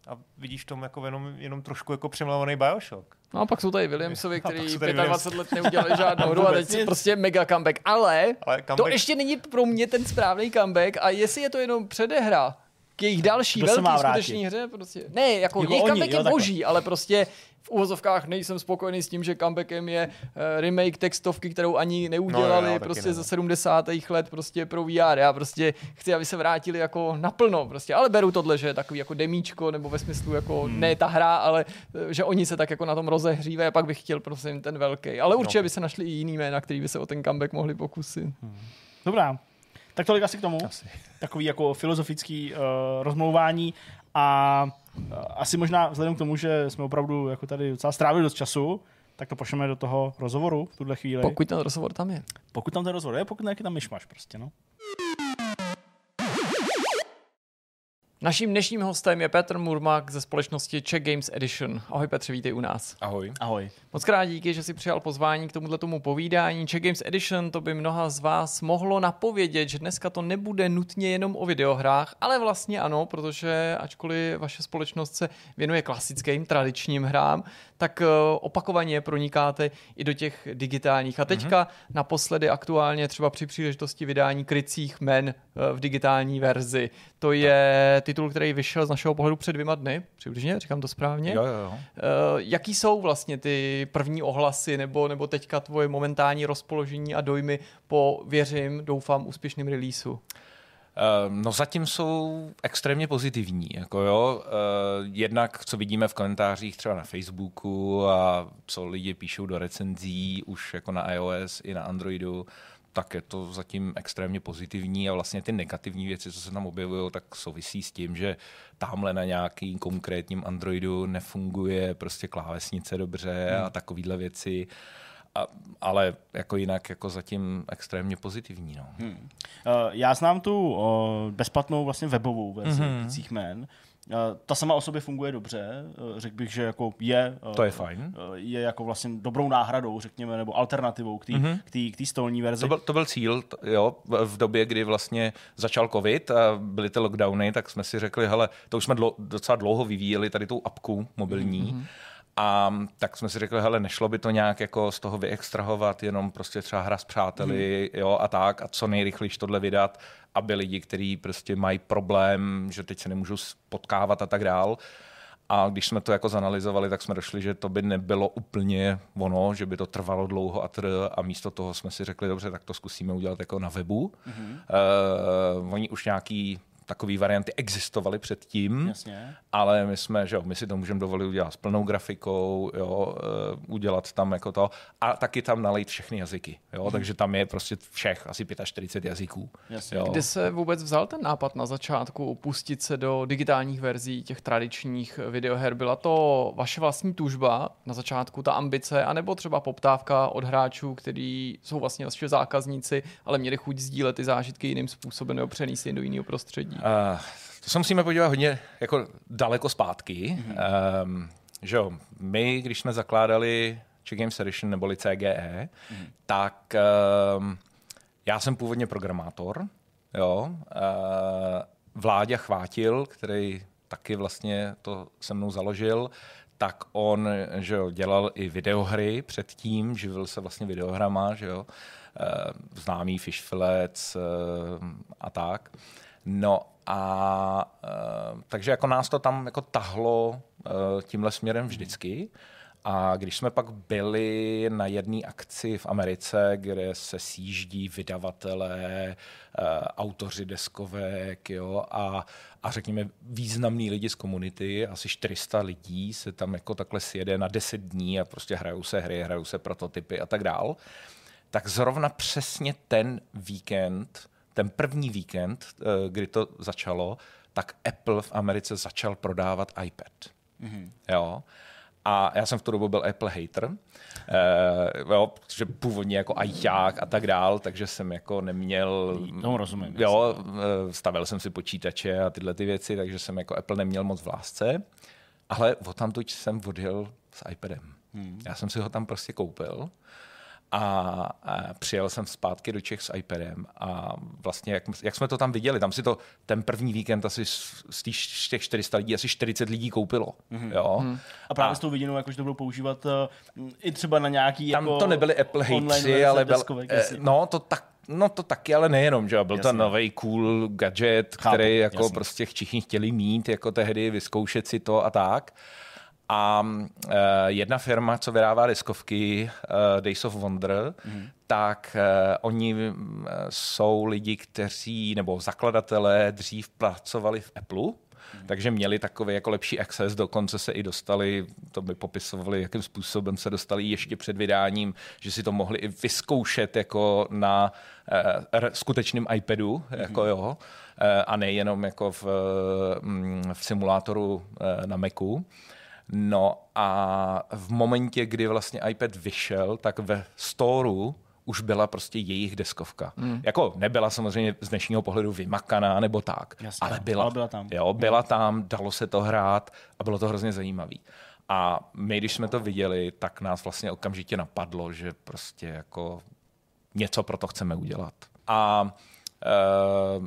Speaker 3: a vidíš v tom jako jenom, jenom trošku jako přemlavaný Bioshock.
Speaker 1: No a pak jsou tady Williamsovi, který
Speaker 3: tady
Speaker 1: 25 let neudělali žádnou hru a teď
Speaker 2: nic.
Speaker 1: prostě mega comeback. Ale,
Speaker 3: Ale
Speaker 1: to
Speaker 3: comeback-
Speaker 1: ještě není pro mě ten správný comeback a jestli je to jenom předehra k jejich další velký
Speaker 2: vrátit?
Speaker 1: skutečný hře, prostě. Ne, jako,
Speaker 2: Jako
Speaker 1: jejich
Speaker 2: oni,
Speaker 1: comeback
Speaker 2: jo,
Speaker 1: je
Speaker 2: takhle.
Speaker 1: boží, ale prostě v uvozovkách nejsem spokojený s tím, že comebackem je uh, remake textovky, kterou ani neudělali
Speaker 3: No, jo,
Speaker 1: prostě
Speaker 3: ne,
Speaker 1: ze
Speaker 3: no.
Speaker 1: 70. let prostě pro VR. Já prostě chci, aby se vrátili jako naplno, prostě, ale beru tohle, že je takový jako demíčko, nebo ve smyslu jako
Speaker 2: Hmm.
Speaker 1: ne ta hra, ale eh, že oni se tak jako na tom rozehřívají a pak bych chtěl prostě ten velký. Ale určitě
Speaker 3: No.
Speaker 1: by se našli i jiný jména, který by se o ten comeback mohli pokusit.
Speaker 2: Dobrá. Tak tolik asi k tomu.
Speaker 3: Asi.
Speaker 2: Takový jako filozofický uh, rozmlouvání a uh, asi možná vzhledem k tomu, že jsme opravdu jako tady docela strávili dost času, tak to pošleme do toho rozhovoru v tuhle chvíli.
Speaker 1: Pokud ten rozhovor tam je.
Speaker 2: pokud tam ten rozhovor je, pokud ne, jak je tam myšmaš prostě, no.
Speaker 1: Naším dnešním hostem je Petr Murmak ze společnosti Czech Games Edition. Ahoj Petře, vítej u nás.
Speaker 4: Ahoj.
Speaker 2: Ahoj.
Speaker 1: Moc krát díky, že si přijal pozvání k tomuhle tomu povídání. Czech Games Edition, to by mnoha z vás mohlo napovědět, že dneska to nebude nutně jenom o videohrách, ale vlastně ano, protože ačkoliv vaše společnost se věnuje klasickým, tradičním hrám, tak eh, opakovaně pronikáte i do těch digitálních. A teďka mm-hmm. naposledy aktuálně třeba při příležitosti vydání krycích men eh, v digitální verzi. To je titul, který vyšel z našeho pohledu před dvěma dny, přibližně, říkám to správně.
Speaker 4: Jo, jo, jo.
Speaker 1: Eh, jaký jsou vlastně ty první ohlasy nebo, nebo teďka tvoje momentální rozpoložení a dojmy po, věřím, doufám, úspěšným releaseu?
Speaker 4: Ehm, No zatím jsou extrémně pozitivní. Jako jo. Ehm, Jednak, co vidíme v komentářích třeba na Facebooku a co lidi píšou do recenzí už jako na iOS i na Androidu, tak je to zatím extrémně pozitivní a vlastně ty negativní věci, co se tam objevují, tak souvisí s tím, že tamhle na nějakým konkrétním Androidu nefunguje prostě klávesnice dobře a takovéhle věci. A, ale jako jinak jako zatím extrémně pozitivní. No.
Speaker 2: Uh, já znám tu uh, bezplatnou vlastně webovou verzi
Speaker 4: Mhm.
Speaker 2: mm-hmm. jmen. Uh, ta sama o sobě funguje dobře. Uh, řekl bych, že jako je, uh,
Speaker 4: To je fajn.
Speaker 2: je jako vlastně dobrou náhradou, řekněme, nebo alternativou k té
Speaker 4: Mhm.
Speaker 2: mm-hmm. k té stolní verzi.
Speaker 4: To byl, to byl cíl, jo, v době, kdy vlastně začal covid a byly ty lockdowny, tak jsme si řekli, hele, to už jsme dlo, docela dlouho vyvíjeli tady tou apku mobilní, mm-hmm. A tak jsme si řekli, hele, nešlo by to nějak jako z toho vyextrahovat, jenom prostě třeba hra s přáteli, jo, a tak, a co nejrychlejš tohle vydat, aby lidi, kteří prostě mají problém, že teď se nemůžou potkávat a tak dál, a když jsme to jako zanalizovali, tak jsme došli, že to by nebylo úplně ono, že by to trvalo dlouho a tr, a místo toho jsme si řekli, dobře, tak to zkusíme udělat jako na webu. Mm-hmm. Uh, oni už nějaký takové varianty existovaly předtím,
Speaker 2: Jasně.
Speaker 4: ale my jsme, že jo, my si to můžeme dovolit udělat s plnou grafikou, jo, uh, udělat tam jako to a taky tam nalejt všechny jazyky, jo,
Speaker 2: Mhm.
Speaker 4: takže tam je prostě všech asi 45 jazyků.
Speaker 2: Jasně.
Speaker 4: Jo.
Speaker 1: Kde se vůbec vzal ten nápad na začátku pustit se do digitálních verzí těch tradičních videoher? Byla to vaše vlastní tužba na začátku, ta ambice, anebo třeba poptávka od hráčů, kteří jsou vlastně vaši zákazníci, ale měli chuť sdílet ty zážitky jiným způsobem nebo přenést je do jiného prostředí?
Speaker 4: Uh, to se musíme podívat hodně jako daleko zpátky. Mm-hmm. Um, že jo, my, když jsme zakládali Czech Games Edition neboli CGE, mm-hmm. tak um, já jsem původně programátor, jo. Uh, Vláďa Chvátil, který taky vlastně to se mnou založil, tak on že jo, dělal i videohry předtím, živil se vlastně videohrama, že jo, Eh, známý Fish Fillets eh, a tak. No a uh, takže jako nás to tam jako tahlo uh, tímhle směrem vždycky. A když jsme pak byli na jedné akci v Americe, kde se sjíždí vydavatelé, uh, autoři deskovek jo, a, a řekněme významní lidi z komunity, asi 400 lidí se tam jako takhle sjede na 10 dní a prostě hrajou se hry, hrajou se prototypy a tak dál, tak zrovna přesně ten víkend ten první víkend, eh, kdy to začalo, tak Apple v Americe začal prodávat iPad. Mm-hmm. Jo. A já jsem v tu dobu byl Apple hater, eh, jo, protože původně jako ajťák a tak dál, takže jsem jako neměl...
Speaker 2: Tomu rozumím,
Speaker 4: Jo, eh, stavil jsem si počítače a tyhle ty věci, takže jsem jako Apple neměl moc v lásce. Ale o tamtuť jsem odjel s iPadem. Hmm. Já jsem si ho tam prostě koupil a, a přijel jsem zpátky do Čech s iPadem a vlastně, jak, jak jsme to tam viděli, tam si to ten první víkend asi z, z těch- z těch 400 lidí asi 40 lidí koupilo. Mm-hmm. Jo? Mm.
Speaker 2: A právě s tou vidinou, jakože to budou používat uh, i třeba na nějaký
Speaker 4: Tam
Speaker 2: jako
Speaker 4: to nebyli Apple
Speaker 2: verze
Speaker 4: ale byl,
Speaker 2: deskovek,
Speaker 4: eh, no to tak No to taky, ale nejenom, že jo? Byl to
Speaker 2: Jasně.
Speaker 4: nový cool gadget,
Speaker 2: Chápu,
Speaker 4: který jako
Speaker 2: jasně.
Speaker 4: prostě všichni chtěli mít, jako tehdy vyzkoušet si to a tak. A uh, jedna firma, co vydává diskovky, uh, Days of Wonder, mm. tak uh, oni uh, jsou lidi, kteří, nebo zakladatelé dřív pracovali v Apple, takže měli takový jako lepší access, dokonce se i dostali, to by popisovali, jakým způsobem se dostali ještě před vydáním, že si to mohli i vyzkoušet jako na r- skutečném iPadu, mm-hmm. jako jo, eh, a nejenom jako v, mm, v simulátoru eh, na Macu. No a v momentě, kdy vlastně iPad vyšel, tak ve storu už byla prostě jejich deskovka. Mm. Jako nebyla samozřejmě z dnešního pohledu vymakaná nebo tak,
Speaker 2: Jasně,
Speaker 4: ale byla,
Speaker 2: ale byla tam.
Speaker 4: Jo, byla tam, dalo se to hrát a bylo to hrozně zajímavý. A my, když jsme to viděli, tak nás vlastně okamžitě napadlo, že prostě jako něco pro to chceme udělat. A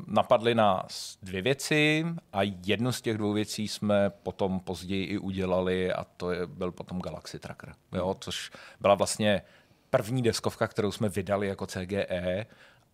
Speaker 4: napadly nás dvě věci a jednu z těch dvou věcí jsme potom později i udělali a to je, byl potom Galaxy Tracker, jo, což byla vlastně první deskovka, kterou jsme vydali jako CGE,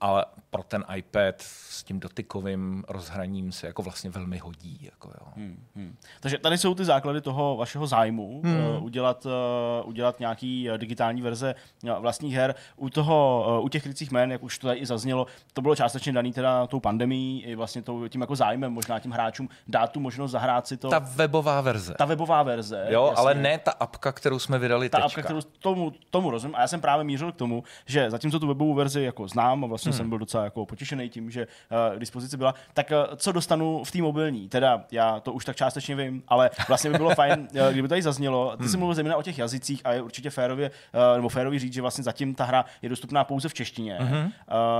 Speaker 4: ale pro ten iPad s tím dotykovým rozhraním se jako vlastně velmi hodí. Jako jo. Hmm.
Speaker 2: Hmm. Takže tady jsou ty základy toho vašeho zájmu, hmm. uh, udělat, uh, udělat nějaký uh, digitální verze vlastních her. U toho, uh, u těch krycích jmen, jak už to tady i zaznělo, to bylo částečně daný teda tou pandemí, i vlastně tou, tím jako zájmem možná tím hráčům dát tu možnost zahrát si to.
Speaker 4: Ta webová verze.
Speaker 2: ta webová verze.
Speaker 4: jo,
Speaker 2: jasně.
Speaker 4: ale ne ta apka, kterou jsme vydali
Speaker 2: ta
Speaker 4: teďka.
Speaker 2: apka, kterou tomu, tomu rozumím. A já jsem právě mířil k tomu, že zatímco tu webovou verzi jako znám a vlastně hmm. jsem byl docela jako potěšený tím, že uh, k dispozici byla, tak uh, co dostanu v té mobilní? Teda já to už tak částečně vím, ale vlastně by bylo fajn, uh, kdyby tady zaznělo. Ty jsi mluvil zejména o těch jazycích a je určitě férově, uh, nebo férově říct, že vlastně zatím ta hra je dostupná pouze v češtině. Uh,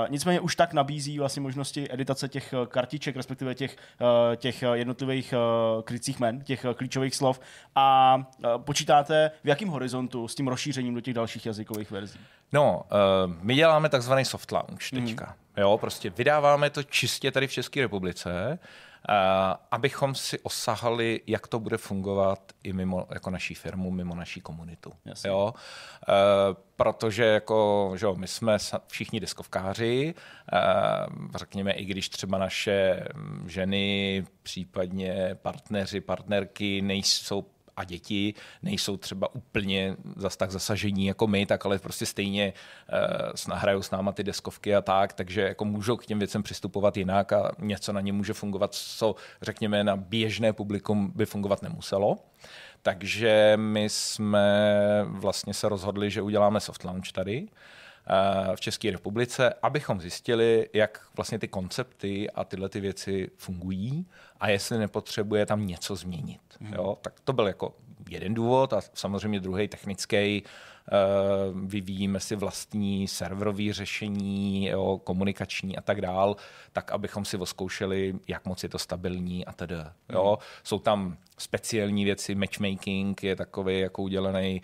Speaker 2: nicméně už tak nabízí vlastně možnosti editace těch kartiček, respektive těch, uh, těch jednotlivých uh, krycích men, těch klíčových slov. A uh, počítáte v jakém horizontu s tím rozšířením do těch dalších jazykových verzí?
Speaker 4: No, uh, my děláme takzvaný soft launch teďka. Mm. Jo, prostě vydáváme to čistě tady v České republice abychom si osahali, jak to bude fungovat i mimo jako naší firmu, mimo naší komunitu.
Speaker 2: Jasně.
Speaker 4: Jo? Eh, protože jako, že jo, my jsme všichni deskovkáři, eh, řekněme, i když třeba naše ženy, případně partneři, partnerky nejsou a děti nejsou třeba úplně zas tak zasažení jako my, tak ale prostě stejně uh, nahrajou s náma ty deskovky a tak, takže jako můžou k těm věcem přistupovat jinak a něco na ně může fungovat, co řekněme na běžné publikum by fungovat nemuselo. Takže my jsme vlastně se rozhodli, že uděláme soft launch tady v České republice, abychom zjistili, jak vlastně ty koncepty a tyhle ty věci fungují a jestli nepotřebuje tam něco změnit. Jo? Tak to byl jako jeden důvod a samozřejmě druhý technický. eh, Vyvíjíme si vlastní serverové řešení, jo, komunikační a tak dál, tak abychom si oskoušeli, jak moc je to stabilní a tedy. Jo. Jsou tam speciální věci, matchmaking je takový jako udělaný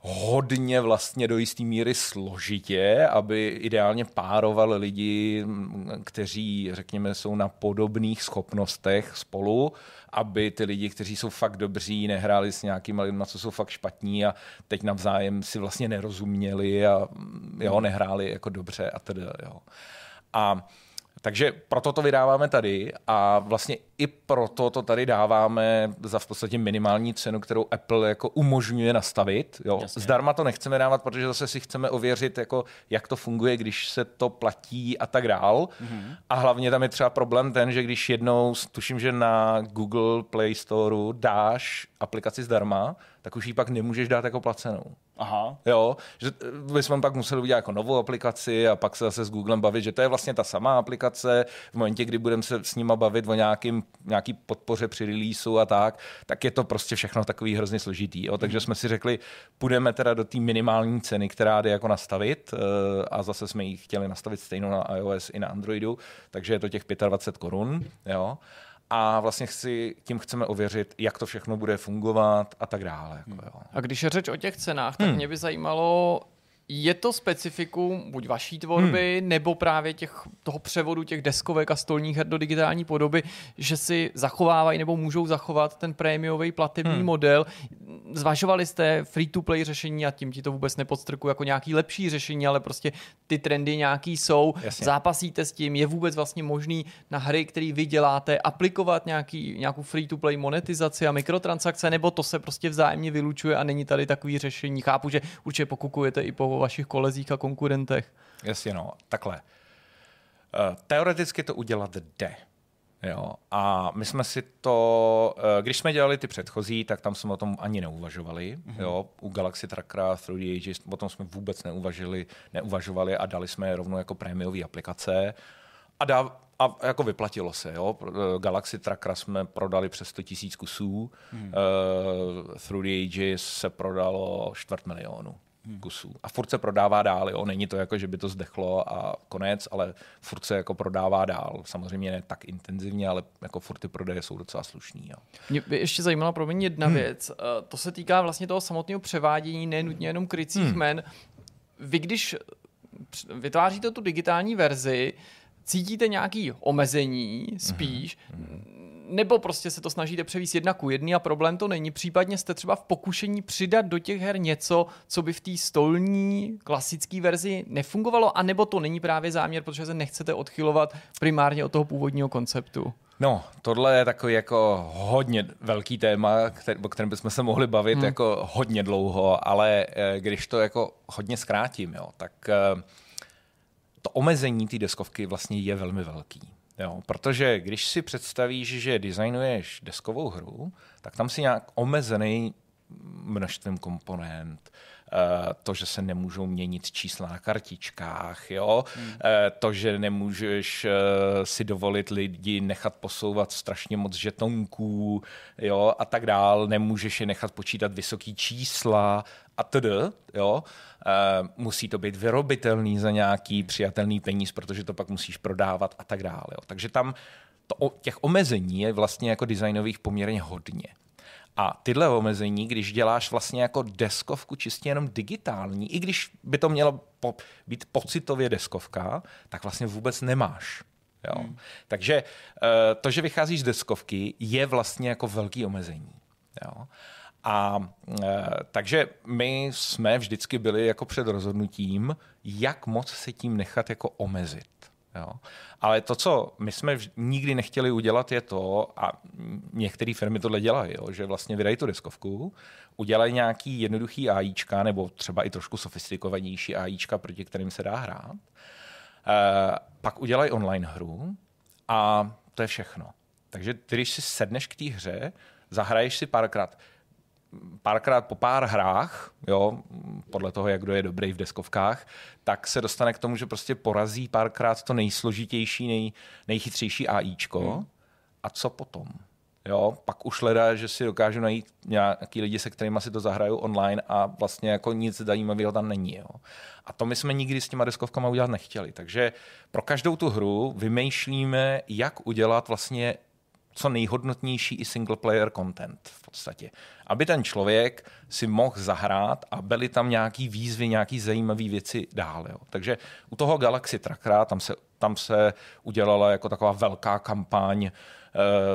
Speaker 4: hodně vlastně do jisté míry složitě, aby ideálně pároval lidi, kteří, řekněme, jsou na podobných schopnostech spolu, aby ty lidi, kteří jsou fakt dobří, nehráli s nějakými lidmi, co jsou fakt špatní a teď navzájem si vlastně nerozuměli a jo, nehráli jako dobře a tedy. Jo. A takže proto to vydáváme tady a vlastně i proto to tady dáváme za v podstatě minimální cenu, kterou Apple jako umožňuje nastavit. Jo.
Speaker 2: Jasně.
Speaker 4: Zdarma to nechceme dávat, protože zase si chceme ověřit, jako, jak to funguje, když se to platí a tak dál. Mm-hmm. A hlavně tam je třeba problém ten, že když jednou, tuším, že na Google Play Store dáš aplikaci zdarma, tak už ji pak nemůžeš dát jako placenou.
Speaker 2: Aha.
Speaker 4: Jo, že eh, bychom pak museli udělat jako novou aplikaci a pak se zase s Googlem bavit, že to je vlastně ta samá aplikace. V momentě, kdy budeme se s nima bavit o nějakým, nějaký podpoře při releaseu a tak, tak je to prostě všechno takový hrozně složitý. Jo. Takže jsme si řekli, půjdeme teda do té minimální ceny, která jde jako nastavit eh, a zase jsme ji chtěli nastavit stejnou na iOS i na Androidu, takže je to těch 25 korun. Jo. A vlastně si, tím chceme ověřit, jak to všechno bude fungovat a tak dále. Jako, jo.
Speaker 1: A když je řeč o těch cenách, tak mě by zajímalo, je to specifikum buď vaší tvorby, hmm. nebo právě těch, toho převodu těch deskovek a stolních her do digitální podoby, že si zachovávají nebo můžou zachovat ten prémiový platební hmm. model. Zvažovali jste free-to-play řešení a tím ti to vůbec nepodstrku jako nějaký lepší řešení, ale prostě ty trendy nějaký jsou.
Speaker 4: Jasně.
Speaker 1: Zápasíte s tím, je vůbec vlastně možný na hry, které vy děláte, aplikovat nějaký, nějakou free-to-play monetizaci a mikrotransakce, nebo to se prostě vzájemně vylučuje a není tady takový řešení. Chápu, že určitě pokukujete i po vašich kolezích a konkurentech.
Speaker 4: Jasně, no, takhle. Eh, Teoreticky to udělat jde. Jo. A my jsme si to, eh, když jsme dělali ty předchozí, tak tam jsme o tom ani neuvažovali. Mm-hmm. Jo. U Galaxy Trackera, Through the Ages, o tom jsme vůbec neuvažili, neuvažovali a dali jsme je rovnou jako prémiové aplikace. A, dá, a jako vyplatilo se. Jo. Eh, Galaxy Trackera jsme prodali přes 100 000 kusů, mm. uh, Through the Ages se prodalo čtvrt milionu kusů. A furt se prodává dál, jo. Není to jako, že by to zdechlo a konec, ale furt se jako prodává dál. Samozřejmě ne tak intenzivně, ale jako furt ty prodeje jsou docela slušný. Jo.
Speaker 1: Mě by ještě zajímala pro mě jedna hmm. věc. Eh, To se týká vlastně toho samotného převádění, nenutně jenom krycích hmm. men. Vy, když vytváříte tu digitální verzi, cítíte nějaký omezení spíš, nebo prostě se to snažíte převíst jedna ku jedný a problém to není. Případně jste třeba v pokušení přidat do těch her něco, co by v té stolní klasické verzi nefungovalo, anebo to není právě záměr, protože se nechcete odchylovat primárně od toho původního konceptu.
Speaker 4: No, tohle je takový jako hodně velký téma, který, o kterém bychom se mohli bavit hmm. jako hodně dlouho, ale eh, když to jako hodně zkrátím, jo, tak eh, to omezení té deskovky vlastně je velmi velký. Jo, protože když si představíš, že designuješ deskovou hru, tak tam si nějak omezený množstvím komponent, eh, to, že se nemůžou měnit čísla na kartičkách, jo? Eh, to, že nemůžeš eh, si dovolit lidi nechat posouvat strašně moc žetonků jo? a tak dál, nemůžeš je nechat počítat vysoký čísla a td. Jo? Eh, Musí to být vyrobitelný za nějaký přijatelný peníz, protože to pak musíš prodávat a tak dále. Jo? Takže tam to, těch omezení je vlastně jako designových poměrně hodně. A tyhle omezení, když děláš vlastně jako deskovku čistě jenom digitální, i když by to mělo po, být pocitově deskovka, tak vlastně vůbec nemáš. Jo? Takže eh, to, že vycházíš z deskovky, je vlastně jako velký omezení. Jo? A e, takže my jsme vždycky byli jako před rozhodnutím, jak moc se tím nechat jako omezit. Jo. Ale to, co my jsme vž- nikdy nechtěli udělat, je to, a některé firmy tohle dělají, jo, že vlastně vydají tu deskovku, udělají nějaký jednoduchý AIčka, nebo třeba i trošku sofistikovanější AIčka, proti kterým se dá hrát. E, pak udělají online hru a to je všechno. Takže ty, když si sedneš k té hře, zahraješ si párkrát, párkrát po pár hrách, jo, podle toho, jak kdo je dobrý v deskovkách, tak se dostane k tomu, že prostě porazí párkrát to nejsložitější, nej, nejchytřejší AIčko. Hmm. A co potom? Jo, pak už leda, že si dokážu najít nějaký lidi, se kterými si to zahraju online a vlastně jako nic zajímavého tam není. Jo. A to my jsme nikdy s těma deskovkama udělat nechtěli. Takže pro každou tu hru vymýšlíme, jak udělat vlastně co nejhodnotnější i single player content v podstatě. Aby ten člověk si mohl zahrát a byly tam nějaký výzvy, nějaký zajímavé věci dál. Jo. Takže u toho Galaxy Trackera tam se, tam se udělala jako taková velká kampaň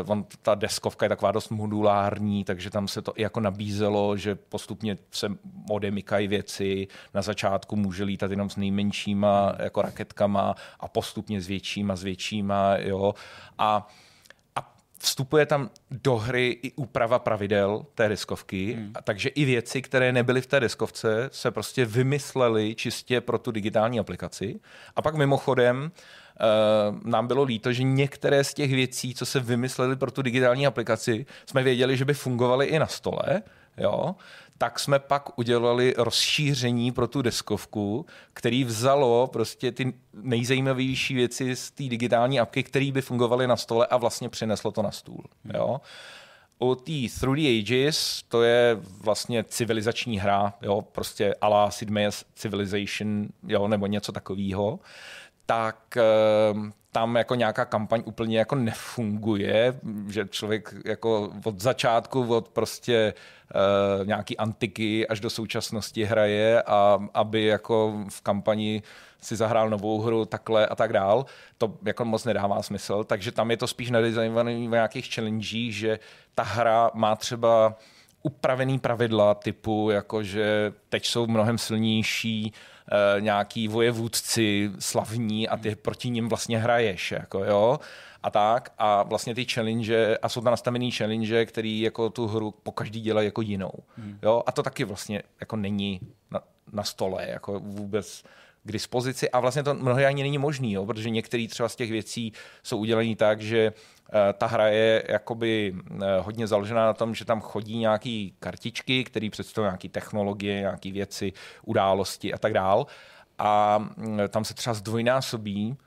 Speaker 4: Uh, on, ta deskovka je taková dost modulární, takže tam se to i jako nabízelo, že postupně se odemykají věci. Na začátku může lítat jenom s nejmenšíma jako raketkama a postupně s většíma, s většíma. Jo. A vstupuje tam do hry i úprava pravidel té deskovky, hmm. a takže i věci, které nebyly v té deskovce, se prostě vymyslely čistě pro tu digitální aplikaci. A pak mimochodem uh, nám bylo líto, že některé z těch věcí, co se vymyslely pro tu digitální aplikaci, jsme věděli, že by fungovaly i na stole, jo, tak jsme pak udělali rozšíření pro tu deskovku, který vzalo prostě ty nejzajímavější věci z té digitální apky, které by fungovaly na stole a vlastně přineslo to na stůl. Jo? U té Through the Ages, to je vlastně civilizační hra, jo, prostě a la Sid Meier's Civilization, jo, nebo něco takového, tak ehm, tam jako nějaká kampaň úplně jako nefunguje, že člověk jako od začátku, od prostě uh, nějaký antiky až do současnosti hraje a aby jako v kampani si zahrál novou hru takhle a tak dál, to jako moc nedává smysl, takže tam je to spíš nadizajnovaný v nějakých challenge, že ta hra má třeba upravený pravidla typu, jako že teď jsou mnohem silnější uh, nějaký vojevůdci slavní a ty proti ním vlastně hraješ, jako jo a tak a vlastně ty challenge a jsou tam nastavený challenge, který jako tu hru po každý dělají jako jinou. Hmm. Jo? A to taky vlastně jako není na, na stole jako vůbec k dispozici a vlastně to mnohdy ani není možný, jo? protože některé třeba z těch věcí jsou udělané tak, že eh, ta hra je jakoby eh, hodně založená na tom, že tam chodí nějaké kartičky, které představují nějaké technologie, nějaké věci, události a tak dál. A mm, tam se třeba zdvojnásobí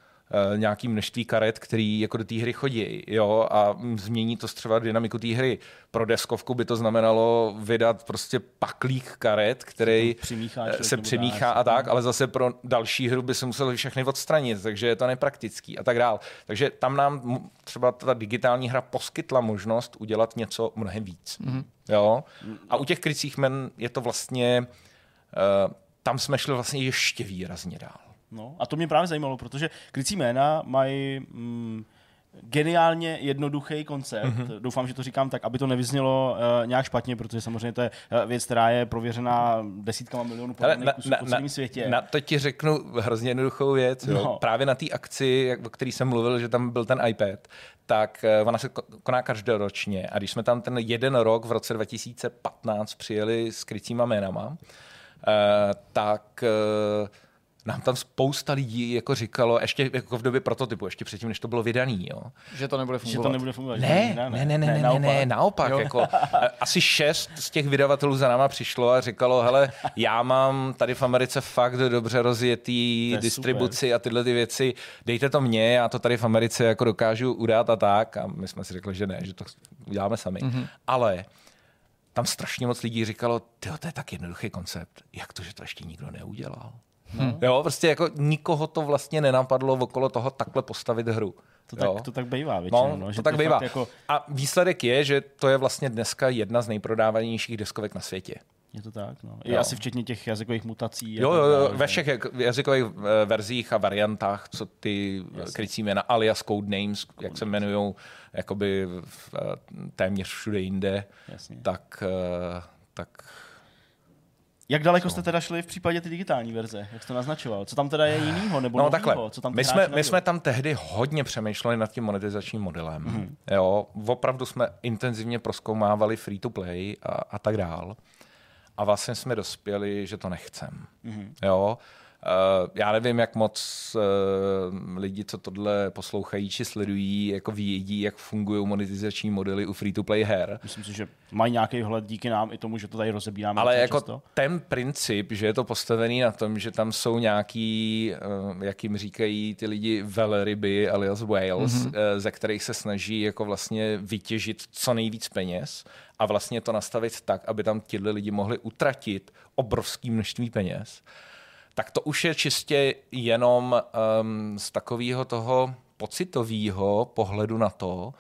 Speaker 4: uh, nějaký množství karet, který jako do té hry chodí, jo, a změní to třeba dynamiku té hry. Pro deskovku by to znamenalo vydat prostě paklík karet, který
Speaker 2: Přimíchá,
Speaker 4: eh, se přimíchá a tak, ale zase pro další hru by se musel všechny odstranit, takže je to nepraktický a tak dál. Takže tam nám třeba ta digitální hra poskytla možnost udělat něco mnohem víc. Mm-hmm. Jo? A u těch krycích men je to vlastně, uh, tam jsme šli vlastně ještě výrazně dál.
Speaker 2: No, a to mě právě zajímalo, protože krycí jména mají mm, geniálně jednoduchý koncept.
Speaker 4: Mhm.
Speaker 2: Mm-hmm. Doufám, že to říkám tak, aby to nevyznělo uh, nějak špatně, protože samozřejmě to je uh, věc, která je prověřená desítkama milionů prodaných kusů po celém světě.
Speaker 4: Na to ti řeknu hrozně jednoduchou věc. Jo.
Speaker 2: No.
Speaker 4: Právě na té akci, jak, o který jsem mluvil, že tam byl ten iPad, tak eh, ona se ko- koná každoročně. A když jsme tam ten jeden rok v roce 2015 přijeli s krycíma jménama, eh, tak eh, nám tam spousta lidí jako říkalo, ještě jako v době prototypu, ještě předtím, než to bylo vydaný, jo.
Speaker 1: Že to nebude
Speaker 2: že
Speaker 1: fungovat.
Speaker 2: to nebude fungovat.
Speaker 4: Ne, ne, ne, ne, ne, ne,
Speaker 2: naopak.
Speaker 4: ne, naopak. Jako, asi šest z těch vydavatelů za náma přišlo a říkalo, hele, já mám tady v Americe fakt dobře rozjetý distribuci a tyhle ty věci, dejte to mně, já to tady v Americe jako dokážu udát a tak. A my jsme si řekli, že ne, že to uděláme sami. Mm-hmm. Ale tam strašně moc lidí říkalo, ty to je tak jednoduchý koncept, jak to, že to ještě nikdo neudělal. No. Jo, prostě jako nikoho to vlastně nenapadlo okolo toho takhle postavit hru.
Speaker 2: To tak,
Speaker 4: jo.
Speaker 2: to tak bývá většinou.
Speaker 4: No,
Speaker 2: No,
Speaker 4: to
Speaker 2: že
Speaker 4: tak
Speaker 2: je
Speaker 4: bývá.
Speaker 2: Jako,
Speaker 4: A výsledek je, že to je vlastně dneska jedna z nejprodávanějších deskovek na světě.
Speaker 2: Je to tak, no. I
Speaker 4: Jo.
Speaker 2: asi včetně těch jazykových mutací.
Speaker 4: Jo,
Speaker 2: tak
Speaker 4: jo, jo, ve všech jazykových eh, verzích a variantách, co ty
Speaker 2: Jasně.
Speaker 4: krycí jména alias codenames, jak se jmenují jakoby v, eh, téměř všude jinde,
Speaker 2: Jasně.
Speaker 4: tak, eh, tak
Speaker 2: Jak daleko jste teda šli v případě ty digitální verze? Jak jste to naznačoval? Co tam teda je jinýho? Nebo
Speaker 4: No
Speaker 2: novýho?
Speaker 4: takhle,
Speaker 2: Co tam
Speaker 4: my jsme, my jsme tam tehdy hodně přemýšleli nad tím monetizačním modelem.
Speaker 2: Mhm.
Speaker 4: Mm-hmm. Jo, opravdu jsme intenzivně proskoumávali free to play a, a tak dál. A vlastně jsme dospěli, že to nechcem.
Speaker 2: Mhm.
Speaker 4: Mm-hmm. Jo, Uh, já nevím, jak moc uh, lidi, co tohle poslouchají či sledují, jako vědí, jak fungují monetizační modely u free-to-play her.
Speaker 2: Myslím si, že mají nějaký vhled díky nám i tomu, že to tady rozebíráme.
Speaker 4: Ale jako
Speaker 2: často.
Speaker 4: ten princip, že je to postavený na tom, že tam jsou nějaký, eh, jak jim říkají ty lidi, velryby alias whales, mm-hmm. ze kterých se snaží jako vlastně vytěžit co nejvíc peněz a vlastně to nastavit tak, aby tam tyhle lidi mohli utratit obrovské množství peněz, tak to už je čistě jenom um, z takového toho pocitového pohledu na to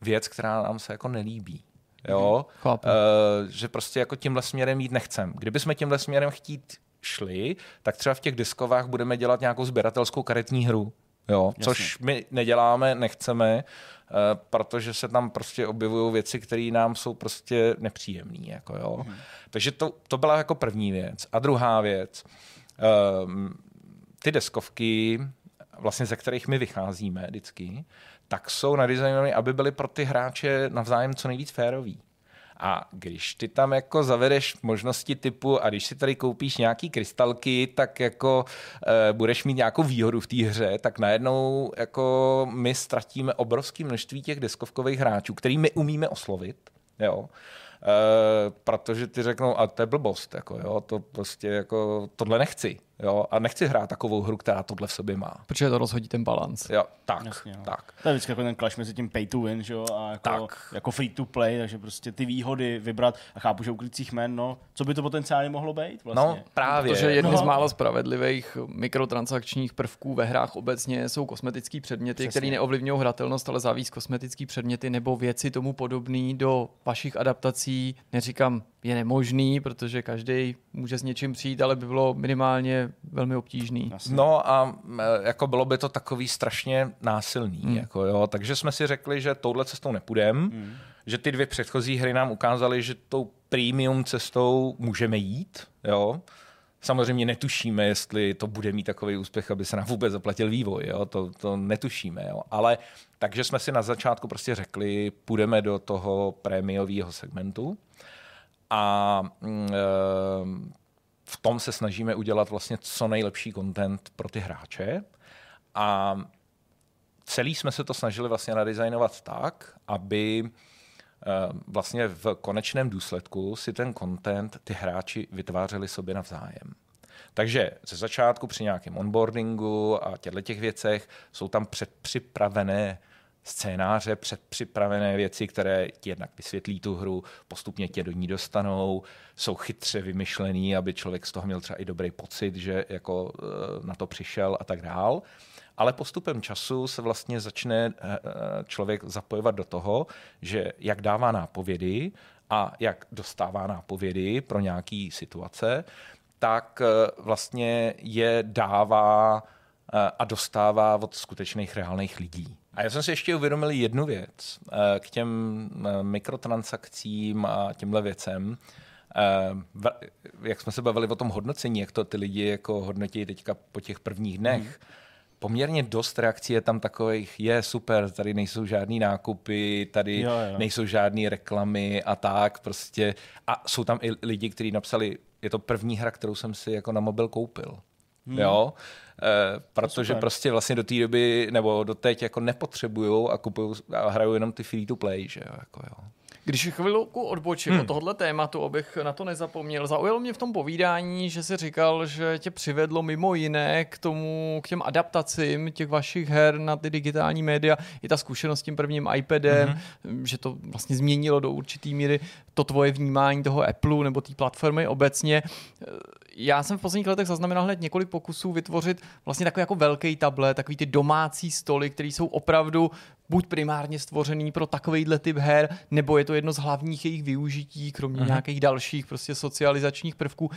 Speaker 4: věc, která nám se jako nelíbí. Jo?
Speaker 1: Chápu.
Speaker 4: Uh, že prostě jako tímhle směrem jít nechcem. Kdyby jsme tímhle směrem chtít šli, tak třeba v těch diskovách budeme dělat nějakou sběratelskou karetní hru. Jo, což my neděláme, nechceme, uh, protože se tam prostě objevují věci, které nám jsou prostě nepříjemné. Jako jo.
Speaker 2: Mhm.
Speaker 4: Takže to, to byla jako první věc. A druhá věc, um, ty deskovky, vlastně ze kterých my vycházíme vždycky, tak jsou nadizajnované, aby byly pro ty hráče navzájem co nejvíc férový. A když ty tam jako zavedeš možnosti typu a když si tady koupíš nějaký krystalky, tak jako e, budeš mít nějakou výhodu v té hře, tak najednou jako my ztratíme obrovské množství těch deskovkových hráčů, který my umíme oslovit, jo. E, protože ty řeknou, a to je blbost, jako, jo, to prostě jako, tohle nechci, jo, a nechci hrát takovou hru, která tohle v sobě má.
Speaker 1: Protože to rozhodí ten balans.
Speaker 4: Jo, tak,
Speaker 2: Jasně, no.
Speaker 4: tak.
Speaker 2: To je vždycky jako ten clash mezi tím pay to win, že jo, a jako,
Speaker 4: Tak.
Speaker 2: jako free to play, takže prostě ty výhody vybrat a chápu, že u krycích men, no, co by to potenciálně mohlo být vlastně?
Speaker 4: No, právě.
Speaker 1: Protože jedny
Speaker 2: No.
Speaker 1: z málo spravedlivých mikrotransakčních prvků ve hrách obecně jsou kosmetické předměty, které neovlivňují hratelnost, ale závíc kosmetické předměty nebo věci tomu podobné do vašich adaptací. Neříkám, je nemožný, protože každý může s něčím přijít, ale by bylo minimálně velmi obtížný.
Speaker 2: Jasně.
Speaker 4: No a e, jako bylo by to takový strašně násilný. Hmm. Jako jo. Takže jsme si řekli, že touhle cestou nepůjdem, hmm. že ty dvě předchozí hry nám ukázaly, že tou premium cestou můžeme jít. Jo. Samozřejmě netušíme, jestli to bude mít takový úspěch, aby se nám vůbec zaplatil vývoj. Jo. To, to netušíme. Jo. Ale takže jsme si na začátku prostě řekli, půjdeme do toho prémiového segmentu a e, v tom se snažíme udělat vlastně co nejlepší content pro ty hráče a celý jsme se to snažili vlastně nadizajnovat tak, aby eh, vlastně v konečném důsledku si ten content ty hráči vytvářeli sobě navzájem. Takže ze začátku při nějakém onboardingu a těchto těch věcech jsou tam předpřipravené scénáře, předpřipravené věci, které ti jednak vysvětlí tu hru, postupně tě do ní dostanou, jsou chytře vymyšlený, aby člověk z toho měl třeba i dobrý pocit, že jako eh, na to přišel a tak dál. Ale postupem času se vlastně začne eh, eh, člověk zapojovat do toho, že jak dává nápovědy a jak dostává nápovědy pro nějaké situace, tak vlastně je dává a dostává od skutečných reálných lidí. A já jsem si ještě uvědomil jednu věc eh, k těm eh, mikrotransakcím a těmhle věcem. Eh, Jak jsme se bavili o tom hodnocení, jak to ty lidi jako hodnotí teďka po těch prvních dnech,
Speaker 2: Mhm.
Speaker 4: poměrně dost reakcí je tam takových, je super, tady nejsou žádný nákupy, tady
Speaker 2: Jo, jo.
Speaker 4: nejsou žádné reklamy a tak prostě. A jsou tam i lidi, kteří napsali, je to první hra, kterou jsem si jako na mobil koupil. Hmm. Jo, e, protože
Speaker 2: super.
Speaker 4: prostě vlastně do té doby nebo do teď jako nepotřebují a kupují a hrajou jenom ty free to play, že jo, jako jo.
Speaker 1: Když chvilku odbočím hmm. od tohohle tématu, abych na to nezapomněl, zaujalo mě v tom povídání, že si říkal, že tě přivedlo mimo jiné k tomu, k těm adaptacím těch vašich her na ty digitální média, i ta zkušenost s tím prvním iPadem, mm-hmm. že to vlastně změnilo do určitý míry to tvoje vnímání toho Apple nebo té platformy obecně. Já jsem v posledních letech zaznamenal hned několik pokusů vytvořit vlastně takový jako velký tablet, takový ty domácí stoly, které jsou opravdu buď primárně stvořený pro takovýhle typ her, nebo je to jedno z hlavních jejich využití, kromě
Speaker 2: Mhm.
Speaker 1: nějakých dalších prostě socializačních prvků.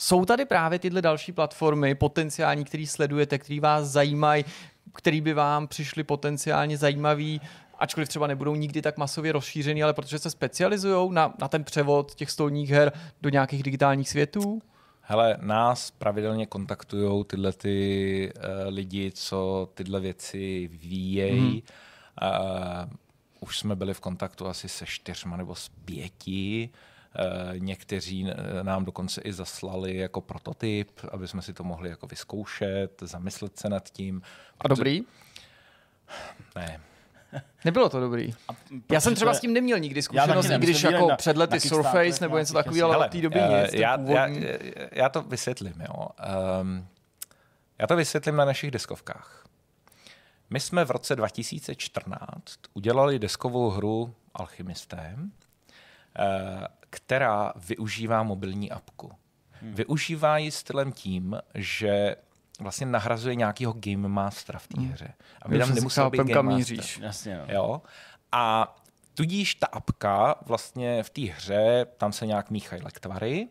Speaker 1: Jsou tady právě tyhle další platformy potenciální, který sledujete, který vás zajímají, který by vám přišly potenciálně zajímavý, ačkoliv třeba nebudou nikdy tak masově rozšířený, ale protože se specializují na, na ten převod těch stolních her do nějakých digitálních světů?
Speaker 4: Hele, nás pravidelně kontaktují tyhle ty uh, lidi, co tyhle věci vyvíjejí. Hmm. Uh, už jsme byli v kontaktu asi se čtyřma nebo s pěti. Uh, někteří nám dokonce i zaslali jako prototyp, aby jsme si to mohli jako vyzkoušet, zamyslet se nad tím.
Speaker 1: A dobrý?
Speaker 4: Ne,
Speaker 1: Nebylo to dobrý. Já jsem třeba s tím neměl nikdy zkušenost, i když jako
Speaker 2: na-
Speaker 1: před lety Surface nebo něco takového, ale od té doby
Speaker 4: Hele,
Speaker 1: nic.
Speaker 4: já, já, já to vysvětlím. Jo. Um, já to vysvětlím na našich deskovkách. My jsme v roce 2014 udělali deskovou hru Alchymistem, eh, která využívá mobilní apku.
Speaker 1: Hmm.
Speaker 4: Využívá ji stylem tím, že vlastně nahrazuje nějakého game mastera v té hře. Aby tam nemusel být game
Speaker 1: míříš.
Speaker 2: Jasně, no.
Speaker 4: Jo? A tudíž ta apka vlastně v té hře, tam se nějak míchají lektvary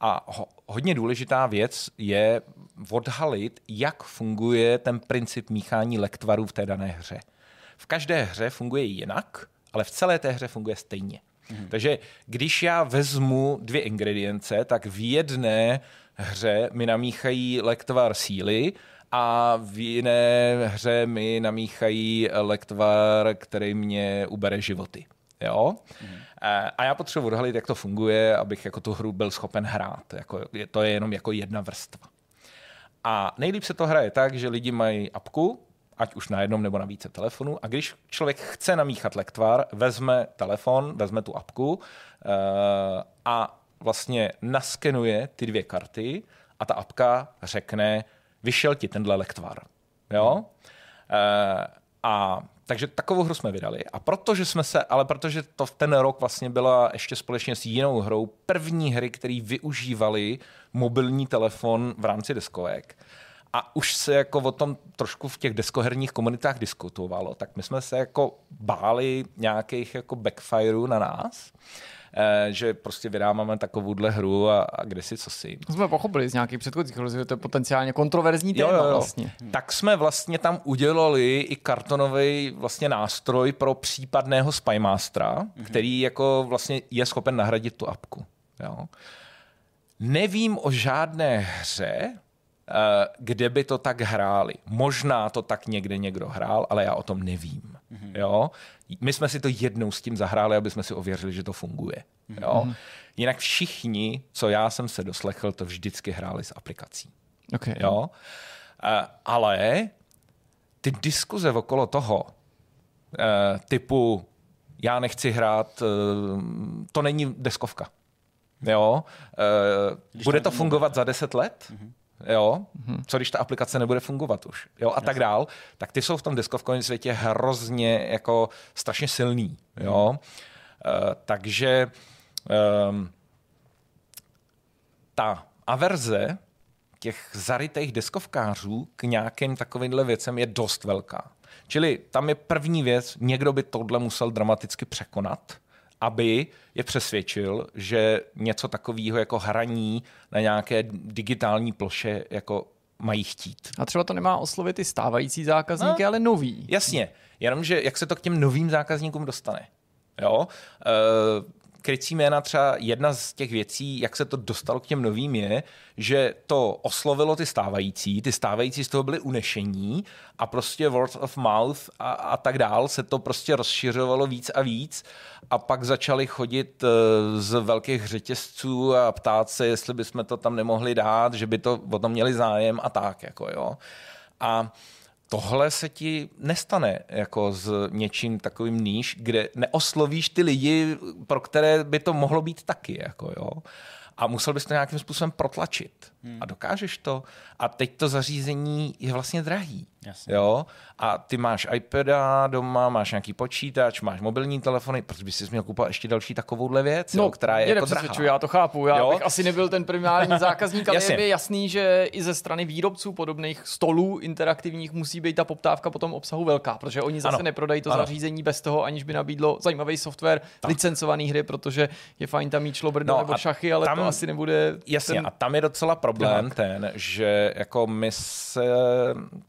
Speaker 4: a ho, hodně důležitá věc je odhalit, jak funguje ten princip míchání lektvarů v té dané hře. V každé hře funguje jinak, ale v celé té hře funguje stejně. Mhm. Takže když já vezmu dvě ingredience, tak v jedné hře mi namíchají lektvar síly a v jiné hře mi namíchají lektvar, který mě ubere životy. Jo? Eh, A já potřebuji odhalit, jak to funguje, abych jako tu hru byl schopen hrát. Jako, je, to je jenom jako jedna vrstva. A nejlíp se to hraje tak, že lidi mají apku, ať už na jednom nebo na více telefonů. A když člověk chce namíchat lektvar, vezme telefon, vezme tu apku eh, a vlastně naskenuje ty dvě karty a ta apka řekne, vyšel ti tenhle lektvar. Jo? Eh, a takže takovou hru jsme vydali. A protože jsme se, ale protože to v ten rok vlastně byla ještě společně s jinou hrou první hry, které využívaly mobilní telefon v rámci deskovek, a už se jako o tom trošku v těch deskoherních komunitách diskutovalo, tak my jsme se jako báli nějakých jako backfireů na nás, eh, že prostě vydáváme takovouhle hru a, a kde si co si.
Speaker 1: To jsme pochopili z nějakých předchozích rozhovorů, to je potenciálně kontroverzní téma vlastně.
Speaker 4: Tak jsme vlastně tam udělali i kartonový vlastně nástroj pro případného Spymastera, mm-hmm. který jako vlastně je schopen nahradit tu apku. Jo. Nevím o žádné hře, eh, kde by to tak hráli. Možná to tak někde někdo hrál, ale já o tom nevím. Mm-hmm. Jo? My jsme si to jednou s tím zahráli, aby jsme si ověřili, že to funguje. Jo? Jinak všichni, co já jsem se doslechl, to vždycky hráli s aplikací.
Speaker 1: Okay.
Speaker 4: Jo? Eh, Ale ty diskuze okolo toho, eh, typu já nechci hrát, eh, to není deskovka. Jo? Bude to fungovat za 10 let? Jo? Co když ta aplikace nebude fungovat už? Jo? A tak dál. Tak ty jsou v tom deskovkovém světě hrozně jako strašně silný. Jo? Eh, Takže ehm, ta averze těch zarytých deskovkářů k nějakým takovýmhle věcem je dost velká. Čili tam je první věc, někdo by tohle musel dramaticky překonat, aby je přesvědčil, že něco takového jako hraní na nějaké digitální ploše jako mají chtít.
Speaker 1: A třeba to nemá oslovit ty stávající zákazníky,
Speaker 4: No.
Speaker 1: ale nový.
Speaker 4: Jasně, jenomže jak se to k těm novým zákazníkům dostane. Jo? E, krycí jména třeba jedna z těch věcí, jak se to dostalo k těm novým je, že to oslovilo ty stávající, ty stávající z toho byli unešení a prostě word of mouth a, a tak dál se to prostě rozšiřovalo víc a víc a pak začali chodit eh, z velkých řetězců a ptát se, jestli bychom to tam nemohli dát, že by to o tom měli zájem a tak. Jako jo. A tohle se ti nestane jako s něčím takovým níž, kde neoslovíš ty lidi, pro které by to mohlo být taky. Jako, jo. a musel bys to nějakým způsobem protlačit. Hmm. A dokážeš to. A teď to zařízení je vlastně drahý.
Speaker 2: Jasně.
Speaker 4: Jo? A ty máš iPada doma, máš nějaký počítač, máš mobilní telefony, proč bys si měl kupovat ještě další takovouhle věc, jo, která je jako drahá.
Speaker 1: já to chápu. Já
Speaker 4: Jo?
Speaker 1: bych asi nebyl ten primární zákazník, ale
Speaker 4: Jasně.
Speaker 1: je mi jasný, že i ze strany výrobců podobných stolů interaktivních musí být ta poptávka po tom obsahu velká, protože oni zase
Speaker 4: Ano.
Speaker 1: neprodají to
Speaker 4: Ano.
Speaker 1: zařízení bez toho, aniž by nabídlo zajímavý software, licencovaný hry, protože je fajn tam mít šlobrdo
Speaker 4: No
Speaker 1: nebo šachy, ale
Speaker 4: tam-
Speaker 1: to asi nebude
Speaker 4: Jasně,
Speaker 1: ten
Speaker 4: a tam je docela problém
Speaker 1: trhák.
Speaker 4: ten, že jako my se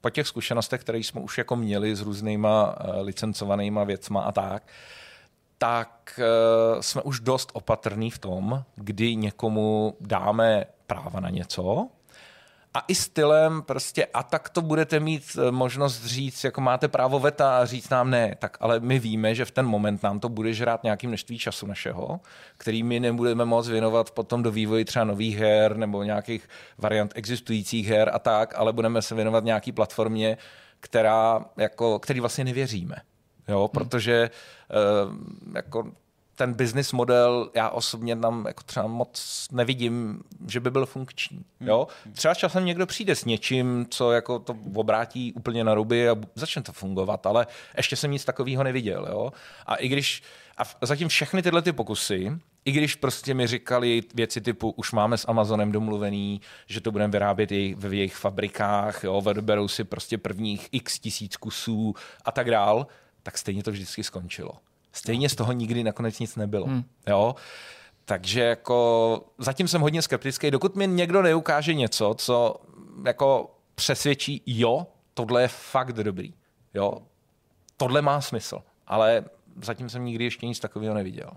Speaker 4: po těch zkušenostech, které jsme už jako měli s různýma uh, licencovanýma věcma a tak, tak uh, jsme už dost opatrní v tom, kdy někomu dáme práva na něco, a i stylem prostě a tak to budete mít eh, možnost říct, jako máte právo veta a říct nám ne, tak ale my víme, že v ten moment nám to bude žrát nějaký množství času našeho, který my nebudeme moc věnovat potom do vývoji třeba nových her nebo nějakých variant existujících her a tak, ale budeme se věnovat nějaký platformě, která, jako, který vlastně nevěříme. Jo, protože uh, jako ten business model já osobně tam jako třeba moc nevidím, že by byl funkční. Jo? Třeba časem někdo přijde s něčím, co jako to obrátí úplně na ruby a začne to fungovat, ale ještě jsem nic takového neviděl. Jo? A i když a zatím všechny tyhle ty pokusy, i když prostě mi říkali věci typu, už máme s Amazonem domluvený, že to budeme vyrábět jej, ve jejich fabrikách, jo, vyberou si prostě prvních x tisíc kusů a tak dál, tak stejně to vždycky skončilo. Stejně z toho nikdy nakonec nic nebylo. Hmm. Jo? Takže jako zatím jsem hodně skeptický, dokud mi někdo neukáže něco, co jako přesvědčí, jo, tohle je fakt dobrý. Jo, tohle má smysl. Ale zatím jsem nikdy ještě nic takového neviděl.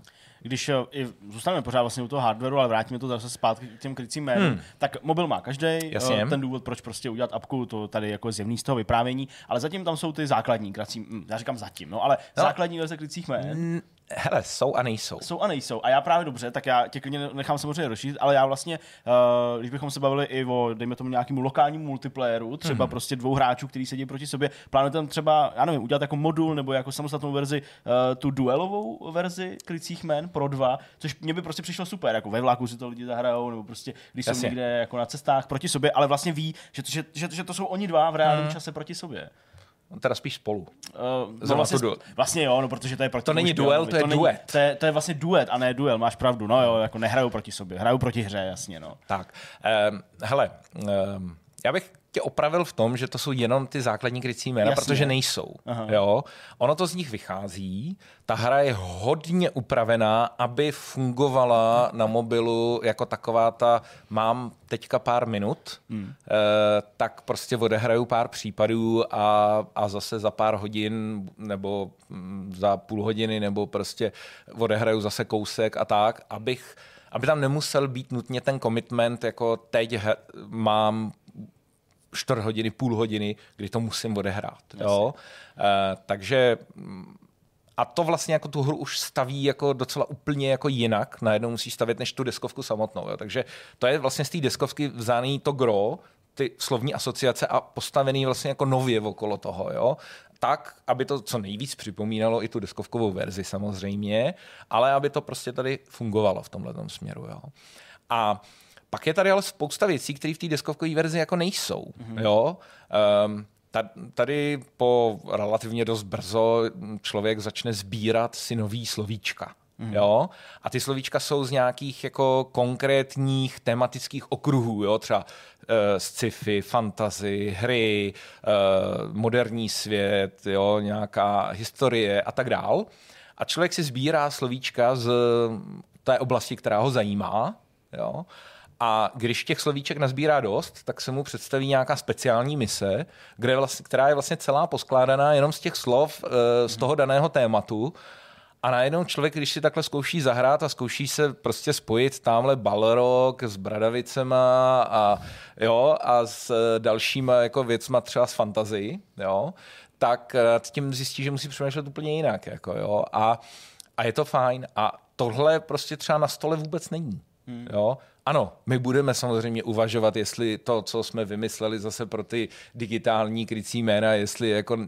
Speaker 2: Když eh, i zůstaneme pořád vlastně u toho hardwareu, ale vrátíme to zase zpátky k těm krycím jménům, hmm. tak mobil má každý.
Speaker 4: Jasně.
Speaker 2: Ten důvod, proč prostě udělat apku, to tady jako je zjevný z toho vyprávění, ale zatím tam jsou ty základní krací, hm, já říkám zatím, no ale no. základní verze krycích jmén.
Speaker 4: Hele, jsou a nejsou.
Speaker 2: Jsou a nejsou. A já právě dobře, tak já tě klidně nechám samozřejmě rozšířit, ale já vlastně, uh, když bychom se bavili i o, dejme tomu, nějakému lokálnímu multiplayeru, třeba mm-hmm. prostě dvou hráčů, kteří sedí proti sobě, plánujete tam třeba, já nevím, udělat jako modul nebo jako samostatnou verzi, uh, tu duelovou verzi krycích men pro dva, což mě by prostě přišlo super, jako ve vlaku si to lidi zahrajou, nebo prostě, když jsou někde jako na cestách proti sobě, ale vlastně ví, že to, že, že, že to jsou oni dva v reálném mm. čase proti sobě.
Speaker 4: Teda spíš spolu.
Speaker 2: Uh, no vlastně,
Speaker 4: to duel.
Speaker 2: vlastně jo, no protože to je proti
Speaker 4: To není duel, to je
Speaker 2: není,
Speaker 4: duet.
Speaker 2: To je, to je vlastně duet a ne duel, máš pravdu. No jo, jako nehrajou proti sobě, hrajou proti hře, jasně, no.
Speaker 4: Tak, um, hele, um, já bych tě opravil v tom, že to jsou jenom ty základní krycí jména,
Speaker 2: Jasně.
Speaker 4: protože nejsou.
Speaker 2: Aha.
Speaker 4: Jo? Ono to z nich vychází, ta hra je hodně upravená, aby fungovala na mobilu jako taková ta, mám teďka pár minut, hmm. eh, tak prostě odehraju pár případů a, a zase za pár hodin nebo mm, za půl hodiny nebo prostě odehraju zase kousek a tak, abych aby tam nemusel být nutně ten commitment, jako teď he, mám čtvrt hodiny, půl hodiny, kdy to musím odehrát. Jo? E, takže mm, a to vlastně jako tu hru už staví jako docela úplně jako jinak, najednou musí stavět než tu deskovku samotnou. Jo? Takže to je vlastně z té deskovky vzaný to gro, ty slovní asociace a postavený vlastně jako nově okolo toho, jo. Tak, aby to co nejvíc připomínalo i tu deskovkovou verzi samozřejmě, ale aby to prostě tady fungovalo v tomhle směru, jo. A pak je tady ale spousta věcí, které v té deskovkové verzi jako nejsou, mm-hmm. jo. Um, tady po relativně dost brzo člověk začne sbírat si nový slovíčka. Mm. Jo? A ty slovíčka jsou z nějakých jako konkrétních tematických okruhů, jo? třeba uh, sci-fi, fantasy, hry, uh, moderní svět, jo? nějaká historie a tak dál. A člověk si sbírá slovíčka z té oblasti, která ho zajímá. Jo? A když těch slovíček nazbírá dost, tak se mu představí nějaká speciální mise, kde vlastně, která je vlastně celá poskládaná jenom z těch slov e, z toho daného tématu. A najednou člověk, když si takhle zkouší zahrát a zkouší se prostě spojit tamhle Balrog s Bradavicema a, jo, a s e, dalšíma jako věcma třeba z fantasy, jo, tak e, tím zjistí, že musí přemýšlet úplně jinak. Jako, jo, a, a je to fajn. A tohle prostě třeba na stole vůbec není. Hmm. Jo? Ano, my budeme samozřejmě uvažovat, jestli to, co jsme vymysleli zase pro ty digitální krycí jména, jestli jako e,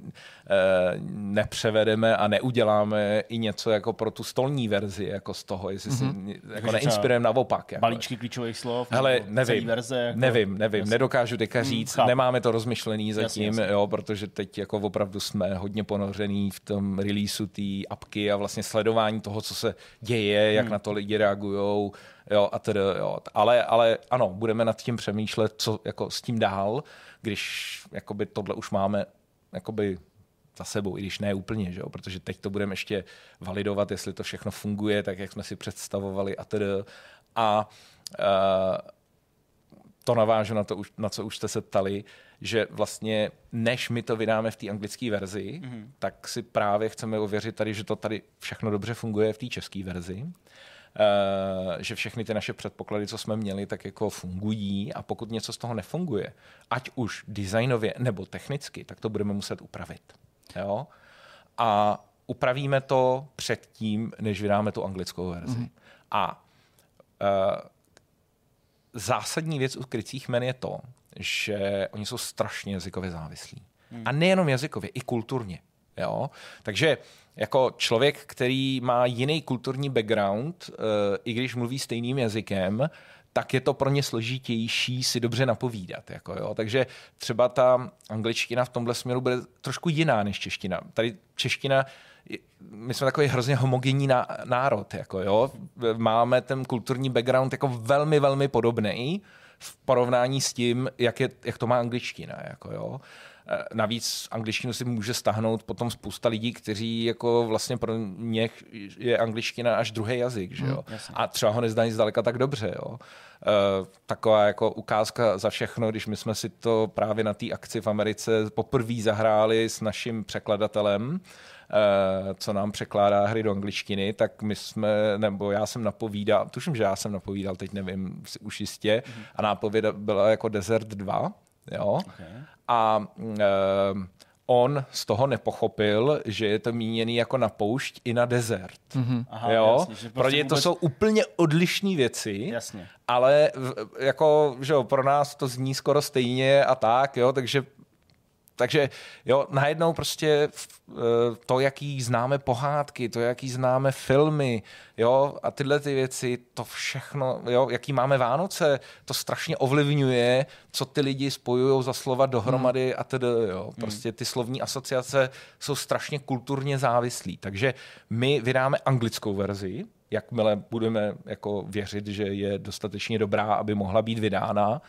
Speaker 4: nepřevedeme a neuděláme i něco jako pro tu stolní verzi jako z toho, jestli si jako neinspirujeme naopak. Jako.
Speaker 2: Balíčky klíčových slov, celý
Speaker 4: nevím,
Speaker 2: verze. Jako...
Speaker 4: nevím, nevím,
Speaker 2: Jasně.
Speaker 4: nedokážu teďka říct,
Speaker 2: chápu.
Speaker 4: nemáme to rozmyšlený zatím,
Speaker 2: jasně.
Speaker 4: jo, protože teď jako opravdu jsme hodně ponořený v tom releaseu té apky a vlastně sledování toho, co se děje, jak na to lidi reagují, jo, a tedy, jo. Ale, ale ano, budeme nad tím přemýšlet, co jako s tím dál, když jakoby tohle už máme jakoby za sebou, i když ne úplně, že jo? protože teď to budeme ještě validovat, jestli to všechno funguje tak, jak jsme si představovali a tedy. A uh, to navážu na, to, už- na co už jste se ptali, že vlastně než my to vydáme v té anglické verzi, mm-hmm. tak si právě chceme ověřit tady, že to tady všechno dobře funguje v té české verzi. Uh, že všechny ty naše předpoklady, co jsme měli, tak jako fungují a pokud něco z toho nefunguje, ať už designově nebo technicky, tak to budeme muset upravit. Jo? A upravíme to předtím, než vydáme tu anglickou verzi. Mm-hmm. A uh, zásadní věc u krycích men je to, že oni jsou strašně jazykově závislí. Hmm. A nejenom jazykově, i kulturně. Jo? Takže jako člověk, který má jiný kulturní background, uh, i když mluví stejným jazykem, tak je to pro ně složitější si dobře napovídat. Jako jo. Takže třeba ta angličtina v tomhle směru bude trošku jiná než čeština. Tady čeština my jsme takový hrozně homogenní ná- národ. Jako jo. Máme ten kulturní background jako velmi, velmi podobný v porovnání s tím, jak, je, jak to má angličtina. Jako jo. Eh, Navíc angličtinu si může stáhnout potom spousta lidí, kteří jako vlastně pro ně je angličtina až druhý jazyk, že jo? A třeba ho nezdají zdaleka tak dobře, jo? Eh, Taková jako ukázka za všechno, když my jsme si to právě na té akci v Americe poprvé zahráli s naším překladatelem, eh, co nám překládá hry do angličtiny, tak my jsme, nebo já jsem napovídal, tuším, že já jsem napovídal, teď nevím už jistě, a nápověda byla jako Desert 2, jo? A eh, on z toho nepochopil, že je to míněný jako na poušť i na desert. Mm-hmm.
Speaker 2: Aha,
Speaker 4: jo?
Speaker 2: jasně, že
Speaker 4: Pro
Speaker 2: prostě
Speaker 4: ně to
Speaker 2: vůbec-
Speaker 4: jsou úplně odlišné věci,
Speaker 2: Jasně.
Speaker 4: ale v- jako, že jo, pro nás to zní skoro stejně a tak, jo, takže takže jo, najednou prostě eh, to, jaký známe pohádky, to, jaký známe filmy, jo, a tyhle ty věci, to všechno, jo, jaký máme Vánoce, to strašně ovlivňuje, co ty lidi spojují za slova dohromady a tedy, jo. Prostě ty slovní asociace jsou strašně kulturně závislí. Takže my vydáme anglickou verzi, jakmile budeme jako věřit, že je dostatečně dobrá, aby mohla být vydána,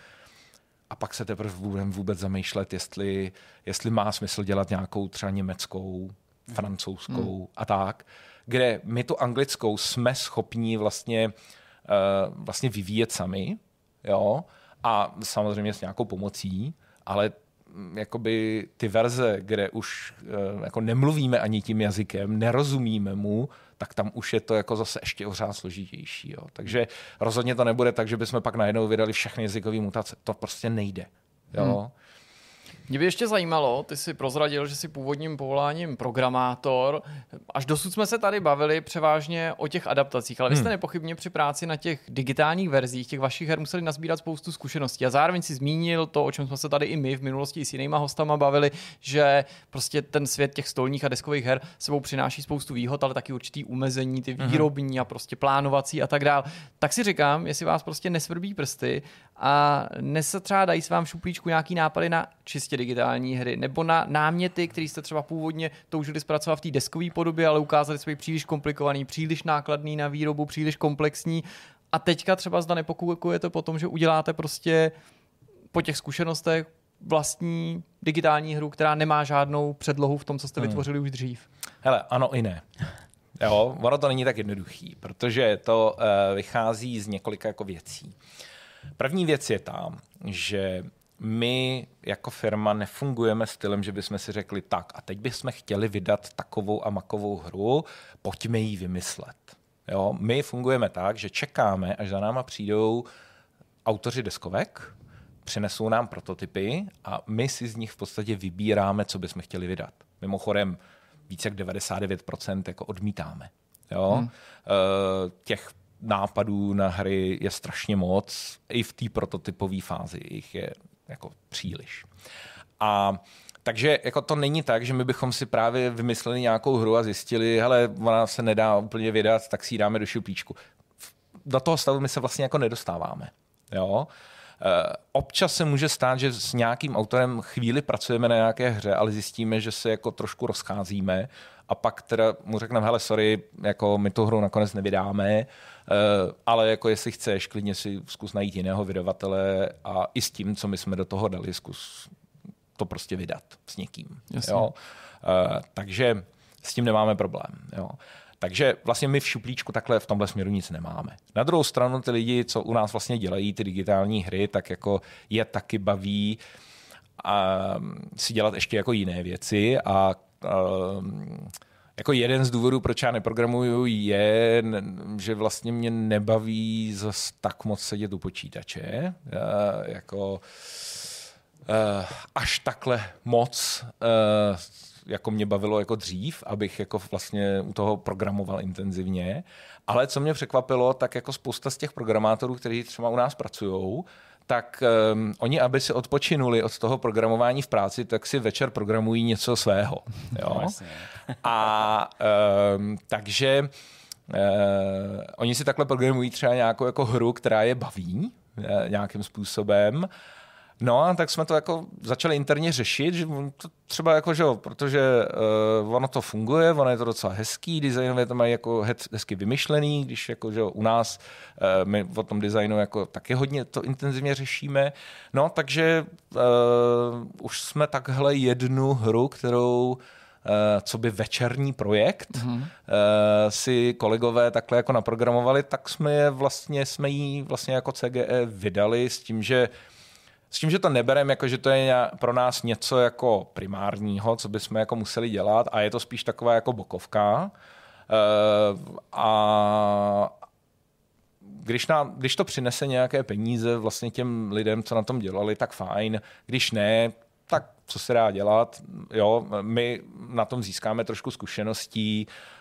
Speaker 4: a pak se teprve budeme vůbec zamýšlet, jestli, jestli má smysl dělat nějakou třeba německou, francouzskou hmm. a tak, kde my tu anglickou jsme schopni vlastně, uh, vlastně vyvíjet sami, jo, a samozřejmě s nějakou pomocí, ale mm, jakoby ty verze, kde už uh, jako nemluvíme ani tím jazykem, nerozumíme mu, tak tam už je to jako zase ještě ořád složitější. Jo. Takže rozhodně to nebude tak, že bychom pak najednou vydali všechny jazykové mutace. To prostě nejde. Jo. Hmm.
Speaker 1: Mě by ještě zajímalo, ty jsi prozradil, že jsi původním povoláním programátor. Až dosud jsme se tady bavili převážně o těch adaptacích, ale vy jste nepochybně při práci na těch digitálních verzích těch vašich her museli nazbírat spoustu zkušeností. A zároveň si zmínil to, o čem jsme se tady i my v minulosti s jinýma hostama bavili, že prostě ten svět těch stolních a deskových her sebou přináší spoustu výhod, ale taky určitý umezení, ty výrobní a prostě plánovací a tak dál. Tak si říkám, jestli vás prostě nesvrbí prsty a nesetřádají se vám v šuplíčku nějaký nápady na čistě digitální hry, nebo na náměty, které jste třeba původně toužili zpracovat v té deskové podobě, ale ukázali se být příliš komplikovaný, příliš nákladný na výrobu, příliš komplexní. A teďka třeba zda nepokukujete po tom, že uděláte prostě po těch zkušenostech vlastní digitální hru, která nemá žádnou předlohu v tom, co jste vytvořili už dřív.
Speaker 4: Hele, ano i ne. Jo, ono to není tak jednoduchý, protože to uh, vychází z několika jako věcí. První věc je ta, že my jako firma nefungujeme stylem, že bychom si řekli tak a teď bychom chtěli vydat takovou a makovou hru, pojďme ji vymyslet. Jo? My fungujeme tak, že čekáme, až za náma přijdou autoři deskovek, přinesou nám prototypy a my si z nich v podstatě vybíráme, co bychom chtěli vydat. Mimochodem, více jak 99% jako odmítáme. Jo? Hmm. Těch nápadů na hry je strašně moc. I v té prototypové fázi jich je jako příliš. A takže jako to není tak, že my bychom si právě vymysleli nějakou hru a zjistili, hele, ona se nedá úplně vydat, tak si ji dáme do šuplíčku. Do toho stavu my se vlastně jako nedostáváme. Jo? Eh, Občas se může stát, že s nějakým autorem chvíli pracujeme na nějaké hře, ale zjistíme, že se jako trošku rozcházíme a pak teda mu řekneme, hele, sorry, jako my tu hru nakonec nevydáme, ale jako jestli chceš, klidně si zkus najít jiného vydavatele a i s tím, co my jsme do toho dali, zkus to prostě vydat s někým.
Speaker 1: Jasně.
Speaker 4: Jo? Eh, takže s tím nemáme problém. Jo? Takže vlastně my v šuplíčku takhle v tomhle směru nic nemáme. Na druhou stranu ty lidi, co u nás vlastně dělají ty digitální hry, tak jako je taky baví a si dělat ještě jako jiné věci a um, jako jeden z důvodů, proč já neprogramuju, je, že vlastně mě nebaví zas tak moc sedět u počítače. Já, jako uh, až takhle moc, uh, jako mě bavilo jako dřív, abych jako vlastně u toho programoval intenzivně. Ale co mě překvapilo, tak jako spousta z těch programátorů, kteří třeba u nás pracují, tak um, oni, aby si odpočinuli od toho programování v práci, tak si večer programují něco svého. Jo? A um, takže uh, oni si takhle programují třeba nějakou jako hru, která je baví eh, nějakým způsobem. No a tak jsme to jako začali interně řešit, že to třeba jako, že jo, protože uh, ono to funguje, ono je to docela hezký, designově to mají jako hez- hezky vymyšlený, když jako, že jo, u nás uh, my o tom designu jako taky hodně to intenzivně řešíme. No, takže uh, už jsme takhle jednu hru, kterou Uh, co by večerní projekt mm-hmm. uh, si kolegové takhle jako naprogramovali, tak jsme je vlastně, jsme jí vlastně jako CGE vydali s tím, že s tím, že to nebereme jako, že to je pro nás něco jako primárního, co bychom jako museli dělat a je to spíš taková jako bokovka. Uh, a když, nám, když to přinese nějaké peníze vlastně těm lidem, co na tom dělali, tak fajn. Když ne, tak co se dá dělat. Jo, my na tom získáme trošku zkušeností. Eh,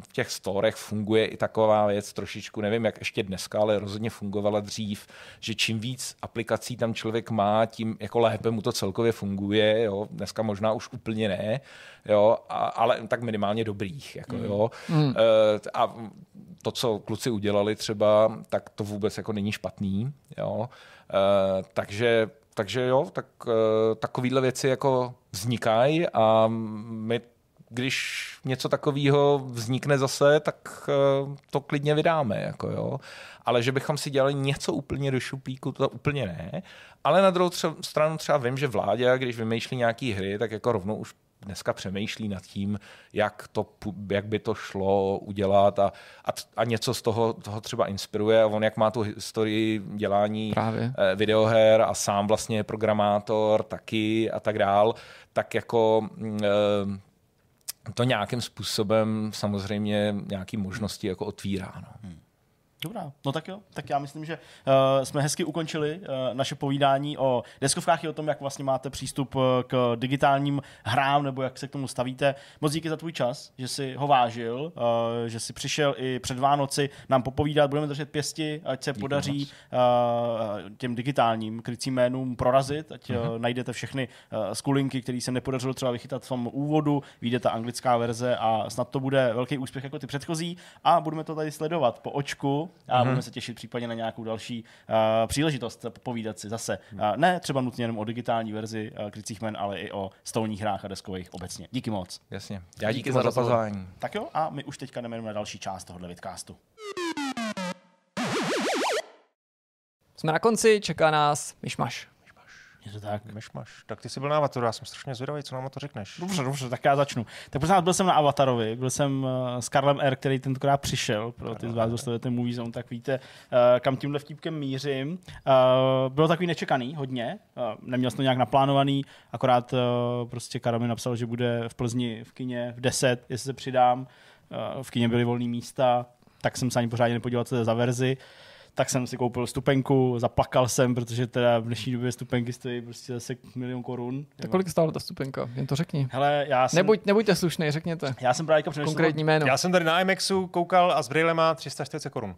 Speaker 4: V těch storech funguje i taková věc, trošičku nevím, jak ještě dneska, ale rozhodně fungovala dřív, že čím víc aplikací tam člověk má, tím jako lépe mu to celkově funguje. Jo. Dneska možná už úplně ne, jo, a, ale tak minimálně dobrých. Jako, jo.
Speaker 1: Mm.
Speaker 4: Eh, A to, co kluci udělali třeba, tak to vůbec jako není špatný. Jo. Eh, Takže takže jo, tak uh, takovéhle věci jako vznikají a my, když něco takového vznikne zase, tak uh, to klidně vydáme. Jako jo. Ale že bychom si dělali něco úplně do šuplíku, to úplně ne. Ale na druhou tře- stranu třeba vím, že vládě, když vymýšlí nějaký hry, tak jako rovnou už dneska přemýšlí nad tím, jak, to, jak by to šlo udělat a, a, a něco z toho, toho třeba inspiruje. A on, jak má tu historii dělání
Speaker 1: Právě.
Speaker 4: eh, videoher a sám vlastně je programátor taky a tak dál, tak jako mm, eh, to nějakým způsobem samozřejmě nějaký možnosti jako otvírá. No.
Speaker 2: Dobrá, no tak jo, tak já myslím, že uh, jsme hezky ukončili uh, naše povídání o deskovkách i o tom, jak vlastně máte přístup uh, k digitálním hrám nebo jak se k tomu stavíte. Moc díky za tvůj čas, že jsi ho vážil, uh, že jsi přišel i před Vánoci nám popovídat, budeme držet pěsti, ať se podaří uh, těm digitálním krycím jménům prorazit, ať uh, najdete všechny uh, skulinky, které se nepodařilo třeba vychytat v tom úvodu, vyjde ta anglická verze a snad to bude velký úspěch jako ty předchozí. A budeme to tady sledovat po očku a budeme se těšit případně na nějakou další uh, příležitost povídat si zase. Uh, ne třeba nutně jenom o digitální verzi uh, krycích men, ale i o stolních hrách a deskových obecně. Díky moc.
Speaker 4: Jasně. Já díky,
Speaker 1: Díky
Speaker 4: za pozvání.
Speaker 2: Tak jo, a my už teďka jdeme na další část tohohle vidcastu.
Speaker 1: Jsme na konci, čeká nás myšmaš.
Speaker 2: Je to tak?
Speaker 3: Myšmaš. Tak ty jsi byl na Avataru, já jsem strašně zvědavý, co nám o to řekneš.
Speaker 2: Dobře, dobře, tak já začnu. Tak prosím vás, byl jsem na Avatarovi, byl jsem uh, s Karlem R., který tentokrát přišel, pro ty z vás, kdo sledujete Movie Zone, tak víte, uh, kam tímhle vtipkem mířím. Uh, bylo takový nečekaný, hodně, uh, neměl jsem to nějak naplánovaný, akorát uh, prostě Karel mi napsal, že bude v Plzni v kině v 10, jestli se přidám, uh, v kině byly volné místa, tak jsem se ani pořádně nepodíval, co to je za verzi. Tak jsem si koupil stupenku, zaplakal jsem, protože teda v dnešní době stupenky stojí prostě zase milion korun.
Speaker 1: Tak kolik stála ta stupenka? Jen to řekni.
Speaker 2: Hele, já jsem,
Speaker 1: Nebuď, nebuďte slušný, řekněte.
Speaker 2: já jsem právě jako přemýšlel-
Speaker 1: Konkrétní jméno.
Speaker 3: Já jsem tady na IMAXu koukal a s brýlema 340 korun.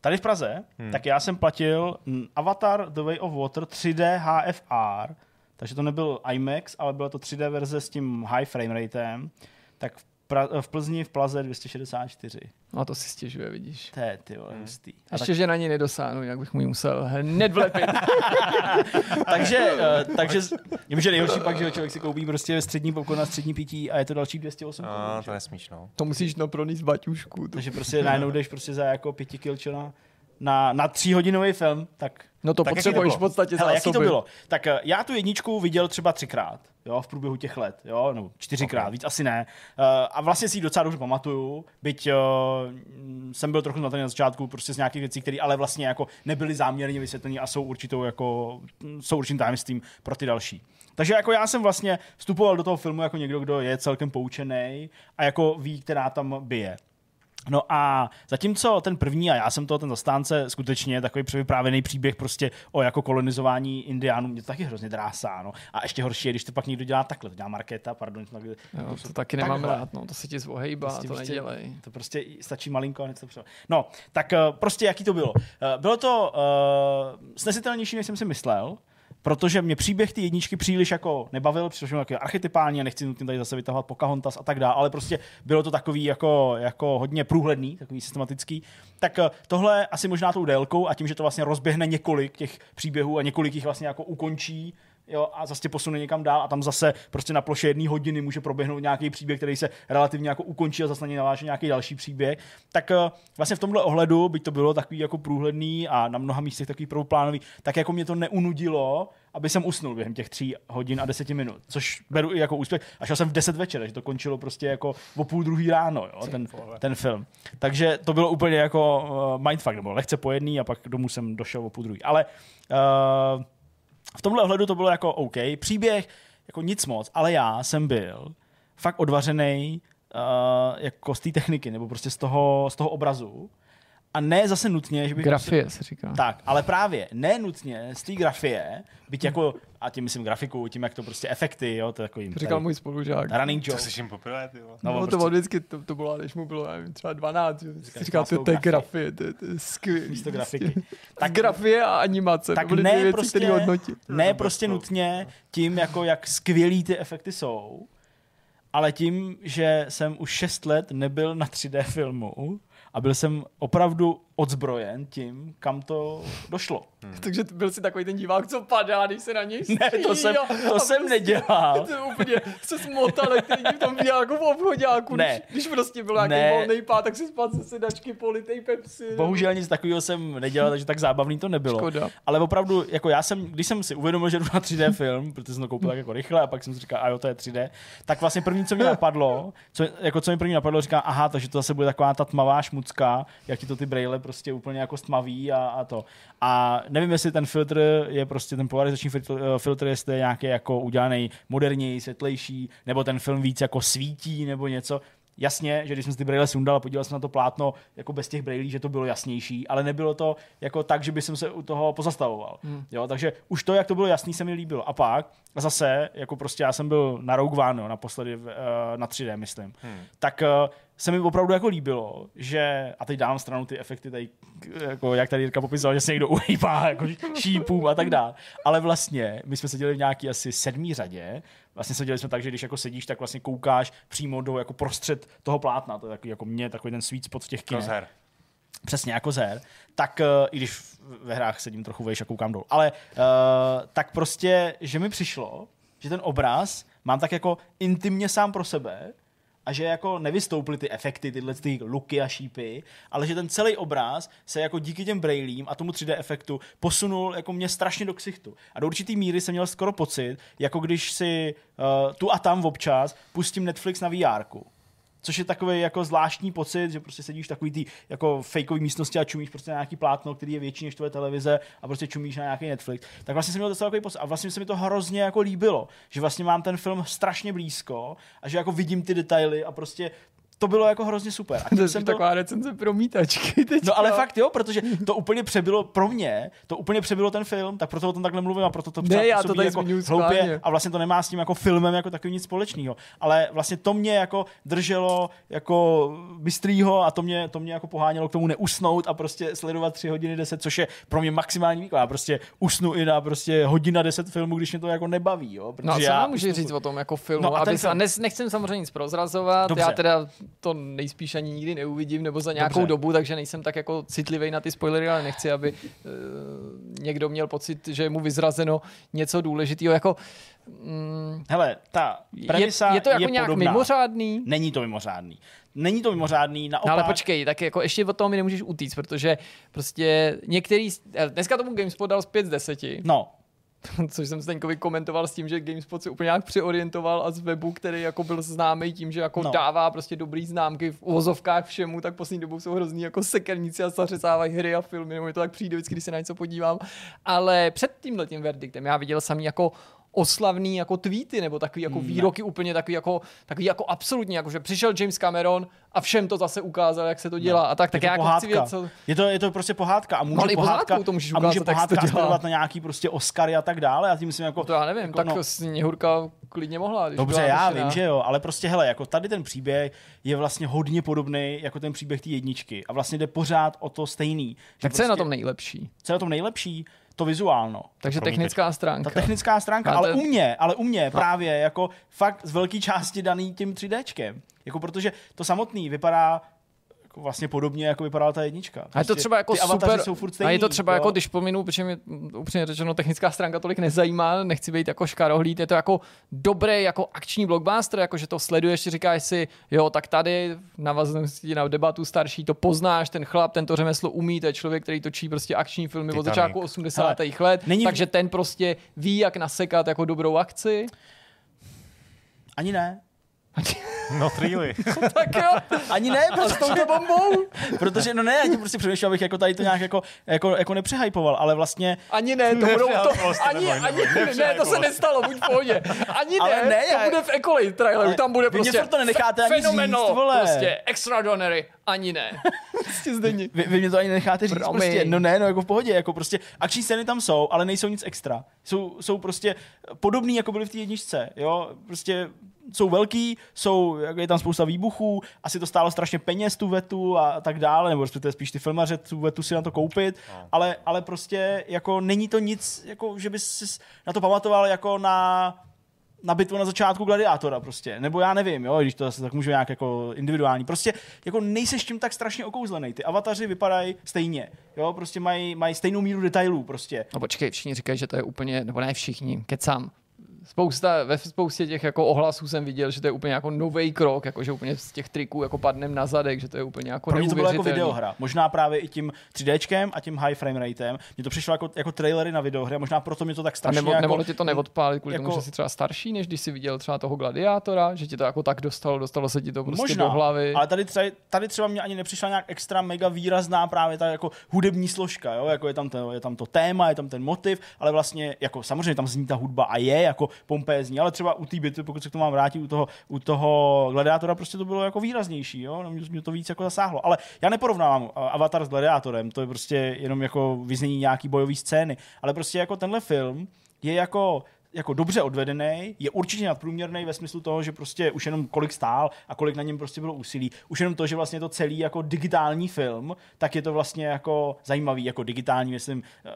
Speaker 2: Tady v Praze, hmm. tak já jsem platil Avatar The Way of Water 3D HFR, takže to nebyl IMAX, ale byla to 3D verze s tím high frame ratem, tak v, pra- v Plzni v Plaze 264.
Speaker 1: No a to si stěžuje, vidíš.
Speaker 2: To je, ty vole, hustý. A
Speaker 1: Ještě, že na něj nedosáhnu, jinak bych mu ji musel hned vlepit.
Speaker 2: takže, uh, takže, vím, že nejhorší pak, že člověk si koupí prostě ve střední popcorn na střední pití a je to další 208 korun,
Speaker 3: A
Speaker 2: že?
Speaker 3: to nesmíš, no.
Speaker 1: to musíš no pronést baťušku.
Speaker 2: Takže prostě najednou jdeš prostě za jako pěti kilčo na, na, tříhodinový film, tak
Speaker 1: No to
Speaker 2: tak
Speaker 1: potřebuješ v podstatě
Speaker 2: Hele, jaký to bylo? Tak eh, já tu jedničku viděl třeba třikrát, jo, v průběhu těch let, jo, nebo čtyřikrát, víc asi ne. Uh, a vlastně si ji docela dobře pamatuju, byť uh, jsem byl trochu zmatený na začátku prostě z nějakých věcí, které ale vlastně jako nebyly záměrně vysvětlené a jsou určitou jako, mm, jsou určitým tajemstvím pro ty další. Takže jako já jsem vlastně vstupoval do toho filmu jako někdo, kdo je celkem poučený a jako ví, která tam bije. No a zatímco ten první, a já jsem to ten zastánce, skutečně takový převyprávěný příběh prostě o jako kolonizování indiánů, mě to taky hrozně drásá, no. A ještě horší je, když to pak někdo dělá takhle, to dělá Markéta, pardon, to,
Speaker 1: Jo, to taky nemám
Speaker 2: Takhle.
Speaker 1: rád, no, to se ti zvohejbá,
Speaker 2: Prostě
Speaker 1: to
Speaker 2: víš,
Speaker 1: nedělej.
Speaker 2: To prostě stačí malinko a něco to No, tak eh, prostě jaký to bylo? Eh, Bylo to uh, snesitelnější, než jsem si myslel, protože mě příběh ty jedničky příliš jako nebavil, přišlo mi jako archetypální a nechci nutně tady zase vytahovat Pocahontas a tak dále, ale prostě bylo to takový jako, jako hodně průhledný, takový systematický. Tak eh, tohle asi možná tou délkou a tím, že to vlastně rozběhne několik těch příběhů a několik jich vlastně jako ukončí, jo, a zase tě posune někam dál a tam zase prostě na ploše jedné hodiny může proběhnout nějaký příběh, který se relativně jako ukončí a zase na něj naváže nějaký další příběh. Tak eh, vlastně v tomhle ohledu, byť to bylo takový jako průhledný a na mnoha místech takový prvoplánový, tak jako mě to neunudilo, aby jsem usnul během těch tří hodin a deseti minut, což beru i jako úspěch. A šel jsem v 10 večer, takže to končilo prostě jako o půl druhý ráno, jo, ten, ten film. Takže to bylo úplně jako uh, mindfuck, nebo lehce pojedný a pak domů jsem došel o půl druhý. Ale uh, v tomhle ohledu to bylo jako OK. Příběh, jako nic moc, ale já jsem byl fakt odvařený uh, jako z té techniky, nebo prostě z toho, z toho obrazu. A ne zase nutně, že bych...
Speaker 1: Grafie se říká.
Speaker 2: Tak, ale právě ne nutně z té grafie, byť jako, a tím myslím grafiku, tím jak to prostě efekty, jo, to je takový...
Speaker 1: To říkal můj spolužák.
Speaker 2: Running
Speaker 3: To
Speaker 2: joke.
Speaker 3: slyším poprvé, ty.
Speaker 2: No,
Speaker 1: No, to
Speaker 2: prostě-
Speaker 1: bylo vždycky, to, to bylo, když mu bylo, já nevím, třeba 12, jo.
Speaker 2: Říká,
Speaker 1: Si říkal, to, to je grafie, to, je- to je skvělý.
Speaker 2: Místo grafiky. Tak
Speaker 1: grafie a animace,
Speaker 2: tak
Speaker 1: to byly
Speaker 2: ne
Speaker 1: dvě věci,
Speaker 2: prostě,
Speaker 1: které hodnotit.
Speaker 2: ne prostě nutně tím, jako jak skvělý ty efekty jsou, ale tím, že jsem už 6 let nebyl na 3D filmu a byl jsem opravdu odzbrojen tím, kam to došlo.
Speaker 1: Takže byl si takový ten divák, co padá, když se na něj
Speaker 2: Ne, to jsem, to
Speaker 1: a
Speaker 2: jsem
Speaker 1: prostě-
Speaker 2: nedělal.
Speaker 1: To úplně se smotal, jak ty lidi v tom jako v obchodáku.
Speaker 2: Ne.
Speaker 1: Když, když prostě byl nějaký
Speaker 2: Ne.
Speaker 1: volný pád, tak si spadl ze sedačky politej Pepsi.
Speaker 2: Bohužel nic takového jsem nedělal, takže tak zábavný to nebylo.
Speaker 1: Škoda.
Speaker 2: Ale opravdu, jako já jsem, když jsem si uvědomil, že jdu na 3D film, protože jsem to koupil tak jako rychle a pak jsem si říkal, a jo, to je 3D, tak vlastně první, co mi napadlo, co, jako co mi první napadlo, říkám, aha, takže to zase bude taková ta tmavá šmucka, jak ti to ty braille prostě úplně jako stmaví a, a to. A nevím, jestli ten filtr je prostě ten polarizační filtr, eh, filtr jestli je nějaký jako udělaný moderněji, světlejší, nebo ten film víc jako svítí nebo něco. Jasně, že když jsem si ty braille sundal a podíval jsem na to plátno jako bez těch brailí, že to bylo jasnější, ale nebylo to jako tak, že by jsem se u toho pozastavoval. Hmm. Jo, takže už to, jak to bylo jasný, se mi líbilo. A pak a zase, jako prostě já jsem byl na Rogue One, jo, naposledy uh, na 3D, myslím, hmm. tak uh, se mi opravdu jako líbilo, že, a teď dávám stranu ty efekty tady, jako jak tady Jirka popisoval, že se někdo uhýbá jako šípům a tak dále. Ale vlastně, my jsme seděli v nějaký asi sedmý řadě, vlastně seděli jsme tak, že když jako sedíš, tak vlastně koukáš přímo do jako prostřed toho plátna, to je takový, jako mě takový ten sweet spot v těch kinech.
Speaker 3: Rozher.
Speaker 2: Přesně jako zér. Tak, uh, i když ve hrách sedím trochu vejš a koukám dolů. Ale uh, tak prostě, že mi přišlo, že ten obraz mám tak jako intimně sám pro sebe a že jako nevystoupily ty efekty, tyhle ty luky a šípy, ale že ten celý obraz se jako díky těm brailím a tomu 3D efektu posunul jako mě strašně do ksichtu. A do určitý míry jsem měl skoro pocit, jako když si uh, tu a tam občas pustím Netflix na VR. Což je takový jako zvláštní pocit, že prostě sedíš v takový ty jako fakeový místnosti a čumíš prostě na nějaký plátno, který je větší než tvoje televize a prostě čumíš na nějaký Netflix. Tak vlastně jsem měl docela takový pocit a vlastně se mi to hrozně jako líbilo, že vlastně mám ten film strašně blízko a že jako vidím ty detaily a prostě to bylo jako hrozně super. A
Speaker 1: To
Speaker 2: jsem byl,
Speaker 1: taková recenze promítačky. Teďka.
Speaker 2: No ale fakt jo, protože to úplně přebylo pro mě, to úplně přebylo ten film, tak proto o tom takhle mluvím a proto to
Speaker 1: Ne, já to tady
Speaker 2: jako hloupě a vlastně to nemá s tím jako filmem jako takovým nic společného. Ale vlastně to mě jako drželo jako bystrýho a to mě, to mě jako pohánělo k tomu neusnout a prostě sledovat 3 hodiny 10, což je pro mě maximální výkon. Já prostě usnu i na prostě hodina 10 filmů, když mě to jako nebaví. Jo?
Speaker 1: No a co
Speaker 2: já
Speaker 1: nám může
Speaker 2: usnu-
Speaker 1: říct o tom jako filmu?
Speaker 2: No a
Speaker 1: aby
Speaker 2: film-
Speaker 1: nechcem samozřejmě nic prozrazovat,
Speaker 2: Dobře.
Speaker 1: já teda to nejspíš ani nikdy neuvidím, nebo za nějakou
Speaker 2: Dobře.
Speaker 1: dobu, takže nejsem tak jako citlivý na ty spoilery, ale nechci, aby uh, někdo měl pocit, že je mu vyzrazeno něco důležitého. Jako, mm,
Speaker 2: Hele, ta
Speaker 1: je,
Speaker 2: premisa
Speaker 1: je to jako
Speaker 2: je
Speaker 1: nějak
Speaker 2: podobná.
Speaker 1: mimořádný?
Speaker 2: Není to mimořádný. Není to mimořádný, naopak.
Speaker 1: No ale počkej, tak jako ještě od toho mi nemůžeš utíct, protože prostě některý, eh, dneska tomu GameSpot dal z 5 z 10,
Speaker 2: No,
Speaker 1: což jsem Steňkovi komentoval s tím, že GameSpot se úplně nějak přeorientoval a z webu, který jako byl známý tím, že jako
Speaker 2: No.
Speaker 1: no. dává prostě dobrý známky v uvozovkách všemu, tak poslední dobou jsou hrozný jako sekerníci a zařezávají hry a filmy, nebo mi to tak přijde vždycky, když se na něco podívám. Ale před tímhle tím verdiktem já viděl samý jako oslavný jako tweety nebo takový jako výroky úplně takový jako, takový jako absolutní, jako že přišel James Cameron a všem to zase ukázal, jak se to dělá a tak, tak
Speaker 2: je
Speaker 1: já
Speaker 2: to
Speaker 1: jako chci
Speaker 2: pohádka.
Speaker 1: vědět, co...
Speaker 2: Je to, je to prostě pohádka a může
Speaker 1: i
Speaker 2: pohádka,
Speaker 1: to můžeš
Speaker 2: a může
Speaker 1: ukázat, se to
Speaker 2: pohádka
Speaker 1: dělá.
Speaker 2: aspirovat na nějaký prostě Oscary a tak dále. Já tím myslím jako...
Speaker 1: To já nevím,
Speaker 2: jako,
Speaker 1: tak
Speaker 2: no,
Speaker 1: no, Sněhurka klidně mohla. Když
Speaker 2: Dobře,
Speaker 1: byla
Speaker 2: já vím, že jo, ale prostě hele, jako tady ten příběh je vlastně hodně podobný jako ten příběh té jedničky a vlastně jde pořád o to stejný.
Speaker 1: Tak co je na
Speaker 2: prostě-
Speaker 1: tom nejlepší?
Speaker 2: Co je na tom nejlepší? To vizuálno.
Speaker 1: Takže
Speaker 3: Promítač.
Speaker 1: technická stránka.
Speaker 2: Ta technická stránka,
Speaker 1: No,
Speaker 2: ale
Speaker 1: to-
Speaker 2: u mě, ale u mě právě jako fakt z velké části daný tím 3Dčkem. Jako protože to samotný vypadá jako vlastně podobně, jako vypadala ta jednička.
Speaker 1: A je to
Speaker 2: Prostě
Speaker 1: třeba jako super,
Speaker 2: jsou furt
Speaker 1: a
Speaker 2: stejný,
Speaker 1: je to třeba
Speaker 2: jo?
Speaker 1: jako, když pominu, protože mě mm, upřímně řečeno technická stránka tolik nezajímá, nechci být jako škarohlíd, je to jako dobrý jako akční blockbuster, jako že to sleduješ, říkáš si, jo, tak tady navaznosti na debatu starší, to poznáš, ten chlap, ten to řemeslo umí, to je člověk, který točí prostě akční filmy od
Speaker 3: Titanic.
Speaker 1: začátku 80. let,
Speaker 2: není-
Speaker 1: takže ten prostě ví, jak nasekat jako dobrou akci.
Speaker 2: Ani ne.
Speaker 3: Not really.
Speaker 1: tak jo,
Speaker 2: Ani ne,
Speaker 1: a s touto bombou?
Speaker 2: protože, no ne, já prostě přemýšlel, abych jako tady to nějak jako, jako, jako nepřehypoval, ale vlastně
Speaker 1: Ani ne, to budou to, ani,
Speaker 3: neboj,
Speaker 1: ani,
Speaker 3: neboj,
Speaker 1: ne, to se nestalo, buď v pohodě. Ani
Speaker 2: Ale
Speaker 1: ne,
Speaker 2: ne,
Speaker 1: to bude v Ecolate traileru,
Speaker 2: Ale
Speaker 1: tam bude
Speaker 2: vy mě
Speaker 1: prostě
Speaker 2: furt to nenecháte ani
Speaker 1: fenomeno,
Speaker 2: říct, vole.
Speaker 1: prostě extraordinary, ani ne. Prostě.
Speaker 2: Vy, vy mě to ani necháte říct
Speaker 1: Promiň.
Speaker 2: prostě, no ne, no jako v pohodě, jako prostě akční scény tam jsou, ale nejsou nic extra. Jsou, jsou prostě podobný, jako byly v té jedničce, jo, prostě jsou velký, jsou, jako je tam spousta výbuchů, asi to stálo strašně peněz tu vetu a tak dále, nebo respektive spíš ty filmaře tu vetu si na to koupit, ale, ale prostě jako není to nic, jako že bys si na to pamatoval jako na na bitvu na začátku Gladiátora prostě, nebo já nevím, jo, když to zase tak můžu nějak jako individuální, prostě jako nejseš tím tak strašně okouzlený, ty avataři vypadají stejně, jo, prostě mají, mají stejnou míru detailů prostě.
Speaker 1: No počkej, všichni říkají, že to je úplně, nebo ne všichni, kecám. Spousta, ve spoustě těch jako ohlasů jsem viděl, že to je úplně jako nový krok, jako že úplně z těch triků jako padnem na zadek, že to je úplně jako
Speaker 2: Pro mě to bylo jako videohra. Možná právě i tím 3Dčkem a tím high frame ratem. Mně to přišlo jako, jako trailery na videohry a možná proto mě to tak
Speaker 1: A
Speaker 2: strašně
Speaker 1: nebo,
Speaker 2: jako...
Speaker 1: nemohlo ti to neodpálit kvůli jako- tomu, že jsi třeba starší, než když jsi viděl třeba toho gladiátora, že ti to jako tak dostalo, dostalo se ti to prostě
Speaker 2: Možná,
Speaker 1: do hlavy.
Speaker 2: ale tady třeba, tady třeba mě ani nepřišla nějak extra mega výrazná právě ta jako hudební složka, jo? jako je tam, to, je tam to téma, je tam ten motiv, ale vlastně jako samozřejmě tam zní ta hudba a je jako pompézní, ale třeba u té bitvy, pokud se k tomu mám vrátit, u toho, u toho gladiátora prostě to bylo jako výraznější, jo? No, Mě, mě to víc jako zasáhlo, ale já neporovnávám uh, Avatar s gladiátorem, to je prostě jenom jako vyznění nějaký bojové scény, ale prostě jako tenhle film je jako jako dobře odvedený, je určitě nadprůměrný ve smyslu toho, že prostě už jenom kolik stál a kolik na něm prostě bylo úsilí. Už jenom to, že vlastně to celý jako digitální film, tak je to vlastně jako zajímavý, jako digitální, myslím, eh,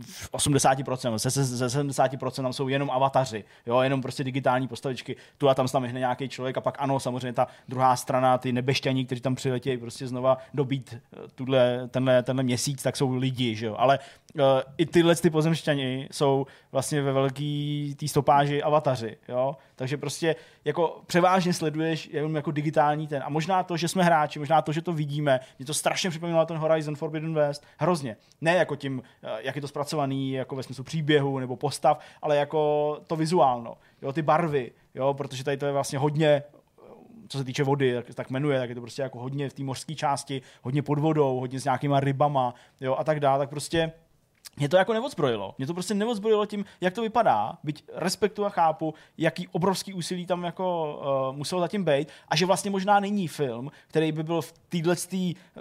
Speaker 2: v 80%, ze, ze, ze 70% tam jsou jenom avataři, jo, jenom prostě digitální postavičky. Tu a tam tam nějaký člověk a pak ano, samozřejmě ta druhá strana, ty nebešťaní, kteří tam přiletějí prostě znova dobít eh, tuhle, tenhle, tenhle měsíc, tak jsou lidi, že jo. Ale uh, i tyhle ty pozemšťani jsou vlastně ve velký té stopáži avataři, jo. Takže prostě jako převážně sleduješ jenom jako digitální ten. A možná to, že jsme hráči, možná to, že to vidíme, mě to strašně připomínalo ten Horizon Forbidden West. Hrozně. Ne jako tím, eh, jak je to zpracovaný, jako ve smyslu příběhu nebo postav, ale jako to vizuálno. Jo, ty barvy, jo, protože tady to je vlastně hodně co se týče vody, tak, tak jmenuje, tak je to prostě jako hodně v té mořské části, hodně pod vodou, hodně s nějakýma rybama, jo, a tak dále, tak prostě mě to jako neodzbrojilo. Mě to prostě neodzbrojilo tím, jak to vypadá, byť respektu a chápu, jaký obrovský úsilí tam jako uh, muselo zatím být a že vlastně možná není film, který by byl v této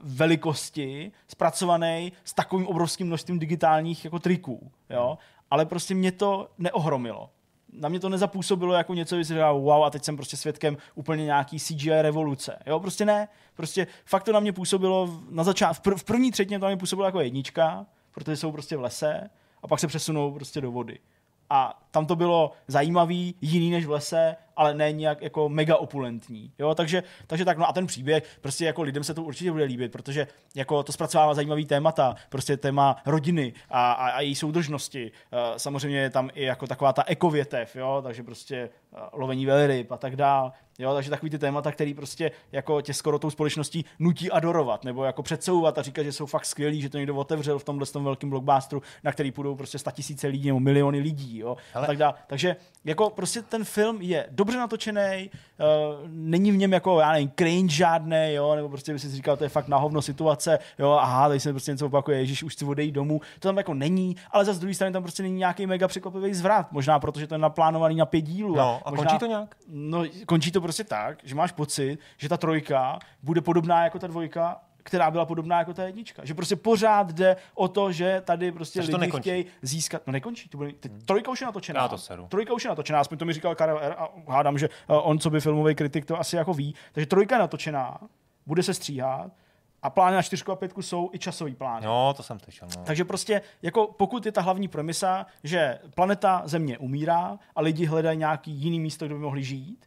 Speaker 2: velikosti zpracovaný s takovým obrovským množstvím digitálních jako triků, jo? Ale prostě mě to neohromilo. Na mě to nezapůsobilo jako něco, že říkal, wow, a teď jsem prostě svědkem úplně nějaký CGI revoluce. Jo, prostě ne. Prostě fakt to na mě působilo na začátku, v, pr- v první třetině to na mě působilo jako jednička, protože jsou prostě v lese a pak se přesunou prostě do vody. A tam to bylo zajímavý, jiný než v lese, ale ne nějak jako mega opulentní. Jo, takže, takže tak, no a ten příběh, prostě jako lidem se to určitě bude líbit, protože jako to zpracovává zajímavý témata, prostě téma rodiny a, a, a její soudržnosti. Uh, samozřejmě je tam i jako taková ta ekovětev, jo, takže prostě uh, lovení velryb a tak dál. Jo, takže takový ty témata, který prostě jako tě skoro tou společností nutí adorovat, nebo jako předsouvat a říkat, že jsou fakt skvělí, že to někdo otevřel v tomhle tom velkém blockbusteru, na který půjdou prostě tisíce lidí nebo miliony lidí, jo,
Speaker 3: Hele.
Speaker 2: a tak dále. Takže jako prostě ten film je dobře natočený, uh, není v něm jako, já nevím, cringe žádný, jo, nebo prostě by si říkal, to je fakt na hovno situace, jo, aha, tady se prostě něco opakuje, ježíš, už chci odejít domů, to tam jako není, ale za z druhé strany tam prostě není nějaký mega překvapivý zvrat, možná protože to je naplánovaný na pět dílů.
Speaker 3: No, a
Speaker 2: možná,
Speaker 3: končí to nějak?
Speaker 2: No, končí to prostě tak, že máš pocit, že ta trojka bude podobná jako ta dvojka, která byla podobná jako ta jednička. Že prostě pořád jde o to, že tady prostě
Speaker 3: Takže to
Speaker 2: lidi chtějí získat. No nekončí, to bude, teď, trojka už je natočená.
Speaker 3: Já to seru.
Speaker 2: Trojka už je natočená, aspoň to mi říkal Karel R. a hádám, že eh, on, co by filmový kritik, to asi jako ví. Takže trojka je natočená, bude se stříhat a plány na čtyřku a pětku jsou i časový plány.
Speaker 3: No, to jsem slyšel. No.
Speaker 2: Takže prostě, jako pokud je ta hlavní premisa, že planeta Země umírá a lidi hledají nějaký jiný místo, kde by mohli žít,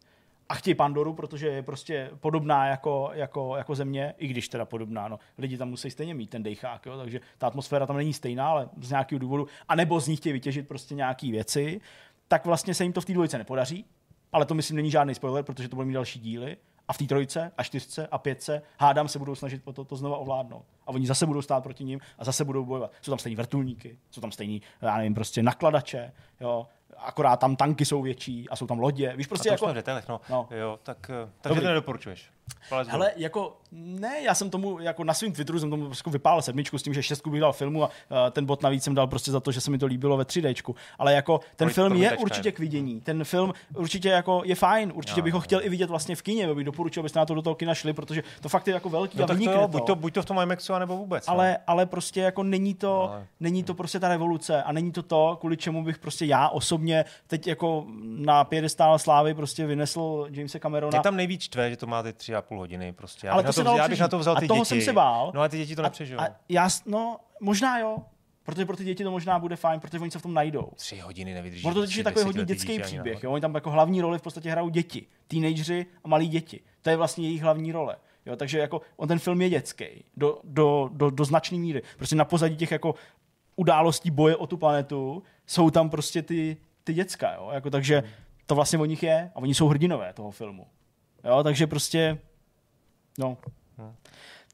Speaker 2: a chtějí Pandoru, protože je prostě podobná jako, jako, jako země, i když teda podobná, no. Lidi tam musí stejně mít ten dejchák, jo, takže ta atmosféra tam není stejná, ale z nějakého důvodu, a nebo z nich chtějí vytěžit prostě nějaké věci, tak vlastně se jim to v té dvojce nepodaří, ale to myslím není žádný spoiler, protože to budou mít další díly. A v té trojce a čtyřce a pětce hádám se budou snažit to, to znova ovládnout. A oni zase budou stát proti ním a zase budou bojovat. Jsou tam stejní vrtulníky, jsou tam stejní, já nevím, prostě nakladače, jo. Akorát tam tanky jsou větší a jsou tam lodě. Víš,
Speaker 3: a
Speaker 2: prostě
Speaker 3: to
Speaker 2: jako...
Speaker 3: v detailech, no.
Speaker 2: No.
Speaker 3: Jo, tak, eh, takže to nedoporučuješ. Palec.
Speaker 2: Hele, jako, ne, já jsem tomu, jako na svém Twitteru jsem tomu prostě vypálil sedmičku s tím, že šestku bych dal filmu a uh, ten bod navíc jsem dal prostě za to, že se mi to líbilo ve 3Dčku. Ale jako ten
Speaker 3: Kolik
Speaker 2: film je určitě
Speaker 3: je?
Speaker 2: k vidění. Ten film určitě jako je fajn, určitě
Speaker 3: Jo,
Speaker 2: bych ho chtěl i vidět vlastně v kině, bych doporučil, abyste na to do toho kina šli, protože to fakt je jako velký
Speaker 3: no,
Speaker 2: a
Speaker 3: tak to, buď, to, buď to v tom IMAXu, anebo vůbec. no.
Speaker 2: ale, ale prostě jako není to,
Speaker 3: Ale-
Speaker 2: není to prostě ta revoluce a není to to, kvůli čemu bych prostě já osobně teď jako na pědestál slávy prostě vynesl Jamesa Camerona.
Speaker 3: Mě tam nejvíc štve, že to má ty tři a půl hodiny. Prostě. Já
Speaker 2: Ale
Speaker 3: bych
Speaker 2: to
Speaker 3: na to, já bych na to vzal
Speaker 2: A
Speaker 3: ty
Speaker 2: toho
Speaker 3: děti.
Speaker 2: jsem se bál.
Speaker 3: No a ty děti to nepřežijou.
Speaker 2: A, a já, no, možná jo, protože pro ty děti to možná bude fajn, protože oni se v tom najdou.
Speaker 3: Tři hodiny nevydrží.
Speaker 2: Ono to je takový hodně dětský příběh. Jo? Oni tam jako hlavní roli v podstatě hrajou děti, teenageři a malí děti. To je vlastně jejich hlavní role. Jo? Takže jako on ten film je dětský do, do, do, do značné míry. Prostě na pozadí těch jako událostí boje o tu planetu jsou tam prostě ty, ty děcka. Jo? Jako, takže to vlastně o nich je a oni jsou hrdinové toho filmu. Jo? Takže prostě no,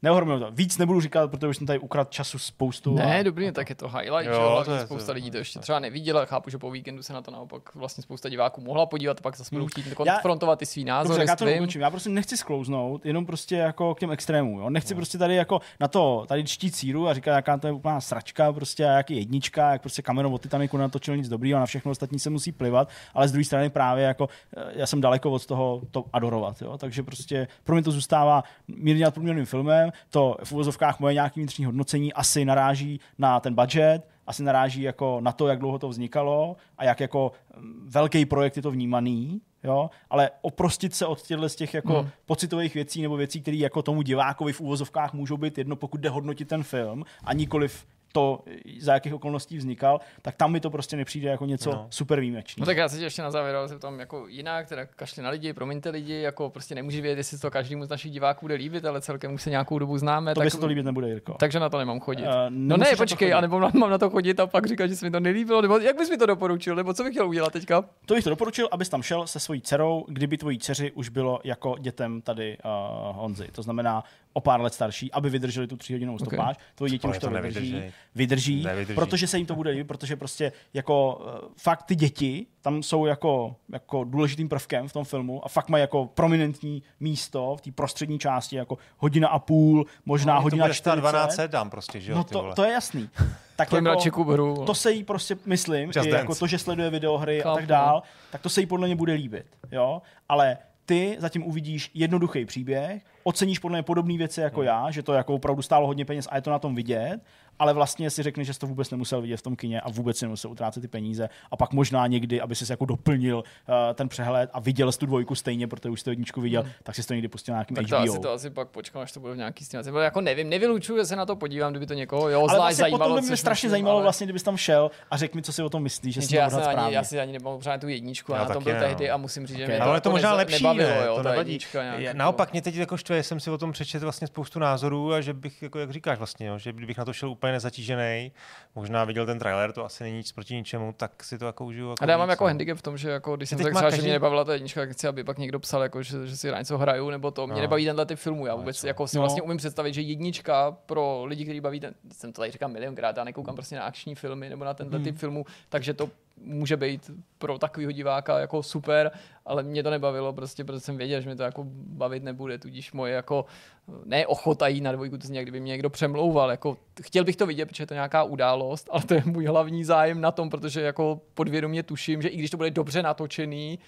Speaker 2: Neohromilo to. Víc nebudu říkat, protože už jsem tady ukradl času spoustu.
Speaker 1: Ne,
Speaker 2: a-
Speaker 1: dobrý, tak je to highlight,
Speaker 3: Jo,
Speaker 1: že jo,
Speaker 3: to je- to
Speaker 1: spousta
Speaker 3: je-
Speaker 1: lidí to ještě třeba neviděla, chápu, že po víkendu se na to naopak vlastně spousta diváků mohla podívat, a pak zase budou chtít konfrontovat ty svý
Speaker 2: Dobře,
Speaker 1: názory
Speaker 2: tak já
Speaker 1: s
Speaker 2: to
Speaker 1: tvým.
Speaker 2: dokončím. Já prostě nechci sklouznout, jenom prostě jako k těm extrémům. Jo? Nechci prostě tady jako na to tady čtít síru a říkat, jaká to je úplná sračka, prostě a jak je jednička, jak prostě Cameron od Titanicu natočil nic dobrýho a na všechno ostatní se musí plivat, ale z druhé strany právě jako eh, já jsem daleko od toho to adorovat. Jo? Takže prostě pro mě to zůstává mírně nad průměrným filmem, to v uvozovkách moje nějaké vnitřní hodnocení asi naráží na ten budget, asi naráží jako na to, jak dlouho to vznikalo a jak jako mm, velký projekt je to vnímaný, jo, ale oprostit se od těchto z těch jako
Speaker 1: Hmm.
Speaker 2: pocitových věcí nebo věcí, které jako tomu divákovi v úvozovkách můžou být jedno, pokud jde hodnotit ten film a nikoliv to, za jakých okolností vznikal, tak tam mi to prostě nepřijde jako něco
Speaker 3: No.
Speaker 2: super výjimečného.
Speaker 1: No tak já se tě ještě na závěr ale se tam jako jinak, teda kašli na lidi, promiňte lidi, jako prostě nemůže vědět, jestli to každému z našich diváků bude líbit, ale celkem už se nějakou dobu známe.
Speaker 2: to
Speaker 1: tak,
Speaker 2: by se to líbit nebude, Jirko.
Speaker 1: takže na to nemám chodit.
Speaker 2: Eh,
Speaker 1: no ne, počkej,
Speaker 2: chodit.
Speaker 1: anebo mám na to chodit a pak říkat, že se mi to nelíbilo, nebo jak bys mi to doporučil, nebo co bych chtěl udělat teďka?
Speaker 2: To bych to doporučil, abys tam šel se svojí dcerou, kdyby tvojí dceři už bylo jako dětem tady uh, Honzy. To znamená, o pár let starší, aby vydrželi tu tříhodinovou stopáž. Tvoje děti už to
Speaker 3: to
Speaker 2: vydrží.
Speaker 3: nevydrží.
Speaker 2: Vydrží,
Speaker 3: Nevydrží.
Speaker 2: protože se jim to bude líbit, protože prostě jako eh, fakt ty děti tam jsou jako, jako důležitým prvkem v tom filmu a fakt mají jako prominentní místo v té prostřední části, jako hodina a půl, možná
Speaker 3: No, to
Speaker 2: hodina
Speaker 3: bude stát
Speaker 2: 40.
Speaker 3: 12 dám prostě, že jo,
Speaker 2: No to, to je jasný. Tak
Speaker 1: Pojďme
Speaker 2: jako, to se jí prostě, myslím,
Speaker 3: Just
Speaker 2: i
Speaker 3: Dance.
Speaker 2: jako to, že sleduje videohry
Speaker 1: Chápu,
Speaker 2: a tak dál, tak to se jí podle mě bude líbit. Jo? Ale ty zatím uvidíš jednoduchý příběh, oceníš podle mě podobné věci jako
Speaker 3: Hmm.
Speaker 2: já, že to jako opravdu stálo hodně peněz a je to na tom vidět, ale vlastně si řekneš, že jsi to vůbec nemusel vidět v tom kině a vůbec si nemusel utrácet ty peníze a pak možná někdy, aby si jako doplnil uh, ten přehled a viděl jsi tu dvojku stejně, protože už jsi to jedničku viděl,
Speaker 3: Hmm.
Speaker 2: tak si to někdy pustil na nějakým
Speaker 1: tak to
Speaker 2: HBO.
Speaker 1: asi, to asi pak počkám, až to bude v nějaký stínací. Nebo jako nevím, nevylučuju, že se na to podívám, kdyby to někoho jo,
Speaker 2: ale vlastně
Speaker 1: zajímalo.
Speaker 2: potom by mě strašně
Speaker 1: myslím,
Speaker 2: zajímalo,
Speaker 1: ale-
Speaker 2: vlastně, kdybys tam šel a řekl mi, co si o tom myslíš, že jsi
Speaker 1: já,
Speaker 2: to
Speaker 1: ani,
Speaker 2: správně.
Speaker 1: já si ani nemohu pořád tu jedničku,
Speaker 3: Já
Speaker 1: já na tom byl
Speaker 3: ne,
Speaker 1: tehdy
Speaker 3: no.
Speaker 1: a musím říct, že
Speaker 2: Ok.
Speaker 1: mě to,
Speaker 3: Ale je to
Speaker 1: jako
Speaker 3: možná lepší,
Speaker 1: nebavilo,
Speaker 3: To nevadí.
Speaker 1: jako-
Speaker 3: Naopak mě teď jako štve, jsem si o tom přečetl vlastně spoustu názorů a že bych, jako jak říkáš vlastně, jo, že kdybych na to šel úplně nezatížený, možná viděl ten trailer, to asi není nic proti ničemu, tak si to jako užiju. Jako
Speaker 1: A já mám jako
Speaker 3: no.
Speaker 1: handicap v tom, že jako, když jsem tak třeba, že
Speaker 3: každý-
Speaker 1: mě nebavila ta jednička, tak chci, aby pak někdo psal, jako, že, že si na něco hraju, nebo to. Mě
Speaker 3: No.
Speaker 1: nebaví tenhle typ filmů. Já vůbec
Speaker 3: co?
Speaker 1: jako si
Speaker 2: No.
Speaker 1: vlastně umím představit, že jednička pro lidi, kteří baví, ten, jsem to tady říkal milionkrát, já nekoukám prostě na akční filmy nebo na tenhle
Speaker 2: Hmm.
Speaker 1: typ filmů, takže to může být pro takového diváka jako super, ale mě to nebavilo prostě, protože jsem věděl, že mě to jako bavit nebude, tudíž moje jako ne ochota jít na dvojku, to zní, jak kdyby mě někdo přemlouval, jako chtěl bych to vidět, protože je to nějaká událost, ale to je můj hlavní zájem na tom, protože jako podvědomě tuším, že i když to bude dobře natočený,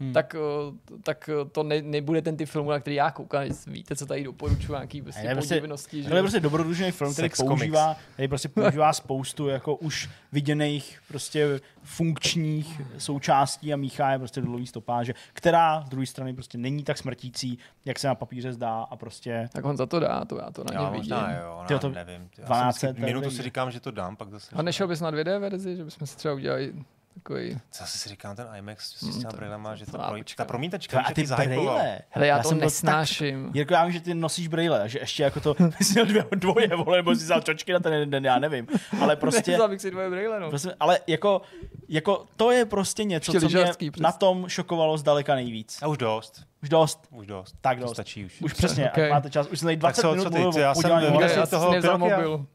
Speaker 1: hmm. tak, eh, tak to ne, nebude ten typ filmu, na který já koukám. Víte, co tady doporučuji, nějaký prostě
Speaker 2: je prostě-
Speaker 1: podivnosti.
Speaker 2: Tohle je prostě dobrodružný film, který
Speaker 3: Sex
Speaker 2: používá, který prostě používá spoustu jako už viděných prostě funkčních součástí a míchá je prostě do dlouhý stopáže, která z druhé strany prostě není tak smrtící, jak se na papíře zdá a prostě
Speaker 1: Tak on za to dá, to já to na
Speaker 3: Já
Speaker 1: něm vidím.
Speaker 3: možná jo, no,
Speaker 2: to
Speaker 3: nevím. ty, Já
Speaker 2: 12
Speaker 3: jsem vždycky
Speaker 2: to je
Speaker 3: minutu si říkám, že to dám, pak zase.
Speaker 1: A nešel bys na 2D verzi, že bychom si třeba udělali takový...
Speaker 3: Zase si říkám, ten IMAX s těma
Speaker 1: to-
Speaker 3: brýlema, že
Speaker 1: to
Speaker 3: to pro, ta promítačka,
Speaker 2: a ty brejle.
Speaker 1: Hele, já, to
Speaker 2: jsem
Speaker 1: nesnáším.
Speaker 2: Tak, Jirko, já vím, že ty nosíš brejle, že ještě jako to, ty jsi měl dvě, dvoje, vole, nebo jsi vzal čočky na ten jeden den, já nevím. Ale prostě,
Speaker 1: Nevzal bych si dvoje brýle, no.
Speaker 2: prostě ale jako, jako to je prostě něco,
Speaker 1: Ještě
Speaker 2: co mě
Speaker 1: přesně.
Speaker 2: na tom šokovalo zdaleka nejvíc.
Speaker 3: A už dost,
Speaker 2: Už dost.
Speaker 3: už dost.
Speaker 2: Tak
Speaker 3: To
Speaker 2: dost.
Speaker 3: Stačí už.
Speaker 2: Už přesně,
Speaker 1: Okay.
Speaker 2: máte čas. Už jsem tady 20
Speaker 3: co-
Speaker 2: minut
Speaker 3: co ty?
Speaker 2: mluvil o
Speaker 3: Já jsem
Speaker 1: já
Speaker 3: toho.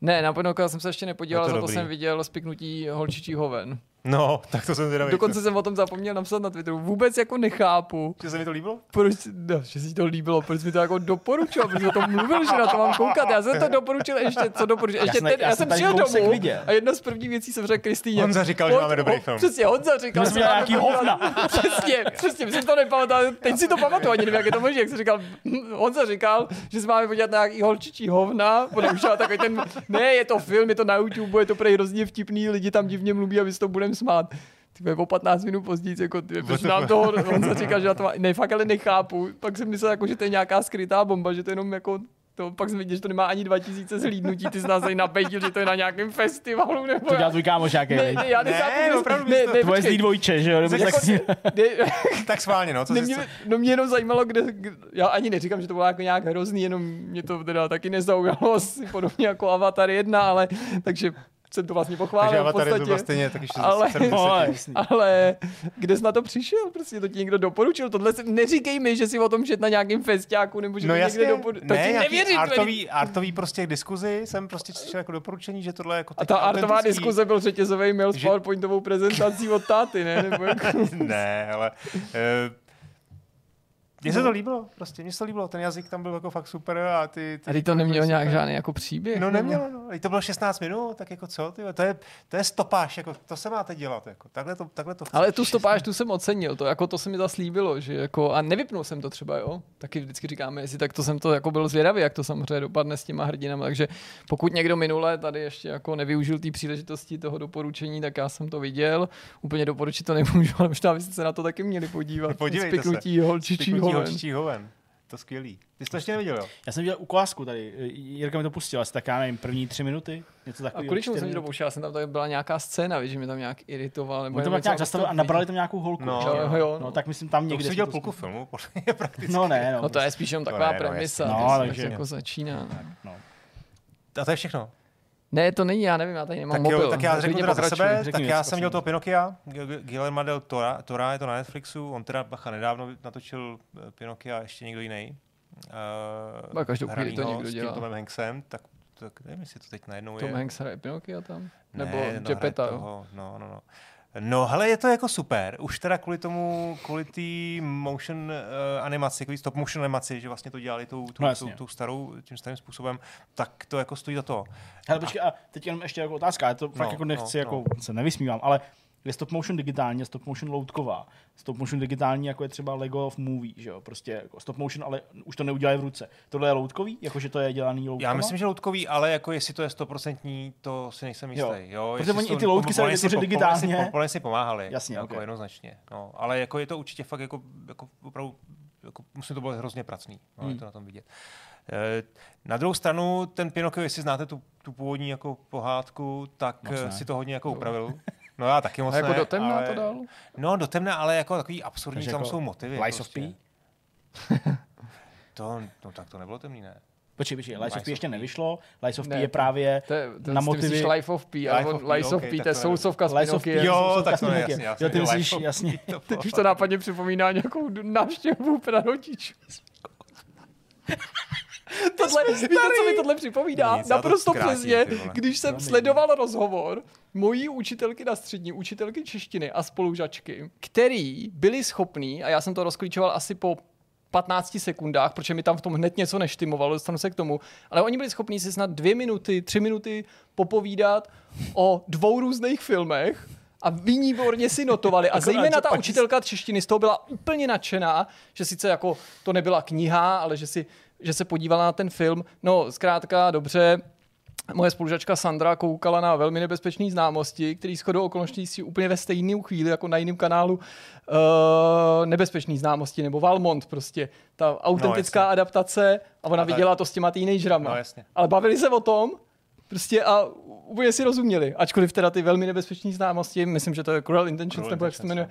Speaker 1: Ne, na Pinokia jsem se ještě nepodíval,
Speaker 3: to
Speaker 1: za to jsem viděl spiknutí holčičí hoven.
Speaker 3: No, tak to jsem zvědavý.
Speaker 1: Dokonce jsem o tom zapomněl napsat na Twitteru. Vůbec jako nechápu,
Speaker 3: Že se mi to líbilo?
Speaker 1: proč, no, že si to líbilo, proč mi to jako doporučil, protože o tom mluvil, že na to mám koukat. Já jsem to doporučil ještě, co doporučil. Ještě
Speaker 2: jsem-
Speaker 1: ten,
Speaker 2: já
Speaker 1: já,
Speaker 2: jsem
Speaker 1: přijel domů
Speaker 2: viděl.
Speaker 1: a jedna z prvních věcí jsem řekl Kristýně.
Speaker 3: Honza říkal, že
Speaker 1: "Hon-
Speaker 3: máme dobrý film."
Speaker 1: Přesně, Honza říkal,
Speaker 2: Že jsme
Speaker 1: máme
Speaker 2: nějaký hovna.
Speaker 1: film. Přesně, přesně, my jsem to nepamatoval, teď si to pamatuju, ani nevím, jak je to možné, jak jsem říkal, hm, Honza říkal, že se máme podívat na nějaký holčičí hovna, potom už takový ten, ne, je to film, je to na YouTube, je to prej hrozně vtipný, lidi tam divně mluví a my si to budeme smát. Ty o 15 minut později, jako ty, nám toho, on se říkal, že já to má, ne, fakt ale nechápu. Pak jsem myslel, jako, že to je nějaká skrytá bomba, že to je jenom jako to, pak jsem viděl, že to nemá ani 2000 zhlídnutí, ty jsi nás tady napejtil, že to je na nějakém festivalu, nebo
Speaker 2: To
Speaker 1: já-
Speaker 2: dělá tvůj kámoš nějaký,
Speaker 1: ne, ne, já
Speaker 3: Ne,
Speaker 1: že-
Speaker 3: opravdu
Speaker 1: ne, ne,
Speaker 2: Tvoje zlý dvojče, že jo? Nebo
Speaker 3: Tak
Speaker 2: tak,
Speaker 1: ne,
Speaker 3: Tak schválně, no. Co
Speaker 1: ne, mě, no mě jenom zajímalo, kde, kde, já ani neříkám, že to bylo jako nějak hrozný, jenom mě to teda taky nezaujalo, asi podobně jako Avatar 1, ale takže jsem to vlastně pochválil
Speaker 3: takže
Speaker 1: v
Speaker 3: Avatar je
Speaker 1: podstatě.
Speaker 3: zhruba stejně, tak ještě
Speaker 1: Ale-
Speaker 3: 70.
Speaker 2: no, jasný.
Speaker 1: Ale kde jsi na to přišel? Prostě to ti někdo doporučil. Tohle se, neříkej mi, že si o tom čet na nějakém festiáku, nebo že
Speaker 3: No
Speaker 1: to
Speaker 3: jasně,
Speaker 1: někde doporučil. To
Speaker 3: ne,
Speaker 1: ti nevěřím.
Speaker 3: artový, artový prostě diskuzi jsem prostě slyšel jako doporučení, že tohle je jako
Speaker 1: A ta artová diskuze byl řetězový mail s
Speaker 3: že-
Speaker 1: PowerPointovou prezentací od táty, ne? Nebo jako...
Speaker 3: ne, ale... Uh, mně se to líbilo, prostě, mně se to líbilo, ten jazyk tam byl jako fakt super a ty... ty
Speaker 1: A teď to nemělo nějak
Speaker 3: super.
Speaker 1: žádný jako příběh.
Speaker 3: No nemělo, no. To bylo 16 minut, tak jako co, ty, to je, to je stopáž, jako to se máte dělat, jako takhle to, takhle to chci.
Speaker 1: Ale tu stopáž tu jsem ocenil, to, jako to se mi zaslíbilo, že jako, a nevypnul jsem to třeba, jo, taky vždycky říkáme, jestli tak to jsem to jako byl zvědavý, jak to samozřejmě dopadne s těma hrdinama, takže pokud někdo minule tady ještě jako nevyužil té příležitosti toho doporučení, tak já jsem to viděl, úplně doporučit to nemůžu, ale možná byste se na to taky měli podívat.
Speaker 3: Podívejte se.
Speaker 1: Spiknutí holčičí
Speaker 3: Spiknutí
Speaker 1: hoven.
Speaker 3: holčičí hoven. To skvělý. Ty jsi to ještě neviděl, jo?
Speaker 2: Já jsem viděl ukázku tady, Jirka mi to pustil, asi tak já nevím, první tři minuty, něco
Speaker 1: A
Speaker 2: takového.
Speaker 1: kvůli čemu jsem ti to pouštěl? Já jsem tam tady byla nějaká scéna, víš, že mi tam nějak iritoval. Nebo
Speaker 2: to nějak zastavili a
Speaker 1: ostatní.
Speaker 2: nabrali tam nějakou holku.
Speaker 3: No.
Speaker 1: Jo, jo, jo,
Speaker 2: no.
Speaker 1: no.
Speaker 2: tak myslím tam
Speaker 3: To
Speaker 2: někde.
Speaker 3: už jsi
Speaker 2: jsem
Speaker 3: viděl
Speaker 2: to
Speaker 3: půlku
Speaker 2: zkusil.
Speaker 3: filmu, prakticky.
Speaker 2: No ne, no.
Speaker 1: No to je spíš jenom
Speaker 3: To
Speaker 1: taková
Speaker 3: no,
Speaker 1: premisa, no, takže
Speaker 2: takže-
Speaker 1: jako začíná.
Speaker 2: no.
Speaker 3: A to je všechno.
Speaker 1: Ne, to není, já nevím, já tady nemám
Speaker 3: Tak,
Speaker 1: mobil.
Speaker 3: jo, tak já řeknu teda za sebe,
Speaker 2: řekni
Speaker 3: tak
Speaker 2: něco,
Speaker 3: já jsem viděl toho Pinokia, Guillermo del Tora, Tora, je to na Netflixu, on teda bacha nedávno natočil eh, Pinokia a ještě někdo jiný.
Speaker 1: No, každou chvíli to někdo
Speaker 3: s tím
Speaker 1: dělá.
Speaker 3: Tomem Hanksem, tak, tak nevím, jestli to teď najednou
Speaker 1: Tom
Speaker 3: je.
Speaker 1: Hanks hraje Pinokia tam?
Speaker 3: Ne,
Speaker 1: Nebo
Speaker 3: no, hraje
Speaker 1: Jeppeta, jo?
Speaker 3: toho, no, no, no. No, hele, je to jako super. Už teda kvůli tomu, kvůli té motion uh, animaci, kvůli stop motion animaci, že vlastně to dělali tou, tou,
Speaker 2: No
Speaker 3: no, tou, tou starou, tím starým způsobem, tak to jako stojí za to.
Speaker 2: Hele, počkej, a teď jenom ještě jako otázka, já to fakt
Speaker 3: No,
Speaker 2: jako nechci,
Speaker 3: no,
Speaker 2: jako se nevysmívám, ale je stop motion digitální a stop motion loutková. Stop motion digitální, jako je třeba Lego of Movie, že jo, prostě jako stop motion, ale už to neudělají v ruce. Tohle je loutkový, jakože to je dělaný loutkama?
Speaker 3: Já myslím, že loutkový, ale jako jestli to je stoprocentní, to si nejsem jistý.
Speaker 2: Jo.
Speaker 3: Jo.
Speaker 2: Protože oni i ty loutky se
Speaker 3: si
Speaker 2: vytvořily
Speaker 3: po- podle si-
Speaker 2: digitálně.
Speaker 3: Pomáhali.
Speaker 2: Jasně,
Speaker 3: jako
Speaker 2: ok.
Speaker 3: jednoznačně. No, ale jako je to určitě fakt jako, jako opravdu, jako, musím to bylo hrozně pracný. No,
Speaker 2: Hmm.
Speaker 3: je to na tom vidět. Eh, Na druhou stranu, ten Pinocchio, jestli znáte tu, tu původní jako pohádku, tak
Speaker 2: Moc
Speaker 3: eh,
Speaker 2: ne.
Speaker 3: si to hodně jako upravil. No já taky moc
Speaker 1: A jako
Speaker 3: ne,
Speaker 1: do temna
Speaker 3: ale,
Speaker 1: to dal?
Speaker 3: No do temna, ale jako takový absurdní,
Speaker 2: Takže
Speaker 3: tam
Speaker 2: jako
Speaker 3: jsou motivy.
Speaker 2: Lies of P?
Speaker 3: To, no tak to nebylo temný, ne?
Speaker 2: Počkej, počkej, Lies of
Speaker 3: Lies
Speaker 2: P ještě nevyšlo, Lies of P
Speaker 1: Ne,
Speaker 2: je právě
Speaker 1: To je, to
Speaker 2: na
Speaker 1: ty
Speaker 2: motivy...
Speaker 1: myslíš Life of P, ale
Speaker 3: Life
Speaker 1: on,
Speaker 3: of P,
Speaker 1: Life of P, to je
Speaker 3: to je-
Speaker 1: sousovka s
Speaker 2: Lies of P,
Speaker 1: Pinokiem.
Speaker 3: Jo, tak to je jasně, jasně,
Speaker 2: Jo, ty myslíš, jasně.
Speaker 1: Teď už to nápadně připomíná nějakou návštěvu prarodičů. tohle, víte, co mi tohle připomíná?
Speaker 3: Nic,
Speaker 1: Naprosto
Speaker 3: zkrátím,
Speaker 1: přesně, když jsem sledoval rozhovor mojí učitelky na střední, učitelky češtiny a spolužačky, který byli schopní, a já jsem to rozklíčoval asi po 15 sekundách, protože mi tam v tom hned něco neštimovalo, dostanu se k tomu, ale oni byli schopní si snad dvě minuty, tři minuty popovídat o dvou různých filmech a výborně si notovali. A
Speaker 2: Akorát,
Speaker 1: zejména ta učitelka češtiny z toho byla úplně nadšená, že sice jako to nebyla kniha, ale že, si, že se podívala na ten film. No, zkrátka, dobře, Moje spolužačka Sandra koukala na velmi nebezpečné známosti, který shodou okolností si úplně ve stejné chvíli jako na jiném kanálu uh, nebezpečné známosti nebo Valmont prostě. Ta autentická
Speaker 3: jasně.
Speaker 1: adaptace a ona
Speaker 3: A tak-
Speaker 1: viděla to s těma teenagerama.
Speaker 3: No, jasně.
Speaker 1: Ale bavili se o tom prostě a úplně si rozuměli. Ačkoliv teda ty velmi nebezpečné známosti, myslím, že to je Cruel Intentions,
Speaker 3: Cruel
Speaker 1: nebo jak se jmenuje,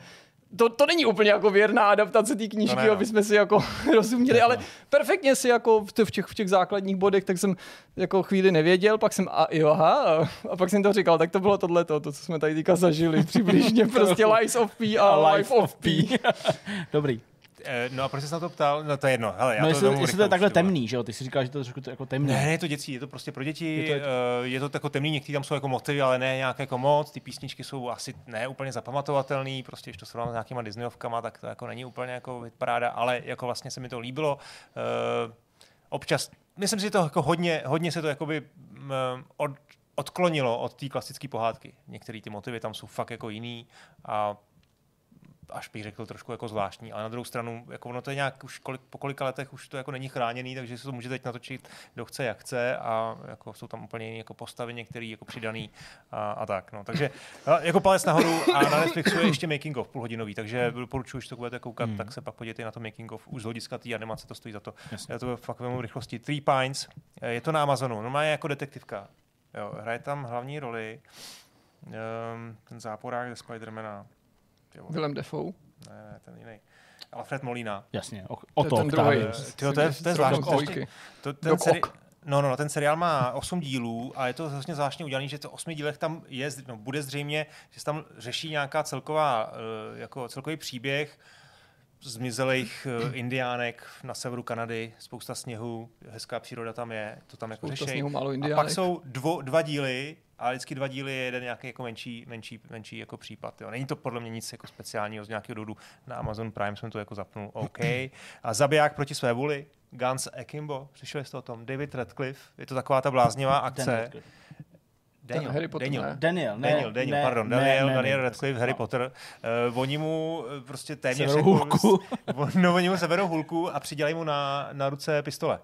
Speaker 1: to, to není úplně jako věrná adaptace té knížky,
Speaker 3: ne, no.
Speaker 1: aby jsme si jako rozuměli, ale perfektně si jako v, v, těch, v těch základních bodech, tak jsem jako chvíli nevěděl, pak jsem a jo, aha, a, a pak jsem to říkal, tak to bylo tohleto, to, co jsme tady teďka zažili, přibližně prostě Lies of P a Life of P.
Speaker 2: Dobrý.
Speaker 3: Eh, No a proč jsi se na to ptal? No to je jedno. Hele, já
Speaker 2: No
Speaker 3: to
Speaker 2: jestli, jestli to je takhle
Speaker 3: už,
Speaker 2: temný, že jo? Ty si říkal, že to je trošku to jako temný.
Speaker 3: Ne, ne, je to dětí, je to prostě pro děti,
Speaker 2: Je
Speaker 3: je
Speaker 2: to-
Speaker 3: to, je to jako temný, některý tam jsou jako motivy, ale ne nějak jako moc, ty písničky jsou asi ne úplně zapamatovatelný, prostě když to srovnám s nějakýma Disneyovkama, tak to jako není úplně jako paráda, ale jako vlastně se mi to líbilo. Uh, občas, myslím si, že to jako hodně, hodně se to jakoby mm, od, odklonilo od té klasické pohádky. Některé ty motivy tam jsou fakt jako jiný a až bych řekl trošku jako zvláštní, ale na druhou stranu, jako ono to je nějak už kolik, po kolika letech už to jako není chráněný, takže si to může teď natočit, kdo chce, jak chce a jako jsou tam úplně jiné jako postavy některé jako přidaný a, a, tak. No. Takže jako palec nahoru a na Netflixu je ještě making of půlhodinový, takže doporučuji, když to budete koukat,
Speaker 2: Hmm.
Speaker 3: tak se pak podívejte na to making of. Už z hlediska té animace to stojí za to.
Speaker 2: Jasně.
Speaker 3: Já to fakt vemu rychlosti. Three Pines, eh, je to na Amazonu, no má je jako detektivka. Jo, hraje tam hlavní roli um, ten záporák ze Spidermana.
Speaker 1: Willem Dafoe.
Speaker 3: Ne, ne, ten jiný. Alfred Molina.
Speaker 2: Jasně, o,
Speaker 1: To
Speaker 2: o
Speaker 1: je
Speaker 2: to,
Speaker 1: ten druhej.
Speaker 3: Tyjo, to je- to je zvláštní. To, ten seri-. No, no, no, ten seriál má 8 dílů a je to vlastně zvláštně udělané, že to osmi dílech tam je, no, bude zřejmě, že se tam řeší nějaká celková, eh, jako celkový příběh zmizelých eh, indiánek na severu Kanady, spousta sněhu, hezká příroda tam je, to tam jako
Speaker 1: Spousta
Speaker 3: řeší.
Speaker 1: sněhu, málo
Speaker 3: A pak jsou dvo, dva díly a vždycky dva díly je jeden nějaký jako menší, menší, menší jako případ. Jo. Není to podle mě nic jako speciálního z nějakého důvodu. Na Amazon Prime jsem to jako zapnul. OK. A zabiják proti své vůli. Guns Akimbo. Přišli jste o tom. David Radcliffe. Je to taková ta bláznivá akce. Daniel,
Speaker 1: Harry Potter,
Speaker 3: Daniel.
Speaker 1: ne?
Speaker 2: Daniel, ne,
Speaker 3: Daniel, Daniel,
Speaker 2: ne,
Speaker 3: pardon,
Speaker 2: ne,
Speaker 3: Daniel,
Speaker 2: ne,
Speaker 3: Daniel
Speaker 2: ne,
Speaker 3: Radcliffe, Harry
Speaker 2: no.
Speaker 3: Potter. Uh, oni mu eh, prostě téměř
Speaker 2: Seberou hulku.
Speaker 3: no, oni mu seberou hulku a přidělají mu na, na ruce pistole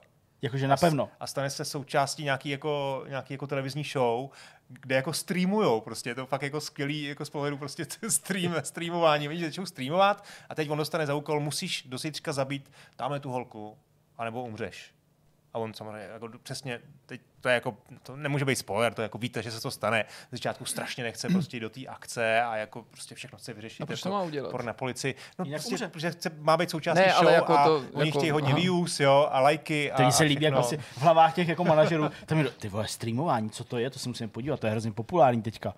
Speaker 2: Jakože napevno.
Speaker 3: a stane se součástí nějaký jako, nějaký jako televizní show, kde jako streamujou, prostě je to fakt jako skvělý jako z pohledu prostě stream, streamování, oni začnou streamovat a teď on dostane za úkol, musíš do zabít tamhle tu holku, anebo umřeš. A on samozřejmě jako přesně, teď to je jako, to nemůže být spoiler, to jako víte, že se to stane. Z začátku strašně nechce prostě do té akce a jako prostě všechno chce vyřešit.
Speaker 1: A proč
Speaker 3: jako
Speaker 1: to má udělat?
Speaker 3: Por na policii. No,
Speaker 2: Jinak
Speaker 3: prostě,
Speaker 2: umře.
Speaker 3: protože chce, má být součástí
Speaker 1: Ne,
Speaker 3: show
Speaker 1: ale jako
Speaker 3: a
Speaker 1: to-
Speaker 3: oni
Speaker 1: jako-
Speaker 3: chtějí hodně
Speaker 1: aha.
Speaker 3: views, jo, a lajky. A,
Speaker 2: se líbí, jak
Speaker 3: všechno.
Speaker 2: vlastně v hlavách těch jako manažerů. Tam je, ty vole, streamování, co to je, to si musím podívat, to je hrozně populární teďka.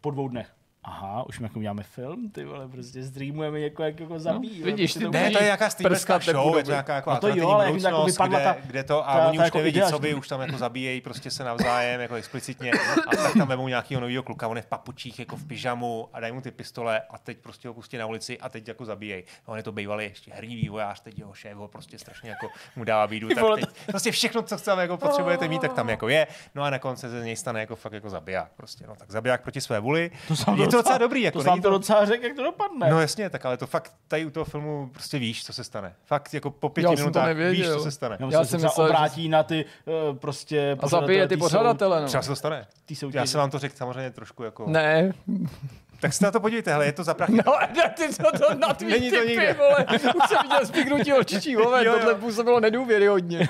Speaker 2: Po dvou dnech. Aha, už my jako uděláme film, ty vole, prostě zdreamujeme jako, jak jako zabíjí.
Speaker 1: No, vidíš, ty
Speaker 2: to
Speaker 3: Ne, to je nějaká streamerská show, je to nějaká jako
Speaker 2: No to jo, ale jak to jako vypadla
Speaker 3: kde,
Speaker 2: ta-
Speaker 3: kde to, a
Speaker 2: ta-
Speaker 3: oni
Speaker 2: ta
Speaker 3: už
Speaker 2: jako
Speaker 3: nevědí,
Speaker 2: idea,
Speaker 3: co by, už tam jako zabíjejí prostě se navzájem, jako explicitně, a tak tam vemou nějakého nového kluka, on je v papučích, jako v pyžamu a dají mu ty pistole a teď prostě ho pustí na ulici a teď jako zabíjejí. On je to bývalý ještě herní vývojář, teď jeho šéf ho prostě strašně jako mu dává bídu, tak teď, prostě všechno, co tam jako potřebujete mít, tak tam jako je. No a na konci se z něj stane jako fakt jako zabiják prostě, no tak zabiják proti své vůli. je to docela dobrý, jako
Speaker 2: to jsem
Speaker 3: není
Speaker 2: to docela řekl, jak to dopadne.
Speaker 3: No jasně, tak ale to fakt tady u toho filmu prostě víš, co se stane. Fakt jako po pěti minutách víš, co se stane.
Speaker 2: Já,
Speaker 1: Já
Speaker 2: já
Speaker 1: jsem
Speaker 2: se
Speaker 1: myslel,
Speaker 2: obrátí na ty uh, prostě...
Speaker 1: A zabije ty pořadatele, no.
Speaker 3: Třeba se to stane. Já jsem vám to řekl samozřejmě trošku jako...
Speaker 1: Ne,
Speaker 3: Tak se na to podívejte, hele, je to za prachy.
Speaker 1: no, ty co to na tvý
Speaker 3: Není to
Speaker 1: typy,
Speaker 3: nikde.
Speaker 1: vole. Už jsem viděl spiknutí očičí, vole,
Speaker 3: Jo, jo.
Speaker 1: tohle působilo nedůvěryhodně.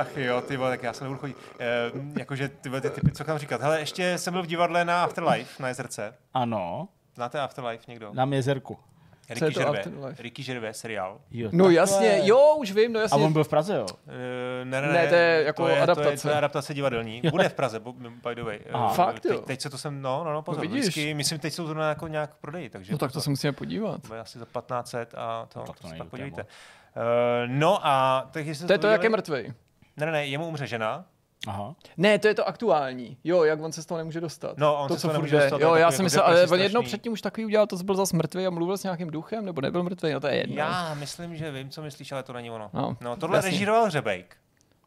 Speaker 3: Ach jo, ty vole, tak já se nebudu chodit. E, jakože ty, vole, ty typy, co kam říkat. Hele, ještě jsem byl v divadle na Afterlife, na Jezerce.
Speaker 2: Ano,
Speaker 3: Znáte Afterlife někdo?
Speaker 2: na Jezerku.
Speaker 1: Je
Speaker 3: Ricky
Speaker 1: to
Speaker 3: Gervais.
Speaker 1: Afterlife?
Speaker 3: Ricky Gervais, seriál.
Speaker 2: Jo,
Speaker 1: No jasně, jo, už vím, no
Speaker 2: A
Speaker 1: jasně.
Speaker 2: on byl v Praze, jo?
Speaker 3: E, ne, ne,
Speaker 1: Ne, to je jako
Speaker 3: to je, To je,
Speaker 1: adaptace.
Speaker 3: to je adaptace divadelní. Bude v Praze, by the way.
Speaker 2: Aha.
Speaker 3: E,
Speaker 1: Fakt, jo?
Speaker 3: teď, teď, se to sem, no, no, no, pozor.
Speaker 1: vidíš.
Speaker 3: vždycky, myslím, teď jsou to na jako nějak prodej, takže
Speaker 1: No tak to se musíme podívat.
Speaker 3: Bude asi za 1500 a to,
Speaker 2: tak to
Speaker 3: to se
Speaker 2: to je
Speaker 3: podívejte. Uh, no a tak jestli
Speaker 1: To je to, jak je mrtvej.
Speaker 3: Ne, ne, ne, jemu umře žena.
Speaker 2: Aha.
Speaker 1: Ne, to je to aktuální. Jo, jak on se z toho nemůže dostat.
Speaker 3: No, on
Speaker 1: to,
Speaker 3: se z
Speaker 1: co furt
Speaker 3: nemůže dostat, to je
Speaker 1: Jo, já
Speaker 3: jako
Speaker 1: jsem myslel, ale on jednou předtím už takový udělal, to byl zase mrtvý a mluvil s nějakým duchem, nebo nebyl mrtvý, no to je jedno.
Speaker 3: Já myslím, že vím, co myslíš, ale to není ono.
Speaker 1: No,
Speaker 3: No, tohle
Speaker 1: jasně.
Speaker 3: režíroval Hřebejk.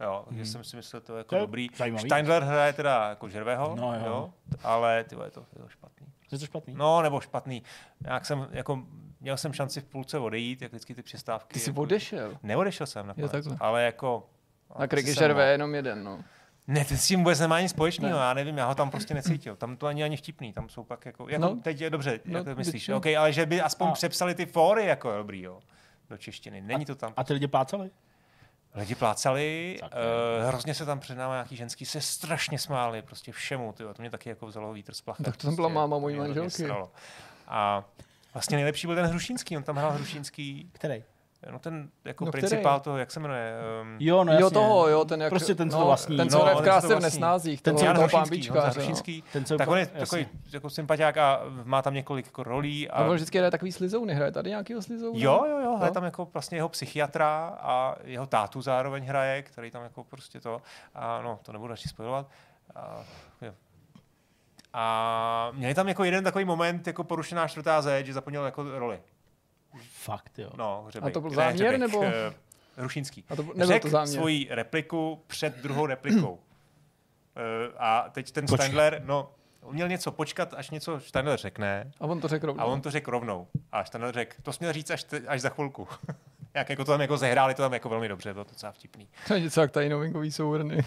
Speaker 3: Jo, takže jsem si myslel, to je jako
Speaker 2: To je
Speaker 3: dobrý.
Speaker 2: zajímavý.
Speaker 3: Steindler hraje teda jako Žervého,
Speaker 2: No, jo.
Speaker 3: jo. ale ty vole, je to, je to špatný.
Speaker 2: Je to špatný?
Speaker 3: No, nebo špatný. Jak jsem, jako, měl jsem šanci v půlce odejít, jak vždycky ty přestávky.
Speaker 1: Ty jsi
Speaker 3: jako,
Speaker 1: odešel.
Speaker 3: Neodešel jsem nakonec,
Speaker 1: takhle.
Speaker 3: ale jako...
Speaker 1: A
Speaker 3: asi
Speaker 1: Ricky
Speaker 3: jsem
Speaker 1: Gervais
Speaker 3: mohl.
Speaker 1: je jenom jeden, no.
Speaker 3: Ne, s tím vůbec nemá nic společného,
Speaker 1: Ne.
Speaker 3: já nevím, já ho tam prostě necítil. Tam to ani ani vtipný, tam jsou pak jako, jako
Speaker 1: No.
Speaker 3: teď je dobře,
Speaker 1: No,
Speaker 3: jak to myslíš,
Speaker 1: většinou.
Speaker 3: okay, ale že by aspoň
Speaker 2: A-
Speaker 3: přepsali ty fóry jako dobrý, jo, do češtiny. Není to tam.
Speaker 2: A ty lidi plácali?
Speaker 3: Lidi plácali,
Speaker 2: Tak
Speaker 3: uh, hrozně se tam před námi nějaký ženský se strašně smáli, prostě všemu, tyjo. to mě taky jako vzalo vítr z plachet.
Speaker 1: Tak to byla
Speaker 3: prostě,
Speaker 1: máma mojí manželky.
Speaker 3: A vlastně nejlepší byl ten Hrušínský, on tam hrál Hrušínský,
Speaker 2: Který?
Speaker 3: No ten jako
Speaker 1: No,
Speaker 3: no,
Speaker 1: který?
Speaker 3: principál toho, jak se jmenuje, um,
Speaker 2: Jo, no
Speaker 1: jo,
Speaker 2: jasně.
Speaker 1: toho, jo, ten jak...
Speaker 2: Prostě ten, co
Speaker 1: no,
Speaker 2: to vlastní.
Speaker 1: Ten, co
Speaker 3: No,
Speaker 1: v
Speaker 3: je to
Speaker 1: krásě v nesnázích,
Speaker 2: Ten,
Speaker 1: toho,
Speaker 2: co
Speaker 3: Jan
Speaker 1: toho pambičkáře. no.
Speaker 2: Ten, co
Speaker 3: tak on je
Speaker 2: jasně.
Speaker 3: takový jako sympatiák a má tam několik jako rolí. A...
Speaker 1: A on vždycky hraje takový slizouny, hraje tady nějakýho slizouna?
Speaker 3: Jo, jo, jo, hraje
Speaker 1: Jo?
Speaker 3: tam jako vlastně jeho psychiatra a jeho tátu zároveň hraje, který tam jako prostě to, a no, to nebudu radši spojovat. A, jo. a měli tam jako jeden takový moment, jako porušená čtvrtá zeď, že zapomněl jako roli.
Speaker 2: Fakt, jo.
Speaker 3: No, hřebejk.
Speaker 1: A to byl
Speaker 3: Ne,
Speaker 1: záměr,
Speaker 3: hřebejk,
Speaker 1: nebo-
Speaker 3: eh, Hrušínský.
Speaker 1: A to nebyl
Speaker 3: Řekl
Speaker 1: to záměr.
Speaker 3: svoji repliku před druhou replikou. Eh, a teď ten
Speaker 2: Počkej.
Speaker 3: Steindler, no, on měl něco počkat, až něco Steindler řekne,
Speaker 1: A on to řekl rovnou.
Speaker 3: a on to řekl rovnou. A Steindler řekl, to směl říct až, te, až za chvilku. Jak jako to tam jako zehráli, to tam jako velmi dobře, bylo to docela vtipný.
Speaker 1: To je něco jak tady novinkový souhrny.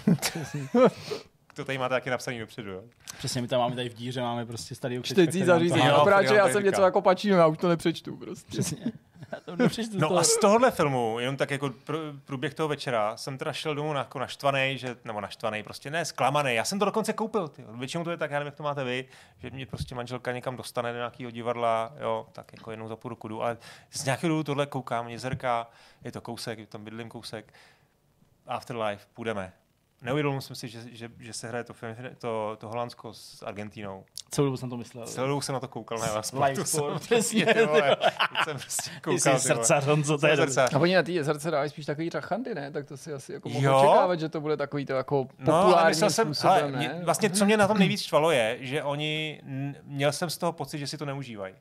Speaker 3: To tady máte taky napsaný dopředu, jo?
Speaker 2: Přesně, my tam máme tady v díře, máme prostě starý
Speaker 1: Čtecí zařízení. Akorát, že
Speaker 3: vám
Speaker 1: já jsem
Speaker 3: říká.
Speaker 1: něco jako pačíno, já už to nepřečtu prostě.
Speaker 2: Přesně. Já to nepřečtu z
Speaker 3: No
Speaker 2: toho.
Speaker 3: a z tohohle filmu, jenom tak jako pr- průběh toho večera, jsem teda šel domů na, jako naštvaný, že, nebo naštvaný, prostě ne, zklamaný. Já jsem to dokonce koupil. Ty. Většinou to je tak, já nevím, jak to máte vy, že mě prostě manželka někam dostane do nějakého divadla, jo, tak jako jednou za půl roku jdu, ale z nějakého důvodu tohle koukám, jezerka, je to kousek, tam bydlím kousek, Afterlife, půjdeme. Neuvědomil jsem si, že, že, že se hraje to, film, to, to Holandsko s Argentínou.
Speaker 2: Celou dobu jsem to myslel.
Speaker 3: Celou dobu jsem na to koukal na vás.
Speaker 2: Live sport, přesně, ty vole.
Speaker 3: jsem prostě koukal.
Speaker 2: jsi
Speaker 3: ty vole.
Speaker 2: srdcař, Honzo, to je
Speaker 3: Jsem srdcař.
Speaker 1: A oni na té jezerce dávají spíš takový trachandy, ne? Tak to si asi jako mohl očekávat, že to bude takový to jako
Speaker 3: No, ale
Speaker 1: populární
Speaker 3: jsem,
Speaker 1: způsobem,
Speaker 3: hele,
Speaker 1: ne?
Speaker 3: mě, vlastně co mě na tom nejvíc štvalo je, že oni, měl jsem z toho pocit, že si to neužívají.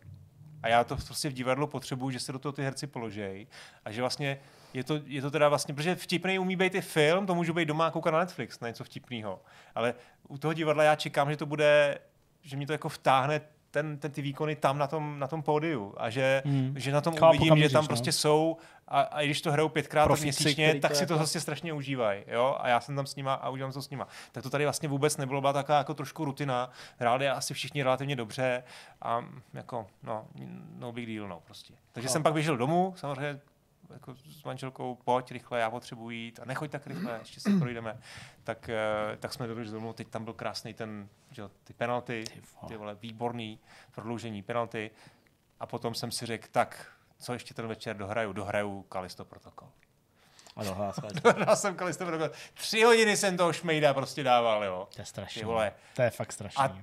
Speaker 3: A já to prostě v divadlu potřebuju, že se do toho ty herci položejí. A že vlastně je to, je to teda vlastně, protože vtipný umí být i film, to můžu být doma a koukat na Netflix, na něco vtipného. Ale u toho divadla já čekám, že to bude, že mě to jako vtáhne ten, ten, ty výkony tam na tom, na tom pódiu a že,
Speaker 2: Hmm.
Speaker 3: že na tom
Speaker 2: Chápu,
Speaker 3: uvidím, že tam
Speaker 2: no.
Speaker 3: prostě jsou a, a i když to hrajou pětkrát tak
Speaker 2: Profíci,
Speaker 3: měsíčně, tak
Speaker 2: to
Speaker 3: si to vlastně strašně užívají. Jo? A já jsem tam s nima a udělám to s nima. Tak to tady vlastně vůbec nebylo, byla taková jako trošku rutina. Hráli asi všichni relativně dobře a jako, no, no big deal, no prostě. Takže
Speaker 2: No.
Speaker 3: jsem pak běžel domů, samozřejmě jako s manželkou, pojď rychle, já potřebuji jít a nechoď tak rychle, ještě se projdeme. Tak, eh, tak jsme došli domů, teď tam byl krásný ten, že jo, ty penalty,
Speaker 2: Ty vole.
Speaker 3: výborný prodloužení penalty. A potom jsem si řekl, tak co ještě ten večer dohraju? Dohraju Kalisto protokol.
Speaker 2: A dohrál se.
Speaker 3: Dohrál jsem Kalisto protokol. Tři hodiny jsem toho šmejda prostě dával, jo.
Speaker 2: To je strašný. To je fakt strašný.
Speaker 3: A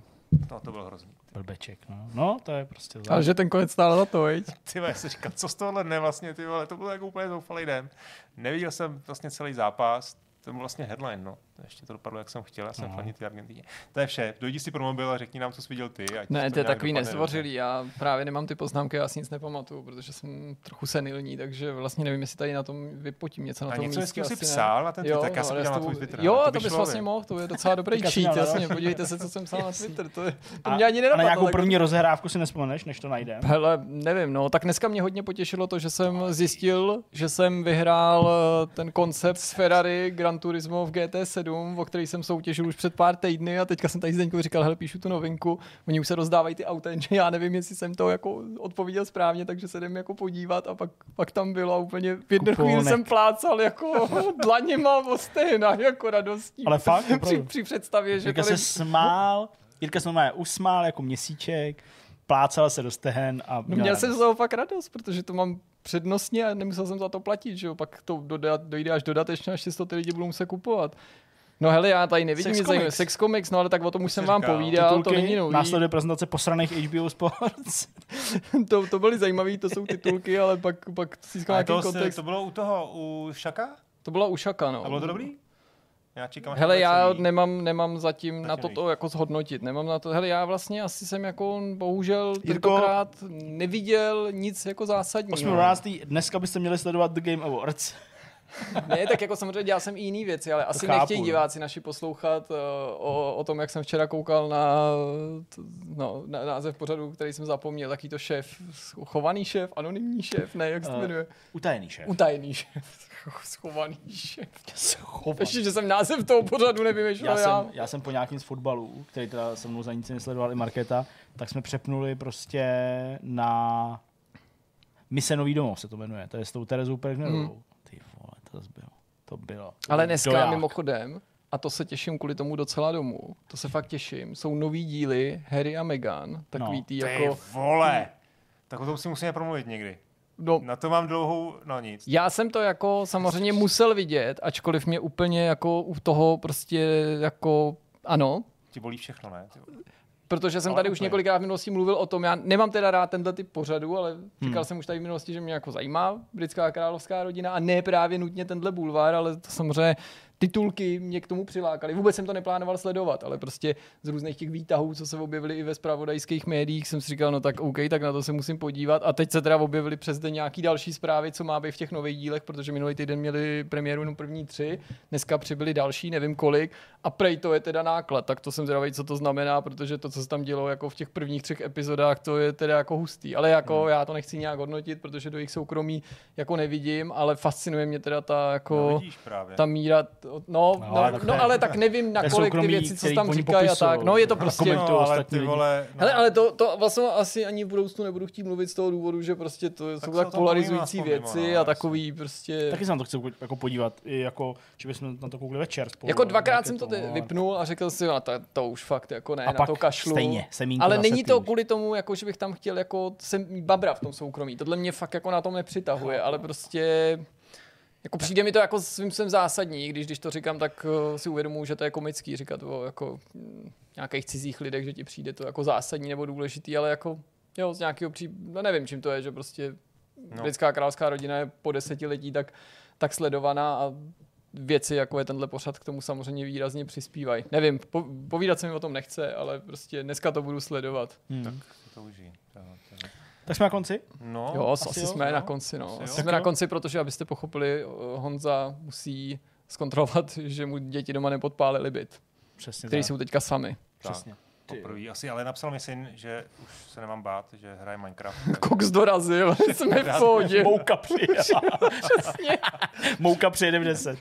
Speaker 3: No, to bylo hrozný.
Speaker 2: Blbeček, no. No, to je prostě
Speaker 1: Ale
Speaker 2: záleží.
Speaker 1: že ten konec stál za to, viď?
Speaker 3: Ty vole, já si říkal, co z tohohle dne vlastně, ty vole, to byl jako úplně zoufalý den. Neviděl jsem vlastně celý zápas, to byl vlastně headline, no. Ještě to dopadlo, jak jsem chtěl, já jsem
Speaker 2: No.
Speaker 3: fandit té Argentině. To je vše, dojdi si pro mobil a řekni nám, co jsi viděl ty. Ať
Speaker 1: Ne, to je takový
Speaker 3: dopadne
Speaker 1: nezdvořilý. Já právě nemám ty poznámky, já si nic nepamatuju, protože jsem trochu senilní, takže vlastně nevím, jestli tady na tom vypotím něco na
Speaker 3: A
Speaker 1: tom
Speaker 3: něco
Speaker 1: místě.
Speaker 3: hezkého si
Speaker 1: asi ne.
Speaker 3: psal na ten Twitter, tak já podívám na tvůj Twitter,
Speaker 1: Jo,
Speaker 3: to
Speaker 1: to,
Speaker 3: by
Speaker 1: bys vlastně mohl, to je docela dobrý cheat, jasně,
Speaker 2: no.
Speaker 1: podívejte se, co jsem psal na Twitter, to, je, to mě ani
Speaker 2: A na
Speaker 1: nenapadlo.
Speaker 2: nějakou první rozhrávku si nespomeneš, než to najdem?
Speaker 1: Hele, nevím, no, tak dneska mě hodně potěšilo to, že jsem zjistil, že jsem vyhrál eh, ten koncept z Ferrari Gran Turismo v GT7, o který jsem soutěžil už před pár týdny a teďka jsem tady Zdeňkovi říkal, hele, píšu tu novinku, oni už se rozdávají ty auta, jenže já nevím, jestli jsem to jako odpověděl správně, takže se jdem jako podívat a pak, pak tam bylo a úplně v jednu chvíli jsem plácal jako dlaněma o stehna, jako radostí.
Speaker 2: Ale fakt,
Speaker 1: při, při představě, že
Speaker 2: Jirka
Speaker 1: to
Speaker 2: se smál, Jirka se normálně usmál jako měsíček, plácal se do stehen a
Speaker 1: No měl jsem z toho fakt radost, protože to mám přednostně a nemusel jsem za to platit, že jo, pak to dodat, dojde až dodatečně, až si to ty lidi budou muset kupovat. No hele, já tady nevidím
Speaker 2: Sex
Speaker 1: nic.
Speaker 2: Comics.
Speaker 1: Sex Comics, no ale tak o tom už jsem vám
Speaker 3: říkal.
Speaker 1: povídal, to není nový.
Speaker 2: Následuje prezentace posraných HBO Sports.
Speaker 1: to, to byly zajímavé, to jsou titulky, ale pak, pak získal nějaký
Speaker 3: to,
Speaker 1: kontext.
Speaker 3: to bylo u toho, u Šaka?
Speaker 1: To byla ušaka, no.
Speaker 3: A bylo to dobrý? Já čekám,
Speaker 1: Hele, já nemám, nemám zatím na to, to jako zhodnotit. Nemám na to, hele, já vlastně asi jsem jako bohužel tentokrát neviděl nic jako zásadního.
Speaker 2: 12. dneska byste měli sledovat The Game Awards.
Speaker 1: Ne, tak jako samozřejmě dělal jsem i jiný věci, ale asi
Speaker 2: chápu,
Speaker 1: nechtějí
Speaker 2: no.
Speaker 1: diváci naši poslouchat uh, o, o, tom, jak jsem včera koukal na, no, na název pořadu, který jsem zapomněl, taký to šéf, chovaný šéf, anonymní šéf, ne, jak se to
Speaker 2: Eh,
Speaker 1: jmenuje?
Speaker 2: Utajený šéf.
Speaker 1: Utajený šéf, schovaný šéf. Ještě, že jsem název toho pořadu nevymýšlel
Speaker 2: já,
Speaker 1: já.
Speaker 2: jsem, já jsem po nějakým z fotbalů, který teda se mnou za nic nesledoval i Marketa, tak jsme přepnuli prostě na Mise Nový domov se to jmenuje. To je s tou Terezou Pergnerovou.
Speaker 1: Hmm.
Speaker 2: To bylo. To bylo.
Speaker 1: Ale dneska
Speaker 2: Doják.
Speaker 1: mimochodem, a to se těším kvůli tomu docela domů, to se fakt těším, jsou nový díly Harry a Meghan, takový
Speaker 2: No.
Speaker 1: ty jako...
Speaker 3: vole! Tak o tom si musíme promluvit někdy.
Speaker 1: No,
Speaker 3: Na to mám dlouhou, no nic.
Speaker 1: Já jsem to jako samozřejmě musel vidět, ačkoliv mě úplně jako u toho prostě jako ano,
Speaker 3: Ti bolí všechno, ne? Ty.
Speaker 1: Protože jsem
Speaker 3: Ale
Speaker 1: tady už
Speaker 3: úplně.
Speaker 1: několikrát v minulosti mluvil o tom, já nemám teda rád tenhle typ pořadu, ale
Speaker 2: Hmm.
Speaker 1: říkal jsem už tady v minulosti, že mě jako zajímá britská královská rodina a ne právě nutně tenhle bulvár, ale to samozřejmě titulky mě k tomu přilákaly. Vůbec jsem to neplánoval sledovat, ale prostě z různých těch výtahů, co se objevily i ve spravodajských médiích, jsem si říkal, no tak OK, tak na to se musím podívat. A teď se teda objevily přes den nějaký další zprávy, co má být v těch nových dílech, protože minulý týden měli premiéru jenom první tři, dneska přibyly další, nevím kolik. A prej to je teda náklad, tak to jsem zvědavý, co to znamená, protože to, co se tam dělo jako v těch prvních třech epizodách, to je teda jako hustý. Ale jako
Speaker 2: Hmm.
Speaker 1: já to nechci nějak hodnotit, protože do jejich soukromí jako nevidím, ale fascinuje mě teda ta jako
Speaker 3: No
Speaker 1: ta míra, no,
Speaker 2: No,
Speaker 1: no,
Speaker 2: ale
Speaker 1: no,
Speaker 2: tak to je-
Speaker 1: ale tak nevím, na kolik ty věci, co tam říkají a tak. No je to
Speaker 2: A
Speaker 1: prostě...
Speaker 3: no, ale ty vole, no.
Speaker 1: Hele, ale to, to vlastně asi ani v budoucnu nebudu chtít mluvit z toho důvodu, že prostě to
Speaker 3: Tak
Speaker 1: jsou tak polarizující
Speaker 3: aspoň
Speaker 1: věci
Speaker 3: mimo, no,
Speaker 1: a takový prostě...
Speaker 2: Taky se na to chci jako podívat, i jako, že bychom na to koukli večer spolu.
Speaker 1: Jako dvakrát jsem to
Speaker 2: no.
Speaker 1: vypnul a řekl si, no, to, to už fakt jako ne,
Speaker 2: A
Speaker 1: na
Speaker 2: pak
Speaker 1: to kašlu.
Speaker 2: stejně,
Speaker 1: Ale není to kvůli tomu, jako, že bych tam chtěl jako jsem babra v tom soukromí. Tohle mě fakt jako na tom nepřitahuje, ale prostě jako přijde mi to jako svým svým zásadní, když, když to říkám, tak uh, si uvědomuji, že to je komický říkat o jako mm, nějakých cizích lidech, že ti přijde to jako zásadní nebo důležitý, ale jako jo, z nějakého pří... no nevím, čím to je, že prostě no. britská královská rodina je po desetiletí tak, tak sledovaná a věci, jako je tenhle pořad, k tomu samozřejmě výrazně přispívají. Nevím, po, povídat se mi o tom nechce, ale prostě dneska to budu sledovat.
Speaker 2: Hmm.
Speaker 3: To užij. To- to-
Speaker 2: Tak jsme na konci?
Speaker 3: No,
Speaker 1: Jo, asi,
Speaker 2: asi jo,
Speaker 1: jsme
Speaker 3: no.
Speaker 1: na konci, no.
Speaker 3: Asi
Speaker 1: Asi
Speaker 3: jo.
Speaker 1: jsme
Speaker 2: Tak
Speaker 1: na
Speaker 2: jo.
Speaker 1: konci, protože abyste pochopili, Honza musí zkontrolovat, že mu děti doma nepodpálili byt,
Speaker 2: Přesně
Speaker 1: který
Speaker 2: tak.
Speaker 1: jsou teďka sami.
Speaker 2: Přesně.
Speaker 3: Poprvé. Asi, ale napsal mi syn, že už se nemám bát, že hraje Minecraft.
Speaker 1: Koks dorazil, jsme v pohodě.
Speaker 2: Mouka přijela.
Speaker 1: Přesně.
Speaker 2: Mouka přijede v 10.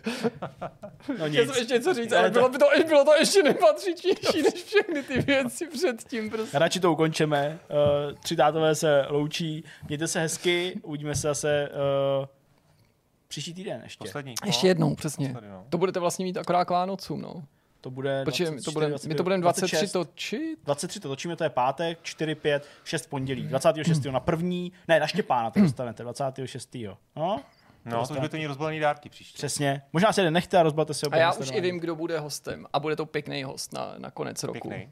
Speaker 2: No nic.
Speaker 1: jsem ještě něco říct,
Speaker 2: Ale
Speaker 1: ale
Speaker 2: to-
Speaker 1: bylo, by to, bylo to ještě nepatřičnější než všechny ty věci předtím. Prostě.
Speaker 2: Radši to ukončeme. Uh, tři tátové se loučí. Mějte se hezky. Uvidíme se zase uh, příští týden ještě.
Speaker 3: Poslední.
Speaker 1: Ještě jednou, přesně.
Speaker 3: Poslední, no.
Speaker 1: To budete vlastně mít akorát k Vánocům, no.
Speaker 2: To bude
Speaker 1: Počkej,
Speaker 2: 24,
Speaker 1: to budem, my to budeme 23 točit?
Speaker 2: 23 to točíme, to je pátek, 4, 5, 6 pondělí. 26. na první, ne, na Štěpána to dostanete, 26. No,
Speaker 3: No, to už by to ní rozbalený dárky příště.
Speaker 2: přesně. Možná si jeden nechte a rozbalte si ho.
Speaker 1: A já už i vím, kdo bude hostem. A bude to pěkný host na, na konec roku.
Speaker 3: Pěkný.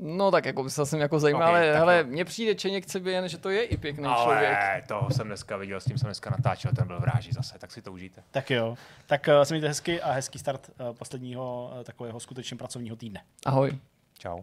Speaker 1: No tak jako myslel jsem jako zajímavé,
Speaker 3: Ok,
Speaker 1: ale
Speaker 3: tak
Speaker 1: hele,
Speaker 3: jo.
Speaker 1: mně přijde Čeněk Cebijen, že to je i pěkný člověk.
Speaker 3: Ale toho jsem dneska viděl, s tím jsem dneska natáčel, ten byl vráží zase, tak si to užijte.
Speaker 2: Tak jo. Tak uh, se mějte hezky a hezký start uh, posledního uh, takového skutečně pracovního týdne.
Speaker 1: Ahoj.
Speaker 3: Čau.